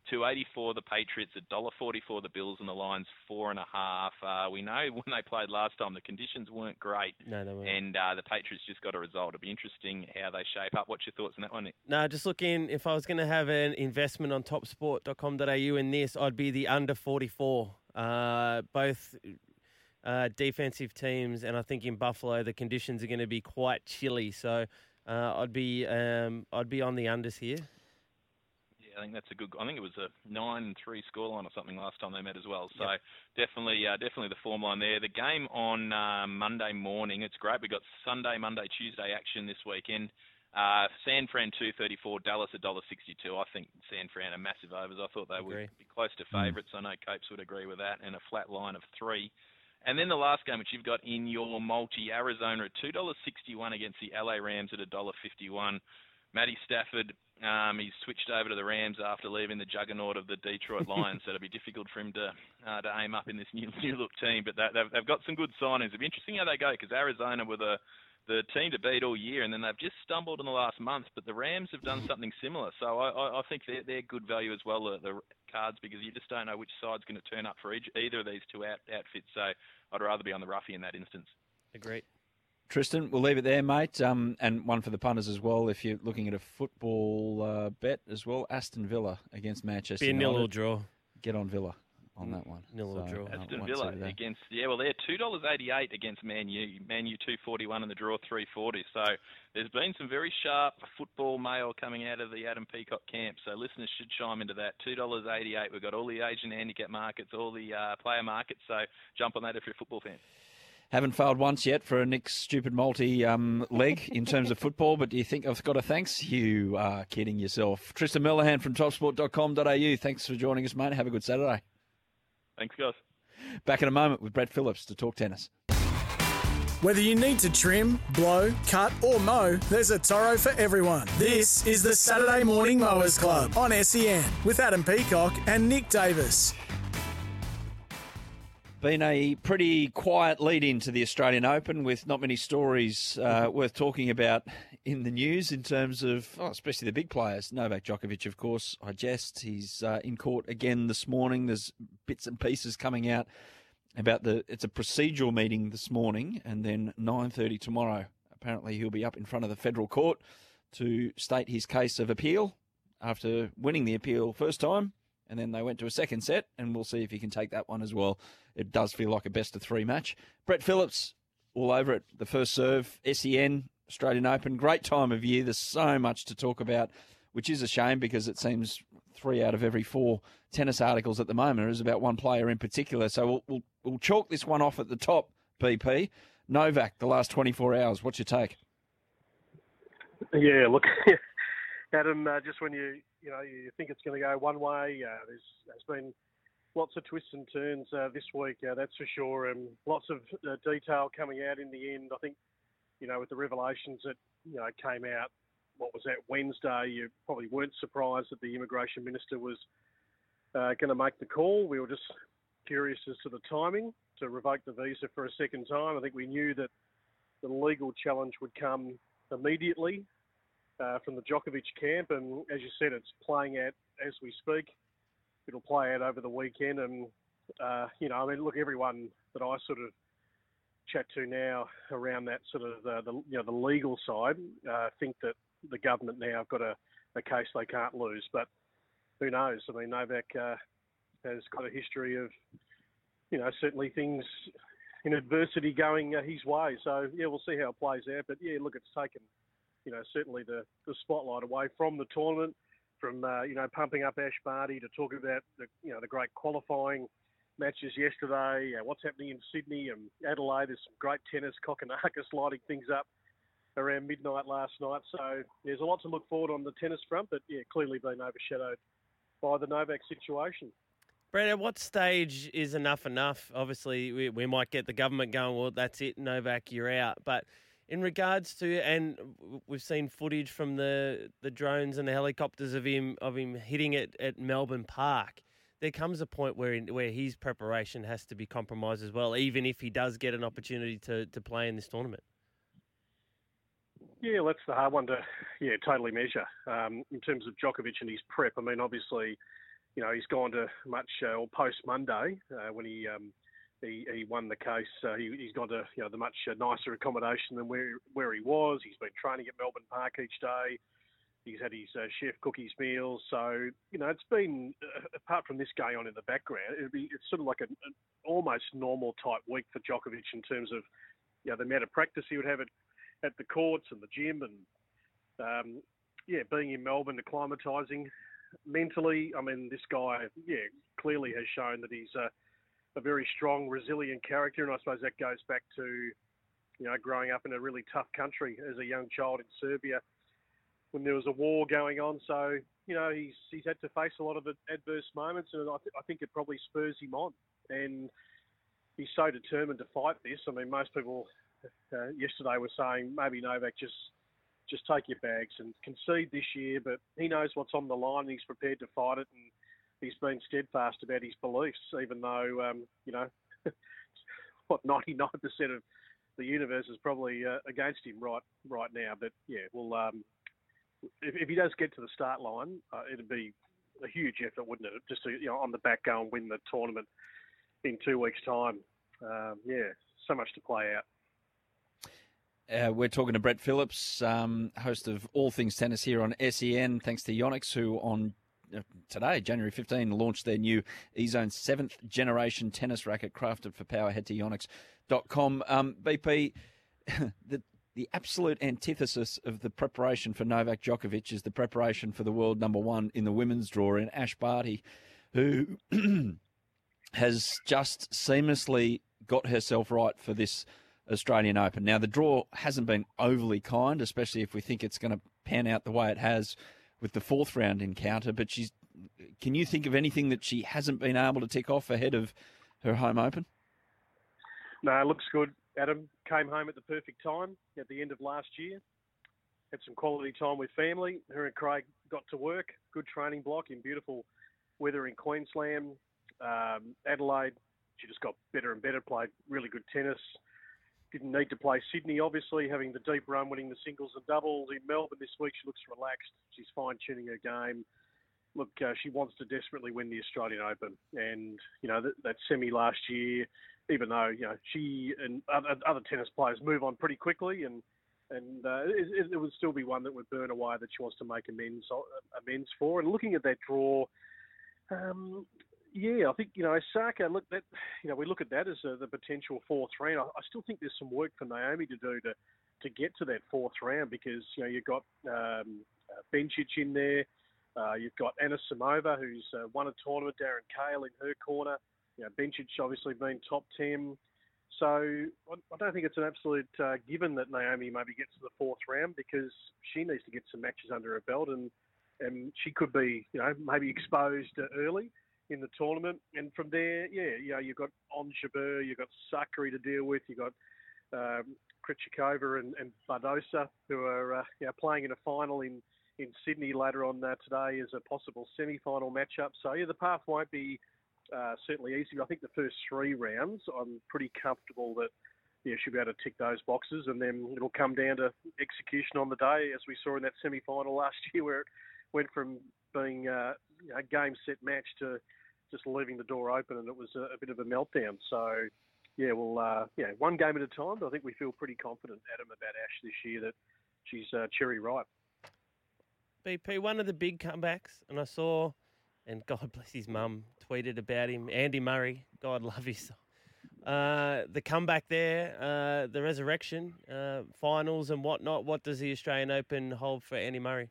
Two eighty four the Patriots, a dollar forty four the Bills, and the line's four and a half. Uh, we know when they played last time the conditions weren't great, No, they weren't. and uh, the Patriots just got a result. It'll be interesting how they shape up. What's your thoughts on that one, Nick? No, just looking. If I was going to have an investment on topsport.com.au in this, I'd be the under 44. Uh, both uh, defensive teams, and I think in Buffalo the conditions are going to be quite chilly. So uh, I'd be um, I'd be on the unders here. I think that's a good. I think it was a nine-three scoreline or something last time they met as well. So definitely, uh, definitely the form line there. The game on uh, Monday morning, it's great. We got Sunday, Monday, Tuesday action this weekend. Uh, San Fran two thirty-four, Dallas a dollar sixty-two. I think San Fran are massive overs. I thought they Agree. would be close to favourites. I know Copes would agree with that, and a flat line of three. And then the last game, which you've got in your multi, Arizona at two dollars sixty-one against the LA Rams at a dollar fifty-one. Matty Stafford, um, he's switched over to the Rams after leaving the juggernaut of the Detroit Lions, so it'll be difficult for him to uh, to aim up in this new new look team. But they, they've, they've got some good signings. It'll be interesting how they go because Arizona were the the team to beat all year, and then they've just stumbled in the last month. But the Rams have done something similar, so I, I, I think they're, they're good value as well. The, the cards because you just don't know which side's going to turn up for each, either of these two out, outfits. So I'd rather be on the roughy in that instance. Agreed. Tristan, we'll leave it there, mate. Um, and one for the punters as well. If you're looking at a football uh, bet as well, Aston Villa against Manchester. Be a nil or draw. Get on Villa on that one. Nil or So, draw. uh, Aston Villa against yeah, well they're two dollars eighty eight against Man U. Man U two forty one and the draw three forty. So there's been some very sharp football mail coming out of the Adam Peacock camp. So listeners should chime into that. Two dollars eighty eight. We've got all the Asian handicap markets, all the uh, player markets. So jump on that if you're a football fan. Haven't failed once yet for a Nick's stupid multi um, leg in terms of football, but do you think I've got a thanks? You are kidding yourself. Tristan Millihan from topsport.com.au. Thanks for joining us, mate. Have a good Saturday. Thanks, guys. Back in a moment with Brett Phillips to talk tennis. Whether you need to trim, blow, cut, or mow, there's a Toro for everyone. This is the Saturday Morning Mowers Club on SEN with Adam Peacock and Nick Davis. Been a pretty quiet lead into the Australian Open with not many stories uh, worth talking about in the news in terms of, oh, especially the big players. Novak Djokovic, of course, I jest. He's uh, in court again this morning. There's bits and pieces coming out about the. It's a procedural meeting this morning, and then 9:30 tomorrow. Apparently, he'll be up in front of the federal court to state his case of appeal after winning the appeal first time and then they went to a second set, and we'll see if he can take that one as well. It does feel like a best of three match. Brett Phillips, all over it. The first serve, SEN, Australian Open. Great time of year. There's so much to talk about, which is a shame because it seems three out of every four tennis articles at the moment is about one player in particular. So we'll, we'll, we'll chalk this one off at the top, BP. Novak, the last 24 hours. What's your take? Yeah, look, Adam, uh, just when you you know you think it's going to go one way, uh, there's there's been lots of twists and turns uh, this week, uh, that's for sure, and lots of uh, detail coming out in the end. I think you know with the revelations that you know came out, what was that Wednesday? You probably weren't surprised that the immigration minister was uh, going to make the call. We were just curious as to the timing to revoke the visa for a second time. I think we knew that the legal challenge would come immediately uh, from the Djokovic camp, and as you said, it's playing out as we speak. It'll play out over the weekend, and uh, you know, I mean, look, everyone that I sort of chat to now around that sort of uh, the you know the legal side uh, think that the government now have got a, a case they can't lose, but who knows? I mean, Novak uh, has got a history of you know certainly things in adversity going uh, his way. So yeah, we'll see how it plays out. But yeah, look, it's taken you know certainly the, the spotlight away from the tournament, from uh, you know pumping up Ash Barty to talk about the you know the great qualifying matches yesterday. Uh, what's happening in Sydney and Adelaide? There's some great tennis. cock and Kokkinakis lighting things up around midnight last night. So there's a lot to look forward on the tennis front, but yeah, clearly been overshadowed by the Novak situation. Brett, at what stage is enough enough? Obviously, we, we might get the government going, well, that's it, Novak, you're out. But in regards to, and we've seen footage from the, the drones and the helicopters of him of him hitting it at Melbourne Park. There comes a point where where his preparation has to be compromised as well, even if he does get an opportunity to, to play in this tournament. Yeah, that's the hard one to, yeah, totally measure. Um, in terms of Djokovic and his prep, I mean, obviously, you know, he's gone to much uh, or post Monday uh, when he, um, he he won the case. Uh, he, he's gone to you know the much uh, nicer accommodation than where where he was. He's been training at Melbourne Park each day. He's had his uh, chef cook his meals. So you know, it's been uh, apart from this going on in the background, it'd be it's sort of like an, an almost normal type week for Djokovic in terms of you know the amount of practice he would have at at the courts and the gym and um, yeah, being in Melbourne, acclimatising mentally. I mean, this guy, yeah, clearly has shown that he's a, a very strong, resilient character, and I suppose that goes back to you know growing up in a really tough country as a young child in Serbia when there was a war going on. So you know he's he's had to face a lot of adverse moments, and I, th- I think it probably spurs him on. And he's so determined to fight this. I mean, most people uh, yesterday were saying maybe Novak just just take your bags and concede this year, but he knows what's on the line and he's prepared to fight it, and he's been steadfast about his beliefs, even though um, you know what 99% of the universe is probably uh, against him right right now. But yeah, well, um, if, if he does get to the start line, uh, it'd be a huge effort, wouldn't it? Just to you know on the back go and win the tournament in two weeks' time. Um, yeah, so much to play out. Uh, we're talking to Brett Phillips, um, host of All Things Tennis here on SEN. Thanks to Yonex, who on today, January 15, launched their new eZone seventh generation tennis racket crafted for power. Head to yonex.com. Um, BP, the the absolute antithesis of the preparation for Novak Djokovic is the preparation for the world number one in the women's draw in Ash Barty, who has just seamlessly got herself right for this Australian Open. Now, the draw hasn't been overly kind, especially if we think it's going to pan out the way it has with the fourth round encounter. But she's, can you think of anything that she hasn't been able to tick off ahead of her home Open? No, looks good. Adam came home at the perfect time at the end of last year. Had some quality time with family. Her and Craig got to work. Good training block in beautiful weather in Queensland. Um, Adelaide, she just got better and better. Played really good tennis. Didn't need to play Sydney, obviously, having the deep run, winning the singles and doubles. In Melbourne this week, she looks relaxed. She's fine tuning her game. Look, uh, she wants to desperately win the Australian Open, and you know that, that semi last year, even though you know she and other, other tennis players move on pretty quickly, and and uh, it, it, would still be one that would burn away that she wants to make amends amends for. And looking at that draw, um, yeah, I think you know Osaka. Look, that you know we look at that as a, the potential fourth round. I, I, still think there's some work for Naomi to do to to get to that fourth round because you know you've got um, uh, Bencic in there. Uh, you've got Anna Samova, who's uh, won a tournament. Darren Cahill in her corner. You know, Bencic obviously been top ten. So I, I don't think it's an absolute uh, given that Naomi maybe gets to the fourth round because she needs to get some matches under her belt and and she could be you know maybe exposed early in the tournament. And from there, yeah, you know, you've got Ons Jabeur, you've got Sakkari to deal with, you've got um, Krejcikova and, and Badosa, who are uh, you know, playing in a final in, in Sydney later on uh, today as a possible semi-final matchup. So yeah, the path won't be uh, certainly easy. I think the first three rounds, I'm pretty comfortable that yeah, she'll be able to tick those boxes, and then it'll come down to execution on the day, as we saw in that semi-final last year, where it went from being uh, game set match to just leaving the door open, and it was a, a bit of a meltdown. So, yeah, well, uh, yeah, one game at a time. But I think we feel pretty confident, Adam, about Ash this year that she's uh, cherry ripe. BP, one of the big comebacks, and I saw, and God bless his mum, tweeted about him. Andy Murray, God love his. Uh, the comeback there, uh, the resurrection, uh, finals and whatnot. What does the Australian Open hold for Andy Murray?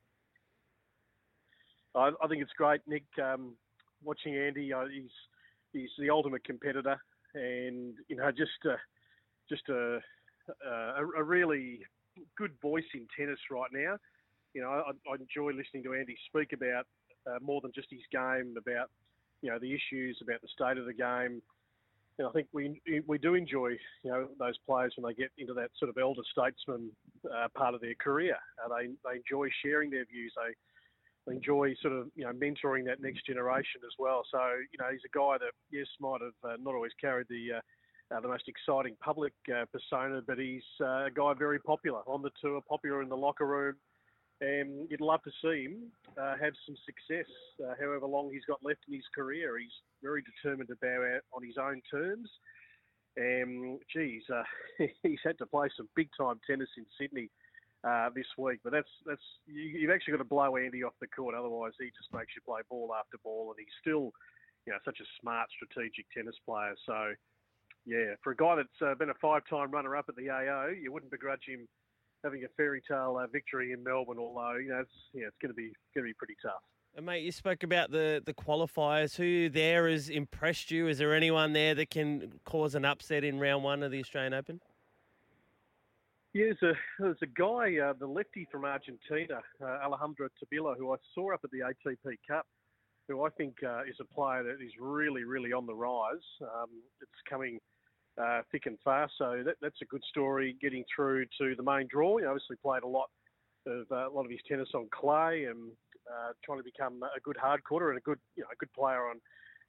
I, I think it's great, Nick. Um, watching Andy, uh, he's he's the ultimate competitor, and you know just uh, just a, a, a really good voice in tennis right now. You know, I, I enjoy listening to Andy speak about uh, more than just his game, about you know the issues, about the state of the game. And I think we we do enjoy you know those players when they get into that sort of elder statesman uh, part of their career. Uh, they they enjoy sharing their views. They enjoy sort of you know mentoring that next generation as well. So you know he's a guy that yes might have uh, not always carried the uh, uh, the most exciting public uh, persona, but he's uh, a guy very popular on the tour, popular in the locker room, and you'd love to see him uh, have some success. however long he's got left in his career, he's very determined to bow out on his own terms. And geez, he's had to play some big time tennis in Sydney uh, this week. But that's that's you, have actually got to blow Andy off the court, otherwise he just makes you play ball after ball, and he's still you know such a smart, strategic tennis player. So yeah, for a guy that's uh, been a five-time runner-up at the AO, you wouldn't begrudge him having a fairy tale uh, victory in Melbourne. Although you know it's yeah it's going to be going to be pretty tough. And mate, you spoke about the the qualifiers. Who there has impressed you? Is there anyone there that can cause an upset in round one of the Australian Open? Yeah, there's a, guy, uh, the lefty from Argentina, uh, Alejandro Tabilo, who I saw up at the ATP Cup, who I think uh, is a player that is really, really on the rise. Um, it's coming uh, thick and fast, so that, that's a good story. Getting through to the main draw, he obviously played a lot of uh, a lot of his tennis on clay and uh, trying to become a good hard quarter and a good, you know, a good player on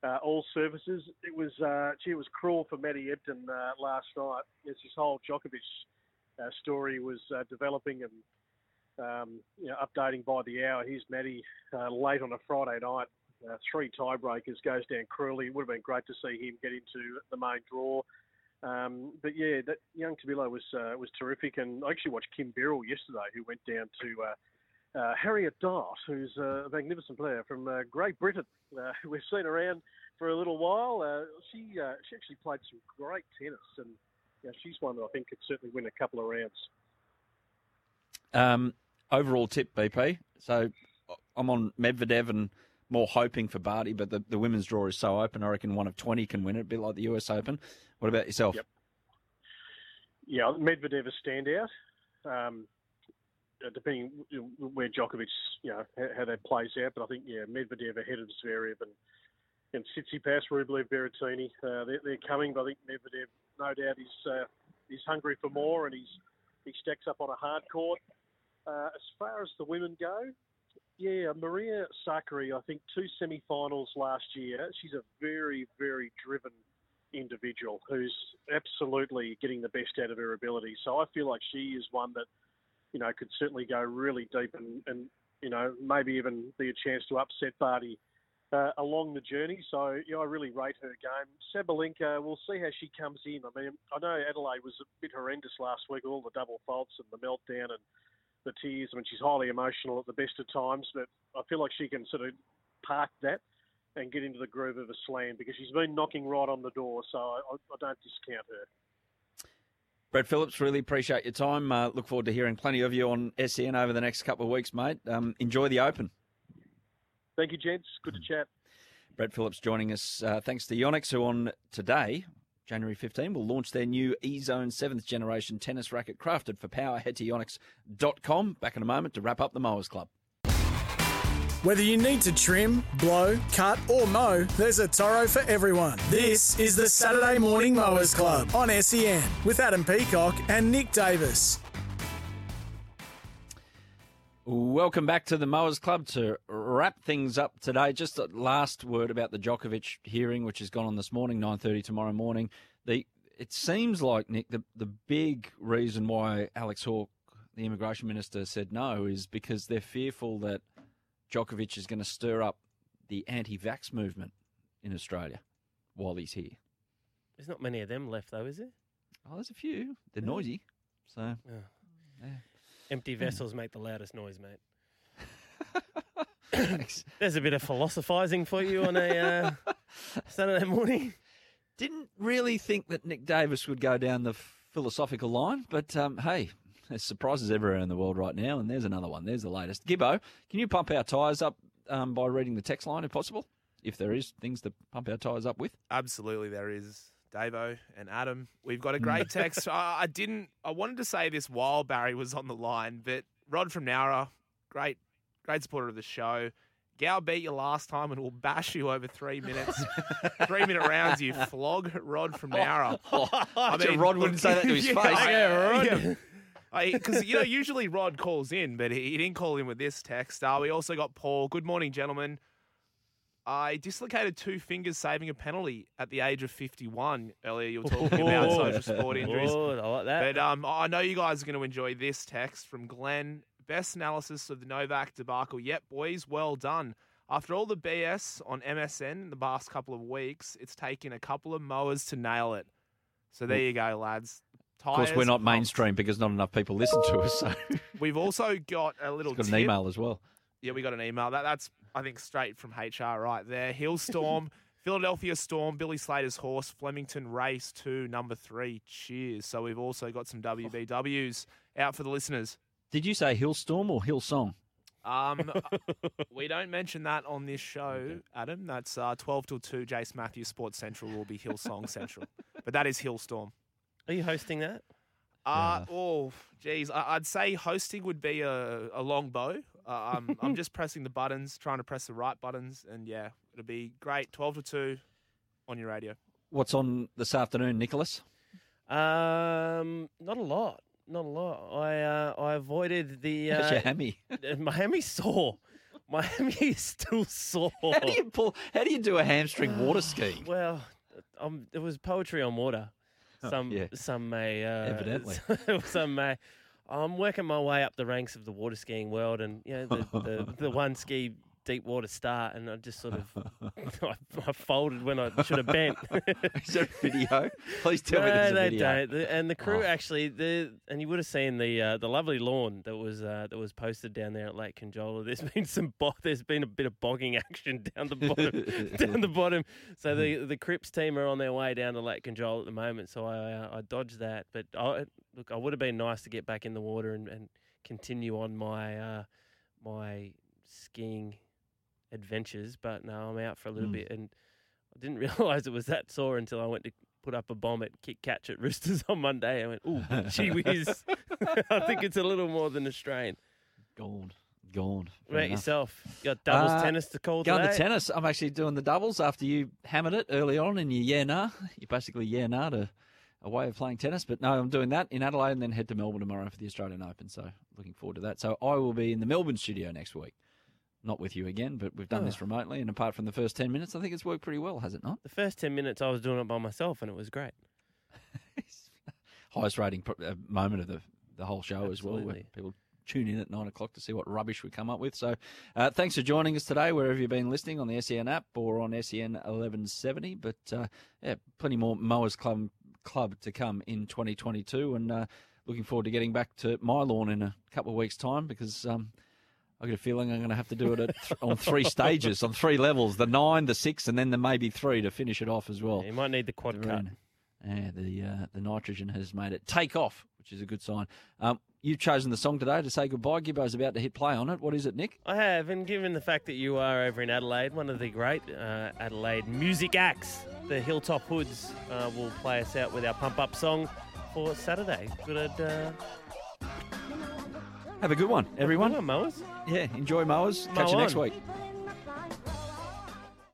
uh, all services. It was uh, gee, it was cruel for Matty Ebden uh, last night. As his whole Djokovic uh, story was uh, developing and um, you know, updating by the hour. Here's Matty uh, late on a Friday night. Uh, three tiebreakers goes down cruelly. It would have been great to see him get into the main draw. Um, but yeah, that young Tabilo was uh, was terrific, and I actually watched Kim Birrell yesterday, who went down to uh, uh, Harriet Dart, who's a magnificent player from uh, Great Britain. Uh, we've seen around for a little while. Uh, she she actually played some great tennis, and you know, she's one that I think could certainly win a couple of rounds. Um, overall tip, BP. So I'm on Medvedev and more hoping for Barty, but the, the women's draw is so open. I reckon one of 20 can win it, a bit like the US Open. What about yourself? Yep. Yeah, Medvedev a standout. Um, uh, depending where Djokovic, you know, how that plays out, but I think yeah, Medvedev ahead of Zverev and and Tsitsipas, Rublev, Berrettini, uh, they're, they're coming. But I think Medvedev, no doubt, is uh, is hungry for more, and he's he stacks up on a hard court. Uh, as far as the women go, yeah, Maria Sakkari, I think two semi-finals last year. She's a very, very driven individual who's absolutely getting the best out of her ability. So I feel like she is one that, you know, could certainly go really deep and, and you know, maybe even be a chance to upset Barty uh, along the journey. So, yeah, I really rate her game. Sabalenka, we'll see how she comes in. I mean, I know Adelaide was a bit horrendous last week, all the double faults and the meltdown and the tears. I mean, she's highly emotional at the best of times, but I feel like she can sort of park that and get into the groove of a slam because she's been knocking right on the door. So I, I don't discount her. Brett Phillips, really appreciate your time. Uh, look forward to hearing plenty of you on SEN over the next couple of weeks, mate. Um, enjoy the Open. Thank you, gents. Good to chat. Brett Phillips joining us. Uh, thanks to Yonex, who on today, January 15, will launch their new E-Zone 7th generation tennis racket crafted for power. Head to yonex.com. Back in a moment to wrap up the Mowers Club. Whether you need to trim, blow, cut, or mow, there's a Toro for everyone. This is the Saturday Morning Mowers Club on SEN with Adam Peacock and Nick Davis. Welcome back to the Mowers Club to wrap things up today. Just a last word about the Djokovic hearing, which has gone on this morning, nine thirty tomorrow morning. The it seems like Nick the the big reason why Alex Hawke, the immigration minister, said no is because they're fearful that Djokovic is going to stir up the anti-vax movement in Australia while he's here. There's not many of them left, though, is there? Oh, there's a few. They're noisy, so. Yeah. Empty vessels make the loudest noise, mate. There's a bit of philosophising for you on a uh, Saturday morning. Didn't really think that Nick Davis would go down the philosophical line, but um, hey, there's surprises everywhere in the world right now, and there's another one. There's the latest. Gibbo, can you pump our tyres up um, by reading the text line if possible? If there is things to pump our tyres up with? Absolutely, there is. Davo and Adam, we've got a great text. I, I didn't. I wanted to say this while Barry was on the line, but Rod from Nowra, great, great supporter of the show. Gow beat you last time and will bash you over three minutes. three minute rounds, you flog Rod from Nowra. I mean, Rod wouldn't say that to his yeah, face. Yeah, Rod. Because, you know, usually Rod calls in, but he, he didn't call in with this text. Uh, we also got Paul. Good morning, gentlemen. I dislocated two fingers saving a penalty at the age of 51. Earlier, you were talking about social sport injuries. Good, I like that. But um, I know you guys are going to enjoy this text from Glenn. Best analysis of the Novak debacle yet, boys. Well done. After all the BS on MSM in the past couple of weeks, it's taken a couple of mowers to nail it. So there you go, lads. Of course, we're not mainstream because not enough people listen to us. So We've also got a little got an email as well. Yeah, we got an email. That that's I think straight from HR right there. Hillstorm, Philadelphia Storm, Billy Slater's horse, Flemington Race Two, number three. Cheers. So we've also got some WBWs out for the listeners. Did you say Hillstorm or Hillsong? Um, we don't mention that on this show, Adam. That's uh, twelve till two. Jace Matthews Sports Central will be Hillsong Central, but that is Hillstorm. Are you hosting that? Uh, oh, geez. I- I'd say hosting would be a, a long bow. Uh, I'm, I'm just pressing the buttons, trying to press the right buttons, and yeah, it'll be great. 12 to 2 on your radio. What's on this afternoon, Nicholas? Um, not a lot. Not a lot. I uh, I avoided the. Uh, How's your hammy? my hammy's sore. Miami is still sore. How do you pull? How do you do a hamstring water ski? Well, um, it was poetry on water. Oh, Some yeah. some may uh, Evidently. some may. I'm working my way up the ranks of the water skiing world, and you know the, the, the one ski deep water start, and I just sort of I, I folded when I should have bent. Is there a video? Please tell me no, there's a they video. don't. And the crew Oh. actually, the and you would have seen the uh, the lovely lawn that was uh, that was posted down there at Lake Conjola. There's been some bo- there's been a bit of bogging action down the bottom, down the bottom. So the the Crips team are on their way down to Lake Conjola at the moment. So I uh, I dodged that, but I, look, I would have been nice to get back in the water and, and continue on my uh, my skiing adventures. But no, I'm out for a little Mm. bit and. I didn't realise it was that sore until I went to put up a bomb at kick catch at Roosters on Monday. I went, ooh, gee whiz. I think it's a little more than a strain. Gone. Gone. What Fair about enough. yourself? You got doubles Uh, tennis to call Going today? to tennis. I'm actually doing the doubles after you hammered it early on in your yeah nah. You're basically yeah nah to a way of playing tennis. But no, I'm doing that in Adelaide and then head to Melbourne tomorrow for the Australian Open. So looking forward to that. So I will be in the Melbourne studio next week. Not with you again, but we've done Oh. this remotely. And apart from the first 10 minutes, I think it's worked pretty well, has it not? The first 10 minutes I was doing it by myself and it was great. highest rating uh, moment of the the whole show as well. Where people tune in at nine o'clock to see what rubbish we come up with. So, uh, thanks for joining us today, wherever you've been listening on the SEN app or on SEN eleven seventy. But uh, yeah, plenty more Mowers Club Club to come in twenty twenty two, and uh, looking forward to getting back to my lawn in a couple of weeks' time because. Um, I get a feeling I'm going to have to do it at th- on three stages, on three levels: the nine, the six, and then the maybe three to finish it off as well. You might need the quad cut. Yeah, the uh, the nitrogen has made it take off, which is a good sign. Um, you've chosen the song today to say goodbye. Gibbo's about to hit play on it. What is it, Nick? I have, and given the fact that you are over in Adelaide, one of the great uh, Adelaide music acts, the Hilltop Hoods, uh, will play us out with our pump up song for Saturday. Good, uh, have a good one, everyone. Good one, mowers. Yeah, enjoy mowers. Mow Catch you on. next week.